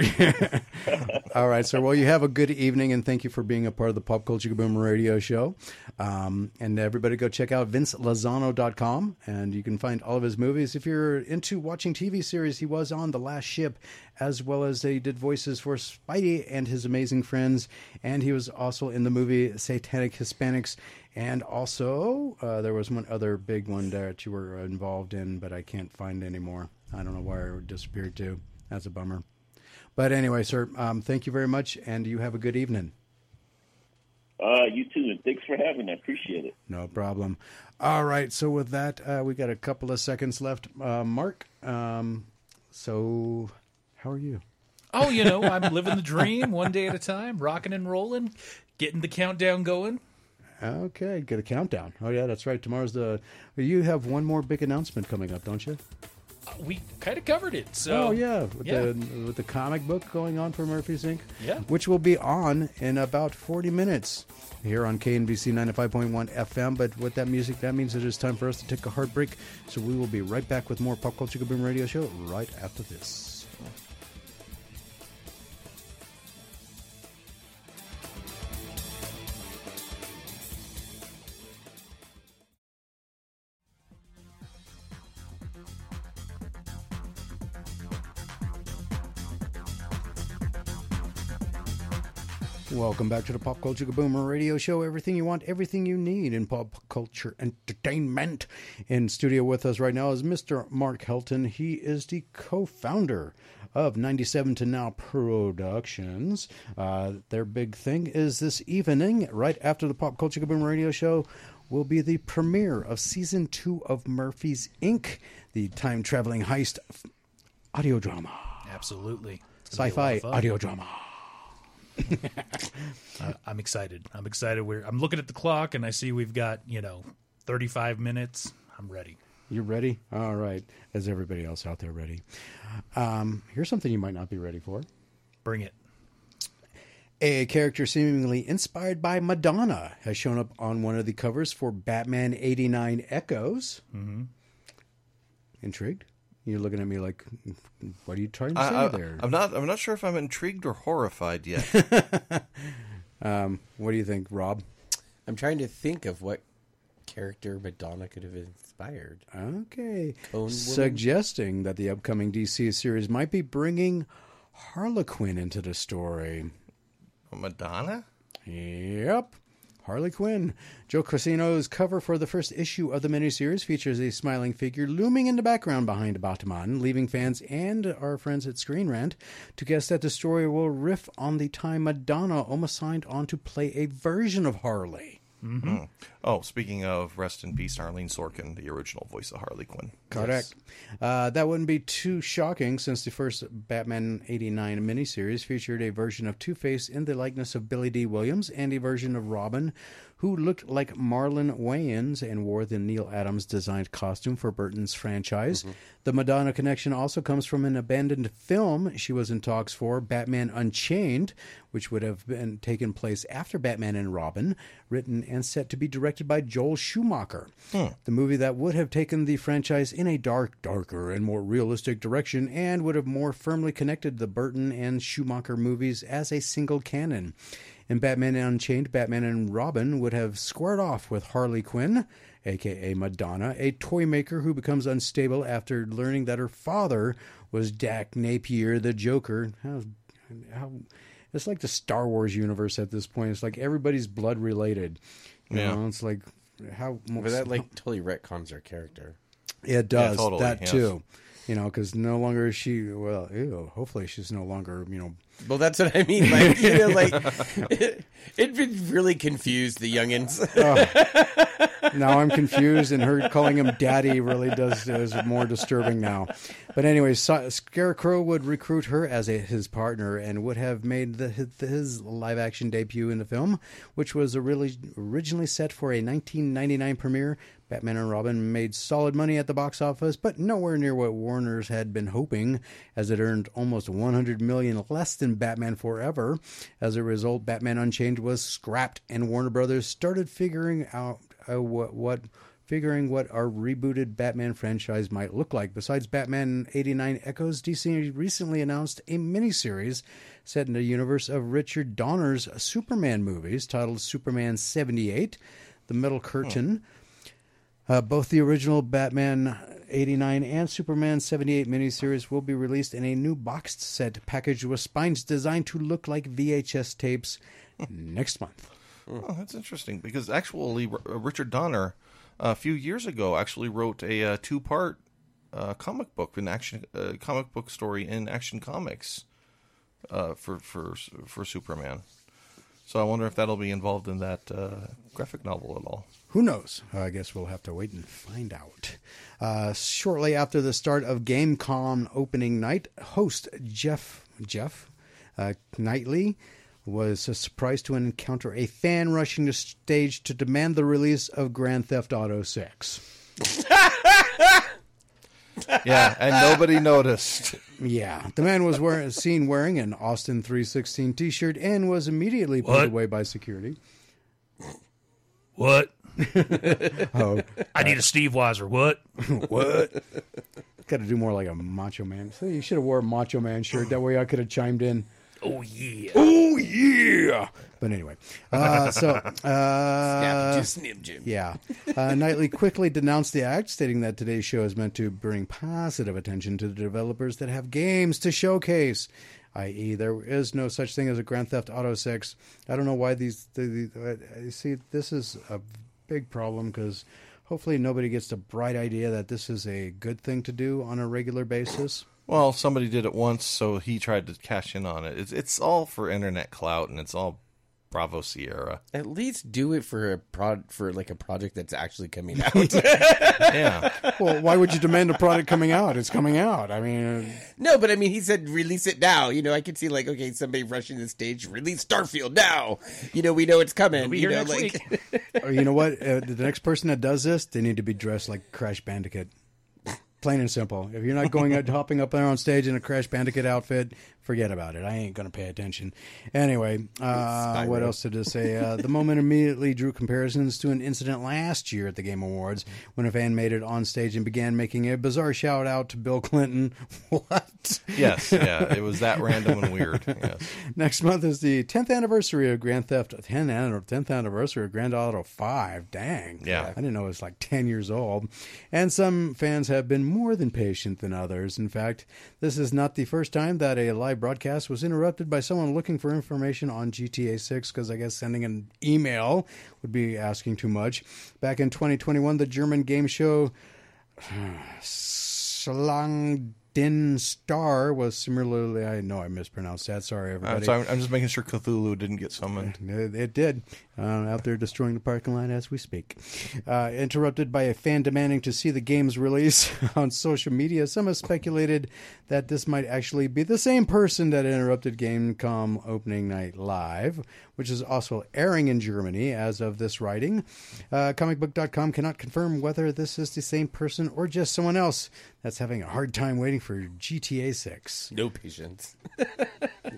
All right, sir. Well, you have a good evening, and thank you for being a part of the Pop Culture Kaboom radio show. Um, and everybody go check out vincelazano.com, and you can find all of his movies. If you're into watching TV series, he was on The Last Ship, as well as he did voices for Spidey and his amazing friends, and he was also in the movie Satanic Hispanics. And also, uh, there was one other big one that you were involved in, but I can't find anymore. I don't know where it disappeared to. That's a bummer. But anyway, sir, um, thank you very much, and you have a good evening. Uh, you too, and thanks for having me. I appreciate it. No problem. All right, so with that, uh, we got a couple of seconds left. Uh, Mark, um, so how are you? Oh, you know, I'm living the dream one day at a time, rocking and rolling, getting the countdown going. Okay, get a countdown. Oh yeah, that's right. Tomorrow's the. You have one more big announcement coming up, don't you? We kind of covered it. So oh yeah, with yeah. the with the comic book going on for Murphy's Inc. Yeah. which will be on in about forty minutes here on KNVC ninety five point one FM. But with that music, that means it is time for us to take a hard break. So we will be right back with more Pop Culture Boom Radio Show right after this. Welcome back to the Pop Culture Kaboomer Radio Show. Everything you want, everything you need in pop culture entertainment. In studio with us right now is Mr. Mark Helton. He is the co-founder of 97 to Now Productions. Uh, their big thing is this evening, right after the Pop Culture Kaboomer Radio Show, will be the premiere of season two of Murphy's Inc., the time traveling heist audio drama, Absolutely. It's gonna be a lot sci-fi audio drama. Uh, I'm excited. I'm excited. We're, I'm looking at the clock and I see we've got, you know, 35 minutes. I'm ready. You're ready? All right. Is everybody else out there ready? Um, here's something you might not be ready for. Bring it. A character seemingly inspired by Madonna has shown up on one of the covers for Batman 89 Echoes. Mm-hmm. Intrigued? You're looking at me like, what are you trying to say I, I, there? I'm not. I'm not sure if I'm intrigued or horrified yet. um, what do you think, Rob? I'm trying to think of what character Madonna could have inspired. Okay. Cone woman? Suggesting that the upcoming DC series might be bringing Harley Quinn into the story. Madonna? Yep. Harley Quinn. Joe Crescino's cover for the first issue of the miniseries features a smiling figure looming in the background behind Batman, leaving fans and our friends at Screen Rant to guess that the story will riff on the time Madonna almost signed on to play a version of Harley. Mm. Oh, speaking of rest in peace, Arlene Sorkin, the original voice of Harley Quinn. Correct. Uh, that wouldn't be too shocking since the first Batman 89 miniseries featured a version of Two Face in the likeness of Billy Dee Williams and a version of Robin who looked like Marlon Wayans and wore the Neal Adams designed costume for Burton's franchise. The Madonna connection also comes from an abandoned film she was in talks for, Batman Unchained, which would have been taken place after Batman and Robin, written and set to be directed by Joel Schumacher. Hmm. The movie that would have taken the franchise in a dark, darker, and more realistic direction and would have more firmly connected the Burton and Schumacher movies as a single canon. In Batman Unchained, Batman and Robin would have squared off with Harley Quinn, aka Madonna, a toy maker who becomes unstable after learning that her father was Jack Napier, the Joker. How, how, it's like the Star Wars universe at this point. It's like everybody's blood related. You Yeah. know, it's like how But that like totally retcons her character. it does totally, that yes. too. You know, because no longer is she. Well, ew, hopefully she's no longer. You know, Well, that's what I mean. Like, you know, like it, it would really confused the youngins. Oh. Now I'm confused, and her calling him daddy really does is more disturbing now. But anyway, Scarecrow would recruit her as a, his partner and would have made the, his, his live action debut in the film, which was really originally set for a 1999 premiere. Batman and Robin made solid money at the box office, but nowhere near what Warner's had been hoping, as it earned almost 100 million less than Batman Forever. As a result, Batman Unchained was scrapped, and Warner Brothers started figuring out uh, what what figuring what our rebooted Batman franchise might look like. Besides Batman 89 Echoes, DC recently announced a miniseries set in the universe of Richard Donner's Superman movies titled Superman 78, The Metal Curtain. Uh, both the original Batman 89 and Superman 78 miniseries will be released in a new boxed set packaged with spines designed to look like VHS tapes next month. Oh, that's interesting because actually uh, Richard Donner a few years ago actually wrote a uh, two-part uh, comic book in action uh, comic book story in Action Comics uh, for for for Superman. So I wonder if that'll be involved in that uh, graphic novel at all. Who knows? I guess we'll have to wait and find out. Uh, shortly after the start of Gamescom opening night, host Geoff Geoff uh, Keighley was surprised to encounter a fan rushing the stage to demand the release of Grand Theft Auto 6. Yeah, and nobody noticed. Yeah, the man was wearing, seen wearing an Austin 316 T-shirt and was immediately pulled away by security. What? Oh, I need a Steve Weiser. What? what? Got to do more like a Macho Man. So you should have wore a Macho Man shirt. That way I could have chimed in. Oh yeah. Oh yeah. But anyway, uh, so uh, Jim. yeah, uh, Keighley quickly denounced the act, stating that today's show is meant to bring positive attention to the developers that have games to showcase. I.e., there is no such thing as a Grand Theft Auto Six. I don't know why these. The, the, uh, see, this is a big problem because hopefully nobody gets the bright idea that this is a good thing to do on a regular basis. Well, somebody did it once, so he tried to cash in on it. It's it's all for internet clout, and it's all Bravo Sierra. At least do it for a prod for like a project that's actually coming out. Yeah, well, why would you demand a product coming out? It's coming out. I mean, no, but I mean, he said release it now. You know, I could see like okay, somebody rushing the stage, release Starfield now. You know, we know it's coming. be you here know, next like week. or you know what? Uh, the next person that does this, they need to be dressed like Crash Bandicoot. Plain and simple. If you're not going out, hopping up there on stage in a Crash Bandicoot outfit, forget about it. I ain't going to pay attention. Anyway, uh, what else did it say? Uh, the moment immediately drew comparisons to an incident last year at the Game Awards when a fan made it on stage and began making a bizarre shout out to Bill Clinton. what? yes, yeah. It was that random and weird. Yes. Next month is the 10th anniversary of Grand Theft 10th, 10th anniversary of Grand Theft Auto 5. Dang. Yeah. I didn't know it was like 10 years old. And some fans have been more than patient than others. In fact, this is not the first time that a live broadcast was interrupted by someone looking for information on GTA 6 because I guess sending an email would be asking too much. Back in 2021, the German game show Slang Din Star was similarly. I know I mispronounced that. Sorry, Uh, everybody. so I'm, I'm just making sure Cthulhu didn't get summoned. It, it did. Uh, out there destroying the parking lot as we speak. Uh, interrupted by a fan demanding to see the game's release on social media, some have speculated that this might actually be the same person that interrupted Gamescom opening night live, which is also airing in Germany as of this writing. Uh, comicbook.com cannot confirm whether this is the same person or just someone else that's having a hard time waiting for GTA 6. No patience.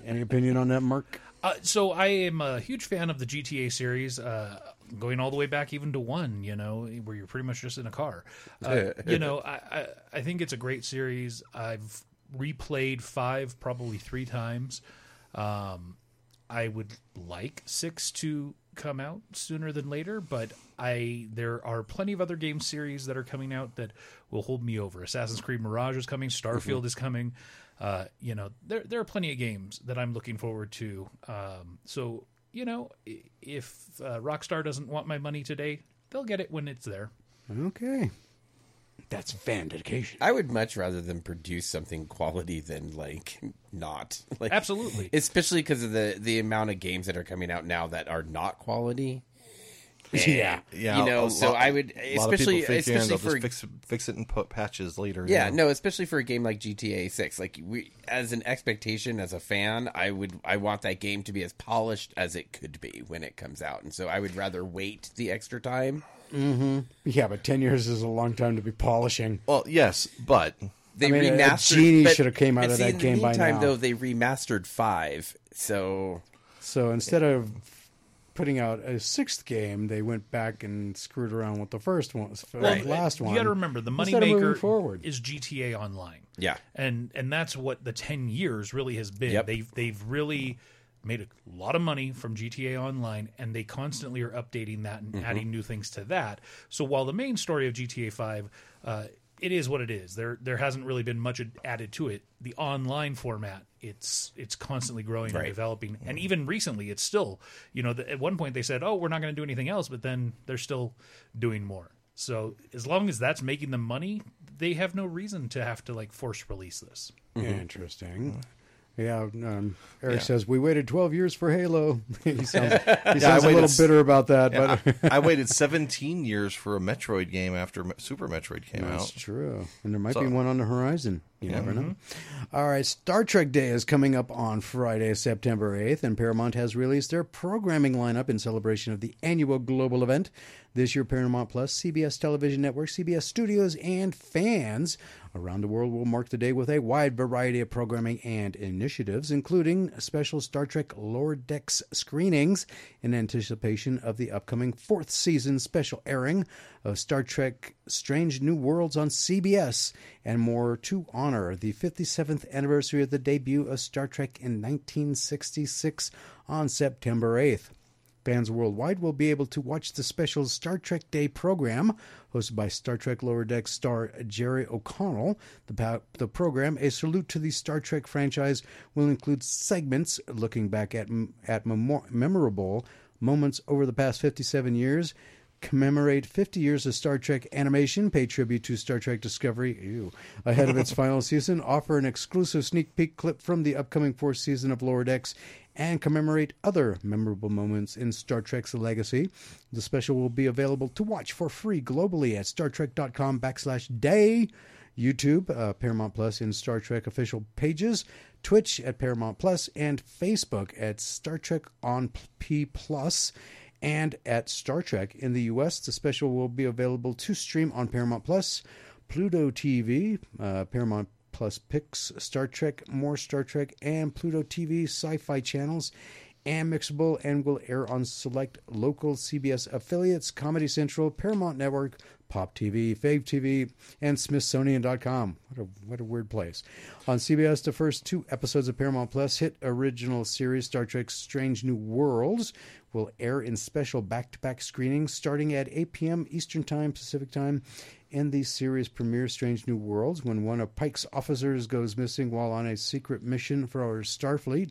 Any opinion on that, Mark? Uh, so I am a huge fan of the GTA series, uh, going all the way back even to one. You know, where you're pretty much just in a car. Uh, you know, I, I I think it's a great series. I've replayed five probably three times. Um, I would like six to come out sooner than later, but I there are plenty of other game series that are coming out that will hold me over. Assassin's Creed Mirage is coming. Starfield is coming. Uh, you know, there there are plenty of games that I'm looking forward to. Um, so you know, if uh, Rockstar doesn't want my money today, they'll get it when it's there. Okay. That's fan dedication. I would much rather them produce something quality than like not. Like Absolutely. especially because of the the amount of games that are coming out now that are not quality. Yeah. Yeah, you know. a So lot- I would, a lot of especially figuring especially for just fix, fix it and put patches later. yeah, you know? no, especially for a game like GTA Six. Like we, as an expectation, as a fan, I would, I want that game to be as polished as it could be when it comes out, and so I would rather wait the extra time. Mm-hmm. Yeah, but 10 years is a long time to be polishing. Well, yes, but They I mean, a remastered. genie should have came out of that in the game by meantime, now. Though they remastered five, so So instead of putting out a sixth game, they went back and screwed around with the first one, the Well, last one. You got to remember the instead of moving moneymaker forward. is GTA Online. Yeah. and and that's what the ten years really has been. Yep. They've they've really made a lot of money from GTA Online, and they constantly are updating that and Mhm. adding new things to that. So while the main story of GTA Five. Uh, it is what it is. There, there hasn't really been much added to it. The online format, it's it's constantly growing Right. and developing, and mm-hmm. even recently, it's still, you know, the, at one point they said, "Oh, we're not going to do anything else," but then they're still doing more. So as long as that's making them money, they have no reason to have to like force release this. Mm-hmm. Interesting. Yeah, um, Eric Yeah. says we waited 12 years for Halo. he sounds, he Yeah, sounds a little bitter about that, Yeah, but I, I waited 17 years for a Metroid game after Super Metroid came That's out. That's true. And there might So- be one on the horizon. You never know. Mhm. All right. Star Trek Day is coming up on Friday, September 8th, and Paramount has released their programming lineup in celebration of the annual global event. This year, Paramount Plus, CBS Television Network, CBS Studios, and fans around the world will mark the day with a wide variety of programming and initiatives, including special Star Trek Lower Decks screenings in anticipation of the upcoming fourth season special airing of Star Trek Strange New Worlds on CBS, and more to honor the 57th anniversary of the debut of Star Trek in 1966 on September 8th. Fans worldwide will be able to watch the special Star Trek Day program hosted by Star Trek Lower Decks star Jerry O'Connell. The, the program, a salute to the Star Trek franchise, will include segments looking back at, at memor- memorable moments over the past 57 years, commemorate 50 years of Star Trek animation, pay tribute to Star Trek Discovery ew, ahead of its final season, offer an exclusive sneak peek clip from the upcoming fourth season of Lower Decks, and commemorate other memorable moments in Star Trek's legacy. The special will be available to watch for free globally at StarTrek.com backslash day. YouTube, uh, Paramount Plus in Star Trek official pages, Twitch at Paramount Plus, and Facebook at Star Trek on P Plus. And at Star Trek in the U.S., the special will be available to stream on Paramount Plus, Pluto TV, uh, Paramount Plus Picks, Star Trek, More Star Trek, and Pluto TV sci fi channels, and Mixable, and will air on select local CBS affiliates, Comedy Central, Paramount Network, Pop TV, Fave TV, and Smithsonian.com. What a, what a weird place. On CBS, the first two episodes of Paramount Plus hit original series Star Trek Strange New Worlds will air in special back to back screenings starting at 8 p.m. Eastern Time, Pacific Time. In the series premiere Strange New Worlds, when one of Pike's officers goes missing while on a secret mission for our Starfleet,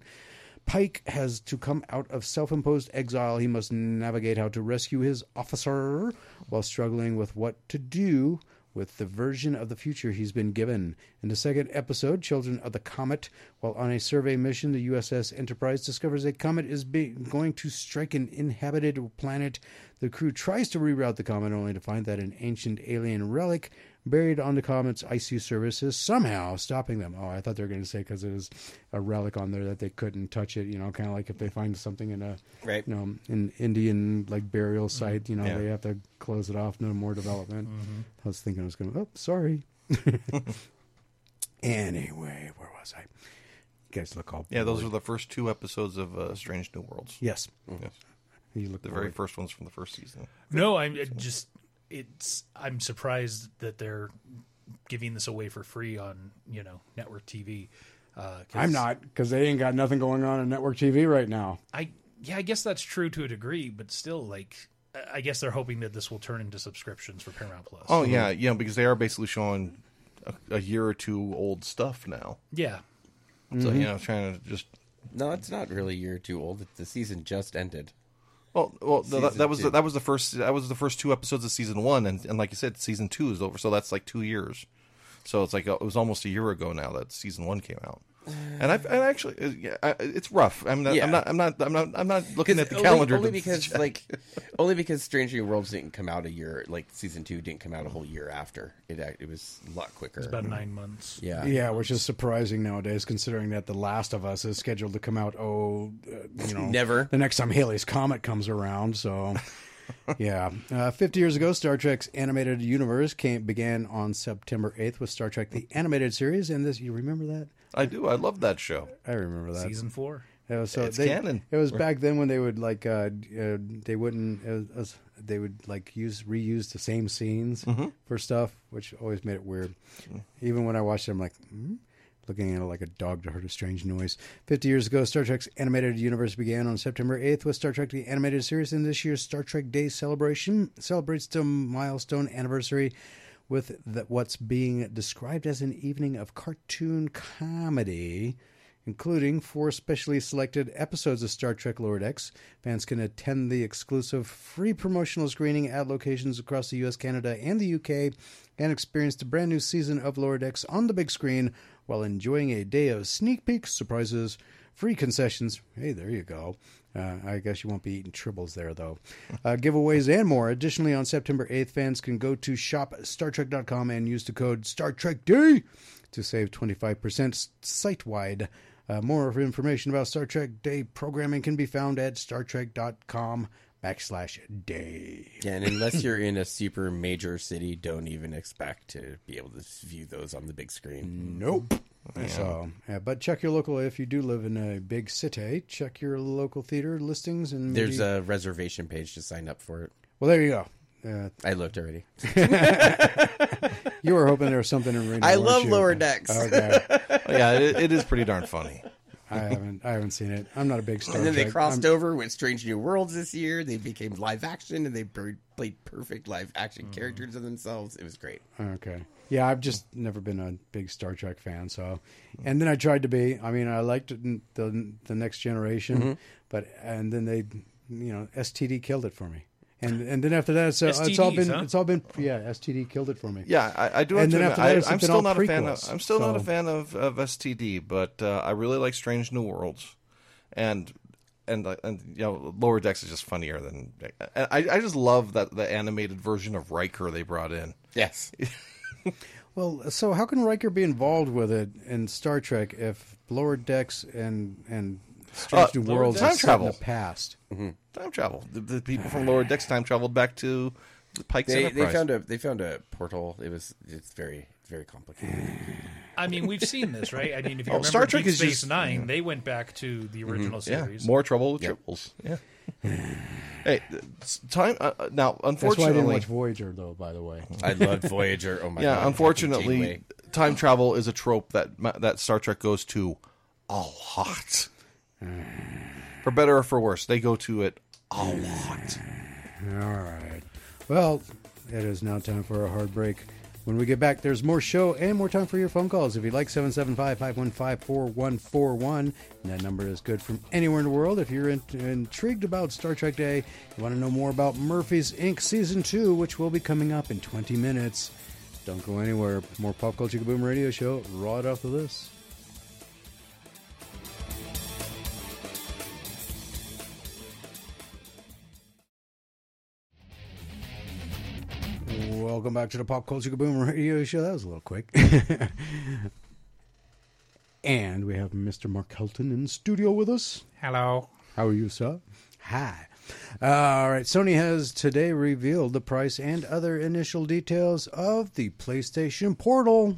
Pike has to come out of self imposed exile. He must navigate how to rescue his officer while struggling with what to do with the version of the future he's been given. In the second episode, Children of the Comet, while on a survey mission, the USS Enterprise discovers a comet is be- going to strike an inhabited planet. The crew tries to reroute the comet only to find that an ancient alien relic buried on the comet's icy surface is somehow stopping them. Oh, I thought they were going to say because it was a relic on there that they couldn't touch it. You know, kind of like if they find something in a Right. you know an Indian like burial mm-hmm. site. You know, Yeah. they have to close it off. No more development. Mm-hmm. I was thinking I was going. to, Oh, sorry. anyway, where was I? You guys look all Yeah, those are the first two episodes of uh, Strange New Worlds. yes. Mm-hmm. Yes. You look The very first ones from the first season. No, I'm uh, just it's I'm surprised that they're giving this away for free on you know network TV. Uh, 'cause I'm not because they ain't got nothing going on on network TV right now. I yeah, I guess that's true to a degree, but still, like I- I guess they're hoping that this will turn into subscriptions for Paramount Plus. Oh yeah, yeah, because they are basically showing a, a year or two old stuff now. yeah, So Mm-hmm. you know, trying to just No, it's not really a year two old. The season just ended. Well, well, no, that, that was the, that was the first that was the first two episodes of season one, and, and like you said, season two is over, so that's like two years. So it's like uh, it was almost a year ago now that season one came out. And I, and actually, uh, yeah, I, it's rough. I'm not, Yeah. I'm not, I'm not, I'm not, I'm not looking at the only, calendar. only to- because like only because Strange New Worlds didn't come out a year like season two didn't come out a whole year after it. act- It was a lot quicker. it's about nine months. yeah, Yeah, which is surprising nowadays, considering that The Last of Us is scheduled to come out. Oh, uh, you know, Never. the next time Halley's Comet comes around. So, yeah, uh, fifty years ago, Star Trek's animated universe came began on September eighth with Star Trek: The Animated Series, and this you remember that? I do. I love that show. I remember that. Season four. It was so It's they, canon. It was back then when they would like uh, uh they wouldn't it was, they would like use reuse the same scenes Mm-hmm. for stuff, which always made it weird. Even when I watched it, I'm like. Hmm? Looking at it like a dog to heard a strange noise. 50 years ago, Star Trek's animated universe began on September 8th with Star Trek the Animated Series, and this year's Star Trek Day celebration celebrates the milestone anniversary with the, what's being described as an evening of cartoon comedy, including four specially selected episodes of Star Trek Lower Decks. Fans can attend the exclusive free promotional screening at locations across the US, Canada, and the UK and experience the brand new season of Lower Decks on the big screen while enjoying a day of sneak peeks, surprises, free concessions. Hey, there you go. Uh, I guess you won't be eating tribbles there, though. Uh, giveaways and more. Additionally, on September 8th, fans can go to shopstartrek.com and use the code StarTrekD to save 25% site wide. Uh, more information about Star Trek Day programming can be found at StarTrek.com backslash day. Yeah, and unless you're in a super major city, don't even expect to be able to view those on the big screen. Nope. So, yeah, but check your local. If you do live in a big city, check your local theater listings and There's a reservation page to sign up for it. well. There you go. Uh, I looked already. you were hoping there was something in Reno. I love you? Lower Decks. Okay, yeah, it, it is pretty darn funny. I haven't. I haven't seen it. I'm not a big Star and then they crossed I'm- over with Strange New Worlds this year. They became live action, and they played perfect live action Mm-hmm. characters of themselves. It was great. Okay. Yeah, I've just never been a big Star Trek fan. So, and then I tried to be. I mean, I liked the the Next Generation, Mm-hmm. but and then they, you know, STD killed it for me. And and then after that, so it's all been huh? it's all been yeah. STD killed it for me. Yeah, I, I do. And then after that, I, I'm still all not a fan. Of, I'm still not a fan of, of STD, but uh, I really like Strange New Worlds, and and uh, and you know, Lower Decks is just funnier than. I I just love that the animated version of Riker they brought in. Yes. Well, so how can Riker be involved with it in Star Trek if Lower Decks and and Strange Uh, New Worlds Decks- is set Time in the travel. past? Time travel. The, the people from Lower Decks time traveled back to the Pike's They, Enterprise. they found a they found a portal. It was it's very very complicated. I mean, we've seen this, right? I mean, if you Oh, remember Star Trek Deep is Space just- Nine, they went back to the original yeah, series. more trouble with Yep. tribbles. Yeah. Hey, time uh, uh, now. That's why I didn't Unfortunately, watch Voyager, though. By the way, I loved Voyager. Oh my god! yeah. Unfortunately, time travel is a trope that that Star Trek goes to a lot. For better or for worse, they go to it a lot. All right. Well, it is now time for a hard break. When we get back, there's more show and more time for your phone calls. If you'd like, 775 515 4141. That number is good from anywhere in the world. If you're in, intrigued about Star Trek Day, you want to know more about Murphy's Inc. Season 2, which will be coming up in 20 minutes. Don't go anywhere. More Pop Culture Kaboom radio show right after this. Welcome back to the Pop Culture Kaboom radio show. That was a little quick. and we have Mr. Mark Helton in studio with us. Hello. How are you, sir? Hi. All right. Sony has today revealed the price and other initial details of the PlayStation Portal.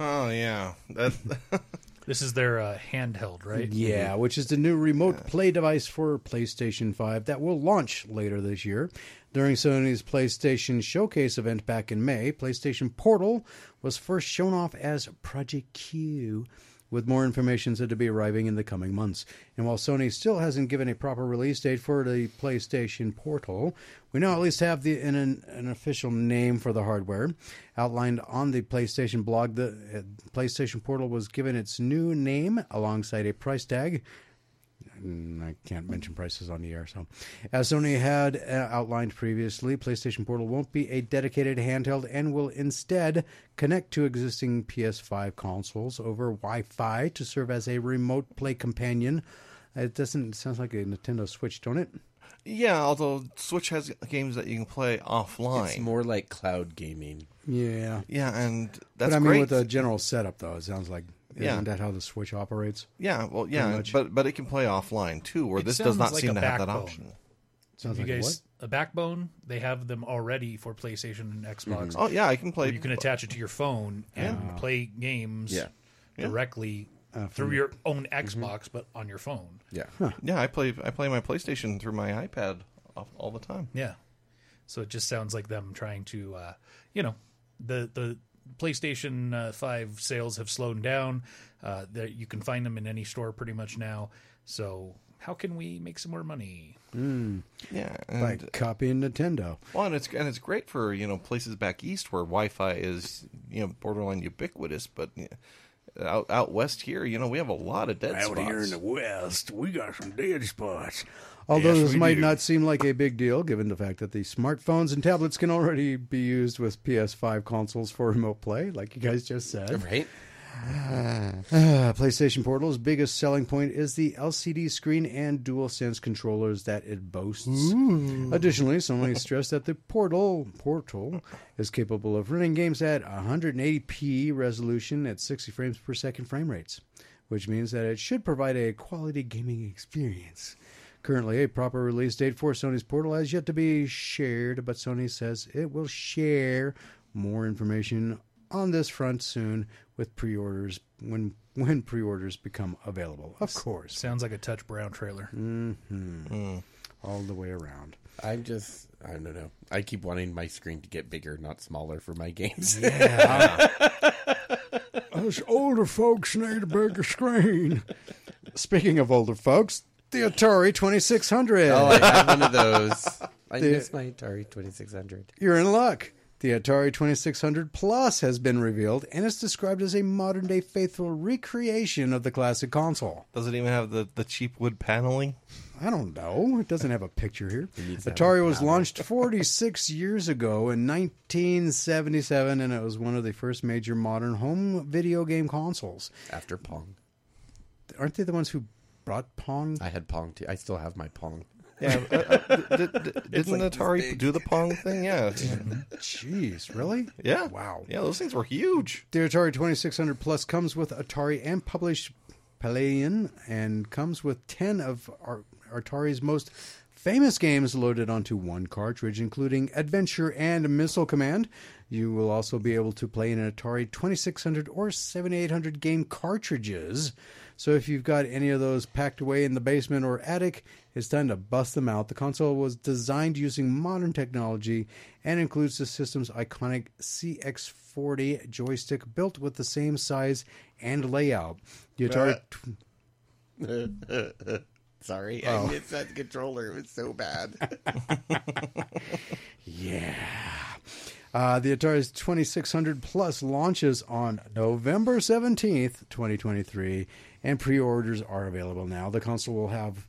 Oh yeah, This is their uh, handheld, right? Yeah, which is the new remote play device for PlayStation 5 that will launch later this year. During Sony's PlayStation Showcase event back in May, PlayStation Portal was first shown off as Project Q, with more information said to be arriving in the coming months. And while Sony still hasn't given a proper release date for the PlayStation Portal, we now at least have the an, an official name for the hardware. Outlined on the PlayStation blog, the uh, PlayStation Portal was given its new name alongside a price tag. Mm, I can't mention prices on the air. So, as Sony had uh, outlined previously, PlayStation Portal won't be a dedicated handheld and will instead connect to existing PS5 consoles over Wi-Fi to serve as a remote play companion. It doesn't it sounds like a Nintendo Switch, don't it? yeah. Although Switch has games that you can play offline. It's more like cloud gaming. Yeah, yeah, and that's but I mean, great. with the general setup, though, it sounds like Yeah. isn't that how the Switch operates? yeah, well, yeah, much. but but it can play offline too, where It this does not like seem a to have that backbone. option. Sounds you like a guys, a backbone, they have them already for PlayStation and Xbox. Oh yeah, I can play. you can attach it to your phone and play games Yeah. directly Uh, through your own Xbox, but on your phone. Yeah. Yeah, I play I play my PlayStation through my iPad all, all the time. Yeah. So it just sounds like them trying to, uh, you know, the the PlayStation uh, Five sales have slowed down. Uh, that you can find them in any store pretty much now. So how can we make some more money? Yeah, by copying Nintendo. well, and it's and it's great for you know places back east where Wi-Fi is you know borderline ubiquitous, but you know, out out west here, you know, we have a lot of dead spots. Out here in the west, we got some dead spots. Although Yes, this might do. not seem like a big deal, given the fact that the smartphones and tablets can already be used with PS5 consoles for remote play, like you guys just said. Right? Uh, PlayStation Portal's biggest selling point is the LCD screen and DualSense controllers that it boasts. Additionally, Sony stressed that the Portal Portal is capable of running games at 180p resolution at 60 frames per second frame rates, which means that it should provide a quality gaming experience. Currently, a proper release date for Sony's Portal has yet to be shared, but Sony says it will share more information on this front soon with pre-orders when when pre-orders become available. Of course, Sounds like a Touch Brown trailer. Mm-hmm. Hmm. all the way around. I'm just, I don't know. I keep wanting my screen to get bigger, not smaller for my games. Yeah. Us older folks need a bigger screen. Speaking of older folks, the Atari 2600. oh, I have one of those. I The- miss my Atari 2600. You're in luck. The Atari 2600 Plus has been revealed and is described as a modern day faithful recreation of the classic console. Does it even have the, the cheap wood paneling? I don't know. It doesn't have a picture here. needs Atari was launched 46 years ago in 1977, and it was one of the first major modern home video game consoles. After Pong. Aren't they the ones who brought Pong? I had Pong too. I still have my Pong. Yeah, uh, uh, did, did, didn't like Atari do the Pong thing? Yeah, Jeez, really? yeah. Wow. Yeah, those things were huge. The Atari 2600 Plus comes with Atari and published Palladian and comes with 10 of Ar- Atari's most famous games loaded onto one cartridge, including Adventure and Missile Command. You will also be able to play in an Atari 2600 or 7800 game cartridges. So if you've got any of those packed away in the basement or attic, it's time to bust them out. The console was designed using modern technology and includes the system's iconic CX40 joystick built with the same size and layout. The Atari Sorry, Oh. I missed that controller. It was so bad. Yeah. Uh, the Atari's 2600 Plus launches on November 17th, 2023, and pre orders are available now. The console will have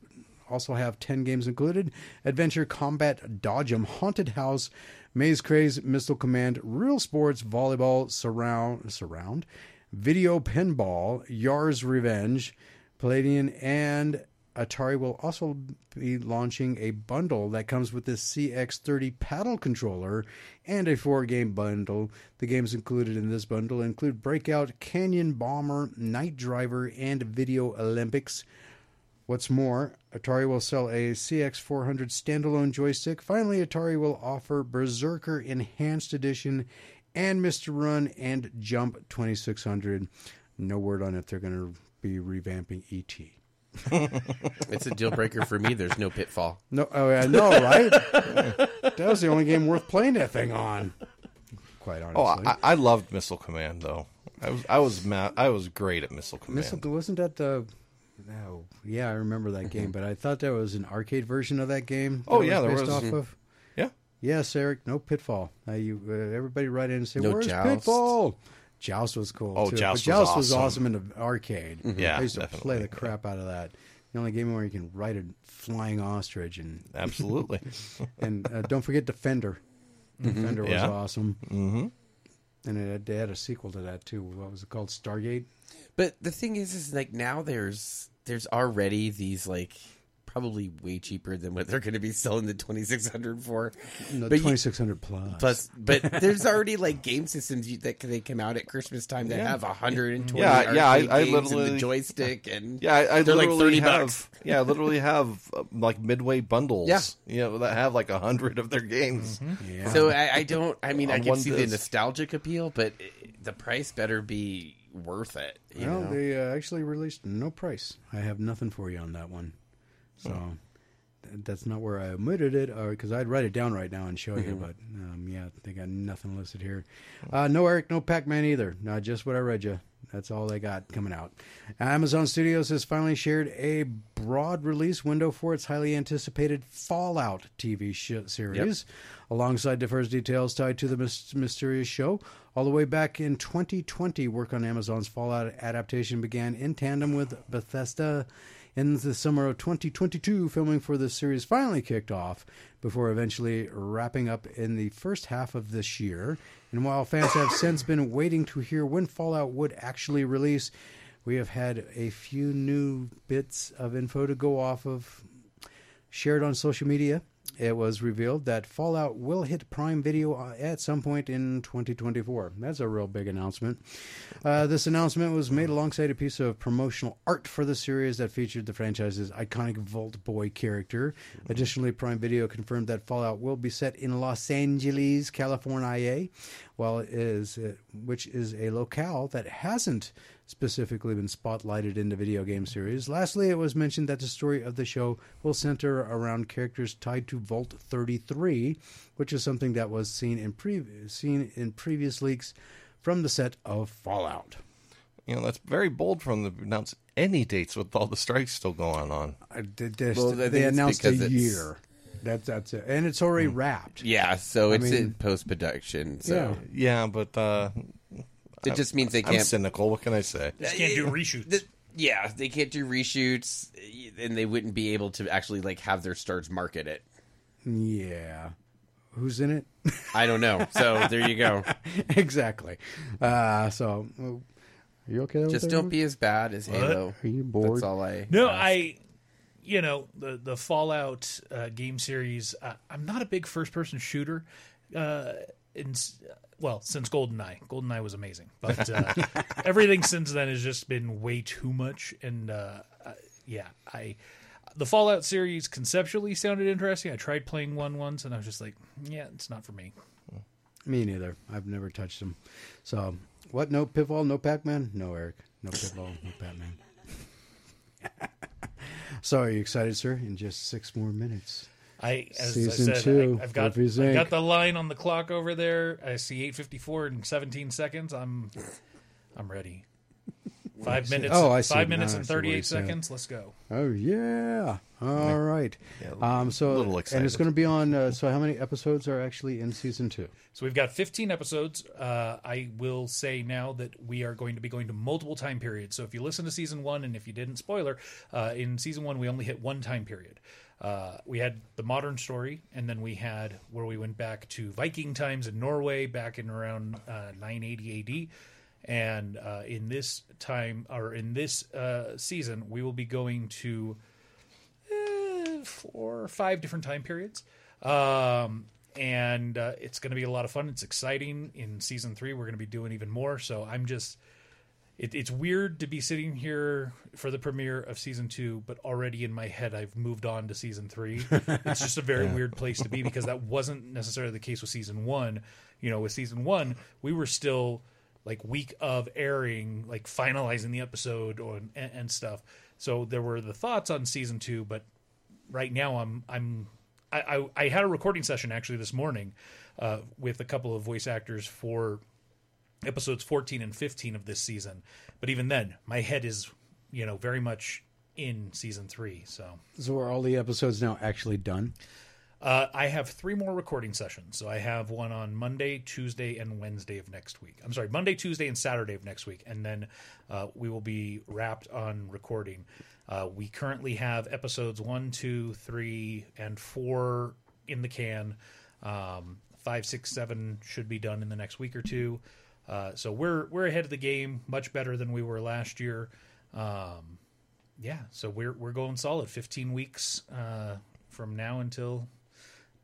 also have 10 games included Adventure Combat Dodgem, Haunted House, Maze Craze, Missile Command, Real Sports, Volleyball, Surround, Surround, Video Pinball, Yar's Revenge, Palladian, and Atari will also be launching a bundle that comes with this CX30 paddle controller and a four game bundle. The games included in this bundle include Breakout, Canyon Bomber, Night Driver, and Video Olympics. What's more, Atari will sell a CX400 standalone joystick. Finally, Atari will offer Berserker Enhanced Edition and Mr. Run and Jump 2600. No word on if they're going to be revamping ET. It's a deal breaker for me. There's no pitfall. No, oh, I know, right? that was the only game worth playing that thing on. Quite honestly. Oh, I, I loved Missile Command though. I was I was ma- I was great at Missile Command. Missile, wasn't that the? Oh, yeah, I remember that game, but I thought there was an arcade version of that game. Oh, that yeah, there based was. off of. Yeah. Yes, Eric. No pitfall. Uh, you uh, everybody write in and say, No "Where's Joust? pitfall?" Joust was cool. Oh, too. Joust but was Joust was awesome. awesome in the arcade. Yeah, I used to definitely, play the crap out of that. The only game where you can ride a flying ostrich and Absolutely. and uh, don't forget Defender. Defender was Yeah. awesome, mm-hmm. and it had, they had a sequel to that too. What was it called? Stargate. But the thing is, is like now there's there's already these like probably way cheaper than what they're going to be selling the 2600 for. No, But you- twenty six hundred plus. Plus, but there's already like game systems you, that they come out at Christmas time that Yeah. have 120 Yeah, yeah, I- I games and literally- the joystick and Yeah, I, I they're like 30 have. bucks. Yeah, I literally have uh, like midway bundles. Yeah. you know that have like a hundred of their games. yeah. So I, I don't. I mean, I can one see the nostalgic appeal, but it, the price better be worth it. You well, know? they uh, actually released no price. I have nothing for you on that one. So th- that's not where I omitted it, because I'd write it down right now and show you. But um, yeah, they got nothing listed here. Uh, no Eric, no Pac Man either. Not just what I read you. That's all they got coming out. Amazon Studios has finally shared a broad release window for its highly anticipated Fallout TV sh- series, alongside diverse details tied to the mys- mysterious show. All the way back in 2020, work on Amazon's Fallout adaptation began in tandem with Bethesda. In the summer of 2022, filming for the series finally kicked off before eventually wrapping up in the first half of this year. And while fans have since been waiting to hear when Fallout would actually release, we have had a few new bits of info to go off of shared on social media. It was revealed that Fallout will hit Prime Video uh, at some point in 2024. That's a real big announcement. Uh, this announcement was made alongside a piece of promotional art for the series that featured the franchise's iconic Vault Boy character. Additionally, Prime Video confirmed that Fallout will be set in Los Angeles, California, while it is, uh, which is a locale that hasn't specifically been spotlighted in the video game series. Lastly, it was mentioned that the story of the show will center around characters tied to Vault 33, which is something that was seen in pre- seen in previous leaks from the set of Fallout. You know that's very bold from them to announce any dates with all the strikes still going on. I did this- Well, they announced a year. That's that's it, and it's already wrapped. yeah, so I it's mean- in post production. So Yeah, but uh, it just means they I'm can't. cynical. What can I say? Just can't do reshoots. The- yeah, they can't do reshoots, and they wouldn't be able to actually like have their stars market it. Yeah, who's in it? I don't know. So there you go. exactly. Uh, so, well, are you okay? Just that, don't be as bad as Halo. Are you bored? That's all I. No, ask. I, you know, the the Fallout uh, game series. Uh, I'm not a big first person shooter. Uh, in, well, since GoldenEye, GoldenEye was amazing, but uh, everything since then has just been way too much. And uh, uh, yeah, I the Fallout series conceptually sounded interesting. I tried playing one once, and I was just like, yeah, it's not for me. Me neither. I've never touched them. So, what? No Pitfall, no Pac Man? No, Eric. No Pitfall, no Batman. so, are you excited, sir? In just six more minutes. I, as Season I said, two, I, have got I've got the line on the clock over there. I see 8:54 in 17 seconds. I'm I'm ready. Five minutes. Oh, I see. Five minutes Now I and thirty-eight seconds. Let's go. Oh yeah. All right. um. So little and it's going to be on. Uh, so how many episodes are actually in season two? So we've got 15 episodes. Uh, I will say now that we are going to be going to multiple time periods. So if you listen to season one, and if you didn't, spoiler, uh, in season one we only hit one time period. Uh, we had the modern story, and then we had where we went back to Viking times in Norway back in around uh, 980 AD. And uh, in this time, or in this uh, season, we will be going to eh, four or five different time periods. Um, and uh, it's going to be a lot of fun. It's exciting. In season three, we're going to be doing even more. So I'm just, it, it's weird to be sitting here for the premiere of season two, but already in my head, I've moved on to season three. it's just a very weird place to be because that wasn't necessarily the case with season one. You know, with season one, we were still like week of airing, like finalizing the episode or, and, and stuff. So there were the thoughts on season two, but right now I'm I'm I, I, I had a recording session actually this morning uh, with a couple of voice actors for episodes 14 and 15 of this season. But even then, my head is you know very much in season three. So So are all the episodes now actually done? Uh, I have three more recording sessions. So I have one on Monday, Tuesday, and Wednesday of next week. I'm sorry, Monday, Tuesday, and Saturday of next week, and then uh, we will be wrapped on recording. Uh, we currently have episodes one, two, three, and four in the can. Um, five, six, seven should be done in the next week or two. Uh, so we're we're ahead of the game, much better than we were last year. Um, yeah, so we're we're going solid. 15 weeks uh, from now until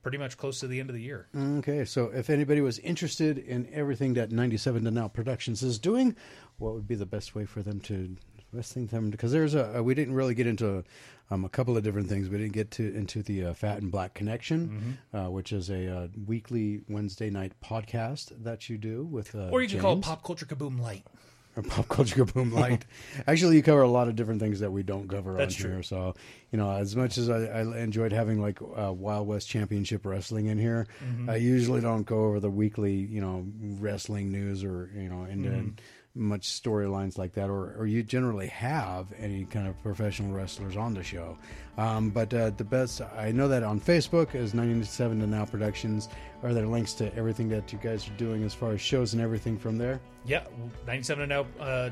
pretty much close to the end of the year. Okay, so if anybody was interested in everything that 97 to Now Productions is doing, what would be the best way for them to best thing them because there's a we didn't really get into um, a couple of different things. We didn't get to into the uh, Fat and Black Connection, uh, which is a uh, weekly Wednesday night podcast that you do with uh, Or you can call it Pop Culture Kaboom Light. Pop Culture Kaboom Light. Actually, you cover a lot of different things that we don't cover That's on true. here. So, you know, as much as I, I enjoyed having like uh, Wild West Championship Wrestling in here, Mhm. I usually don't go over the weekly, you know, wrestling news or you know, into Mhm. Much storylines like that, or or you generally have any kind of professional wrestlers on the show. Um, but uh, the best I know that on Facebook is 97 to Now Productions. Are there links to everything that you guys are doing as far as shows and everything from there? Yeah, 97 and now. Uh,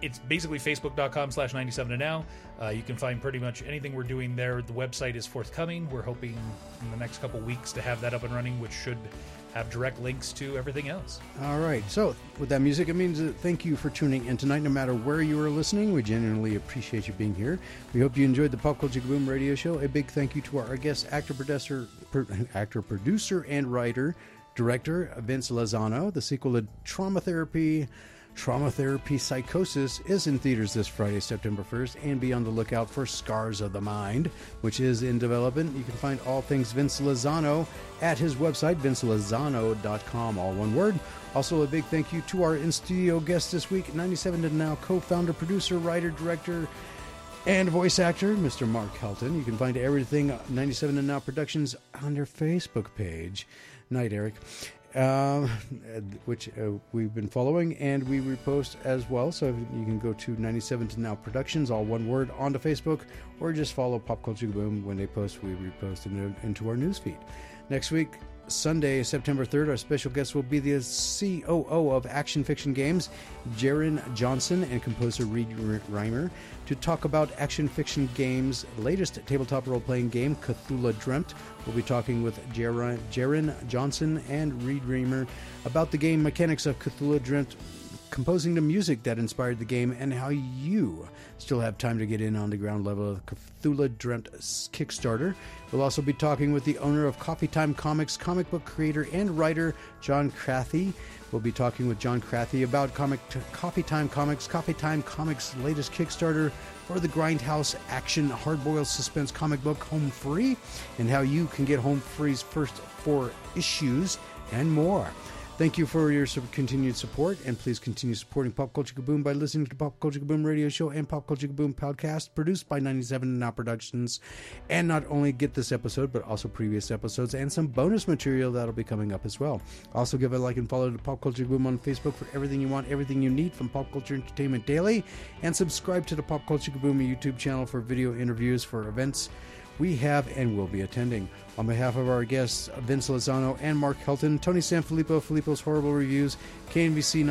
it's basically facebook.com slash 97 and now. Uh, you can find pretty much anything we're doing there. The website is forthcoming. We're hoping in the next couple weeks to have that up and running, which should have direct links to everything else. All right. So, with that music, it means that thank you for tuning in tonight, no matter where you are listening. We genuinely appreciate you being here. We hope you enjoyed the Pop Culture Boom radio show. A big thank you to our guest, actor, producer, pro, actor, producer, and writer, director Vince Lozano. The sequel to Trauma Therapy. Trauma Therapy Psychosis is in theaters this Friday, September 1st, and be on the lookout for Scars of the Mind, which is in development. You can find all things Vince Lozano at his website, vincelozano.com, all one word. Also, a big thank you to our in studio guest this week, 97 to Now co founder, producer, writer, director, and voice actor, Mr. Mark Helton. You can find everything 97 and Now Productions on their Facebook page. Night, Eric. Um, which uh, we've been following and we repost as well. So you can go to 97 to Now Productions, all one word, onto Facebook, or just follow Pop Culture Boom. When they post, we repost into, our newsfeed. Next week, Sunday, September 3rd, our special guest will be the COO of Action Fiction Games, Jaron Johnson, and composer Reed Reimer, to talk about Action Fiction Games' latest tabletop role playing game, Cthulhu Dreamt. We'll be talking with Jaron, Johnson and Reed Reamer about the game mechanics of Cthulhu Dreamt, composing the music that inspired the game, and how you still have time to get in on the ground level of Cthulhu Dreamt Kickstarter. We'll also be talking with the owner of Coffee Time Comics, comic book creator and writer John Crathy. We'll be talking with John Crathy about comic Coffee Time Comics, Coffee Time Comics' latest Kickstarter for the Grindhouse action hardboiled suspense comic book Home Free, and how you can get Home Free's first four issues and more. Thank you for your continued support, and please continue supporting Pop Culture Kaboom by listening to the Pop Culture Kaboom radio show and Pop Culture Kaboom podcast, produced by 97 Now Productions. And not only get this episode, but also previous episodes and some bonus material that'll be coming up as well. Also, give a like and follow to Pop Culture Kaboom on Facebook for everything you want, everything you need from Pop Culture Entertainment Daily, and subscribe to the Pop Culture Kaboom YouTube channel for video interviews for events we have and will be attending. On behalf of our guests, Vince Lozano and Mark Helton, Tony Sanfilippo, Filippo's Horrible Reviews, KNVC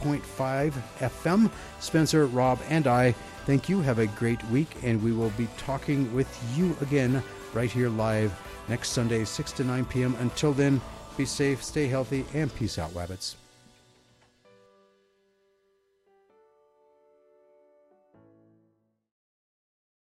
97.5 FM, Spencer, Rob, and I, thank you. Have a great week, and we will be talking with you again right here live next Sunday, 6 to 9 p.m. Until then, be safe, stay healthy, and peace out, Wabbits.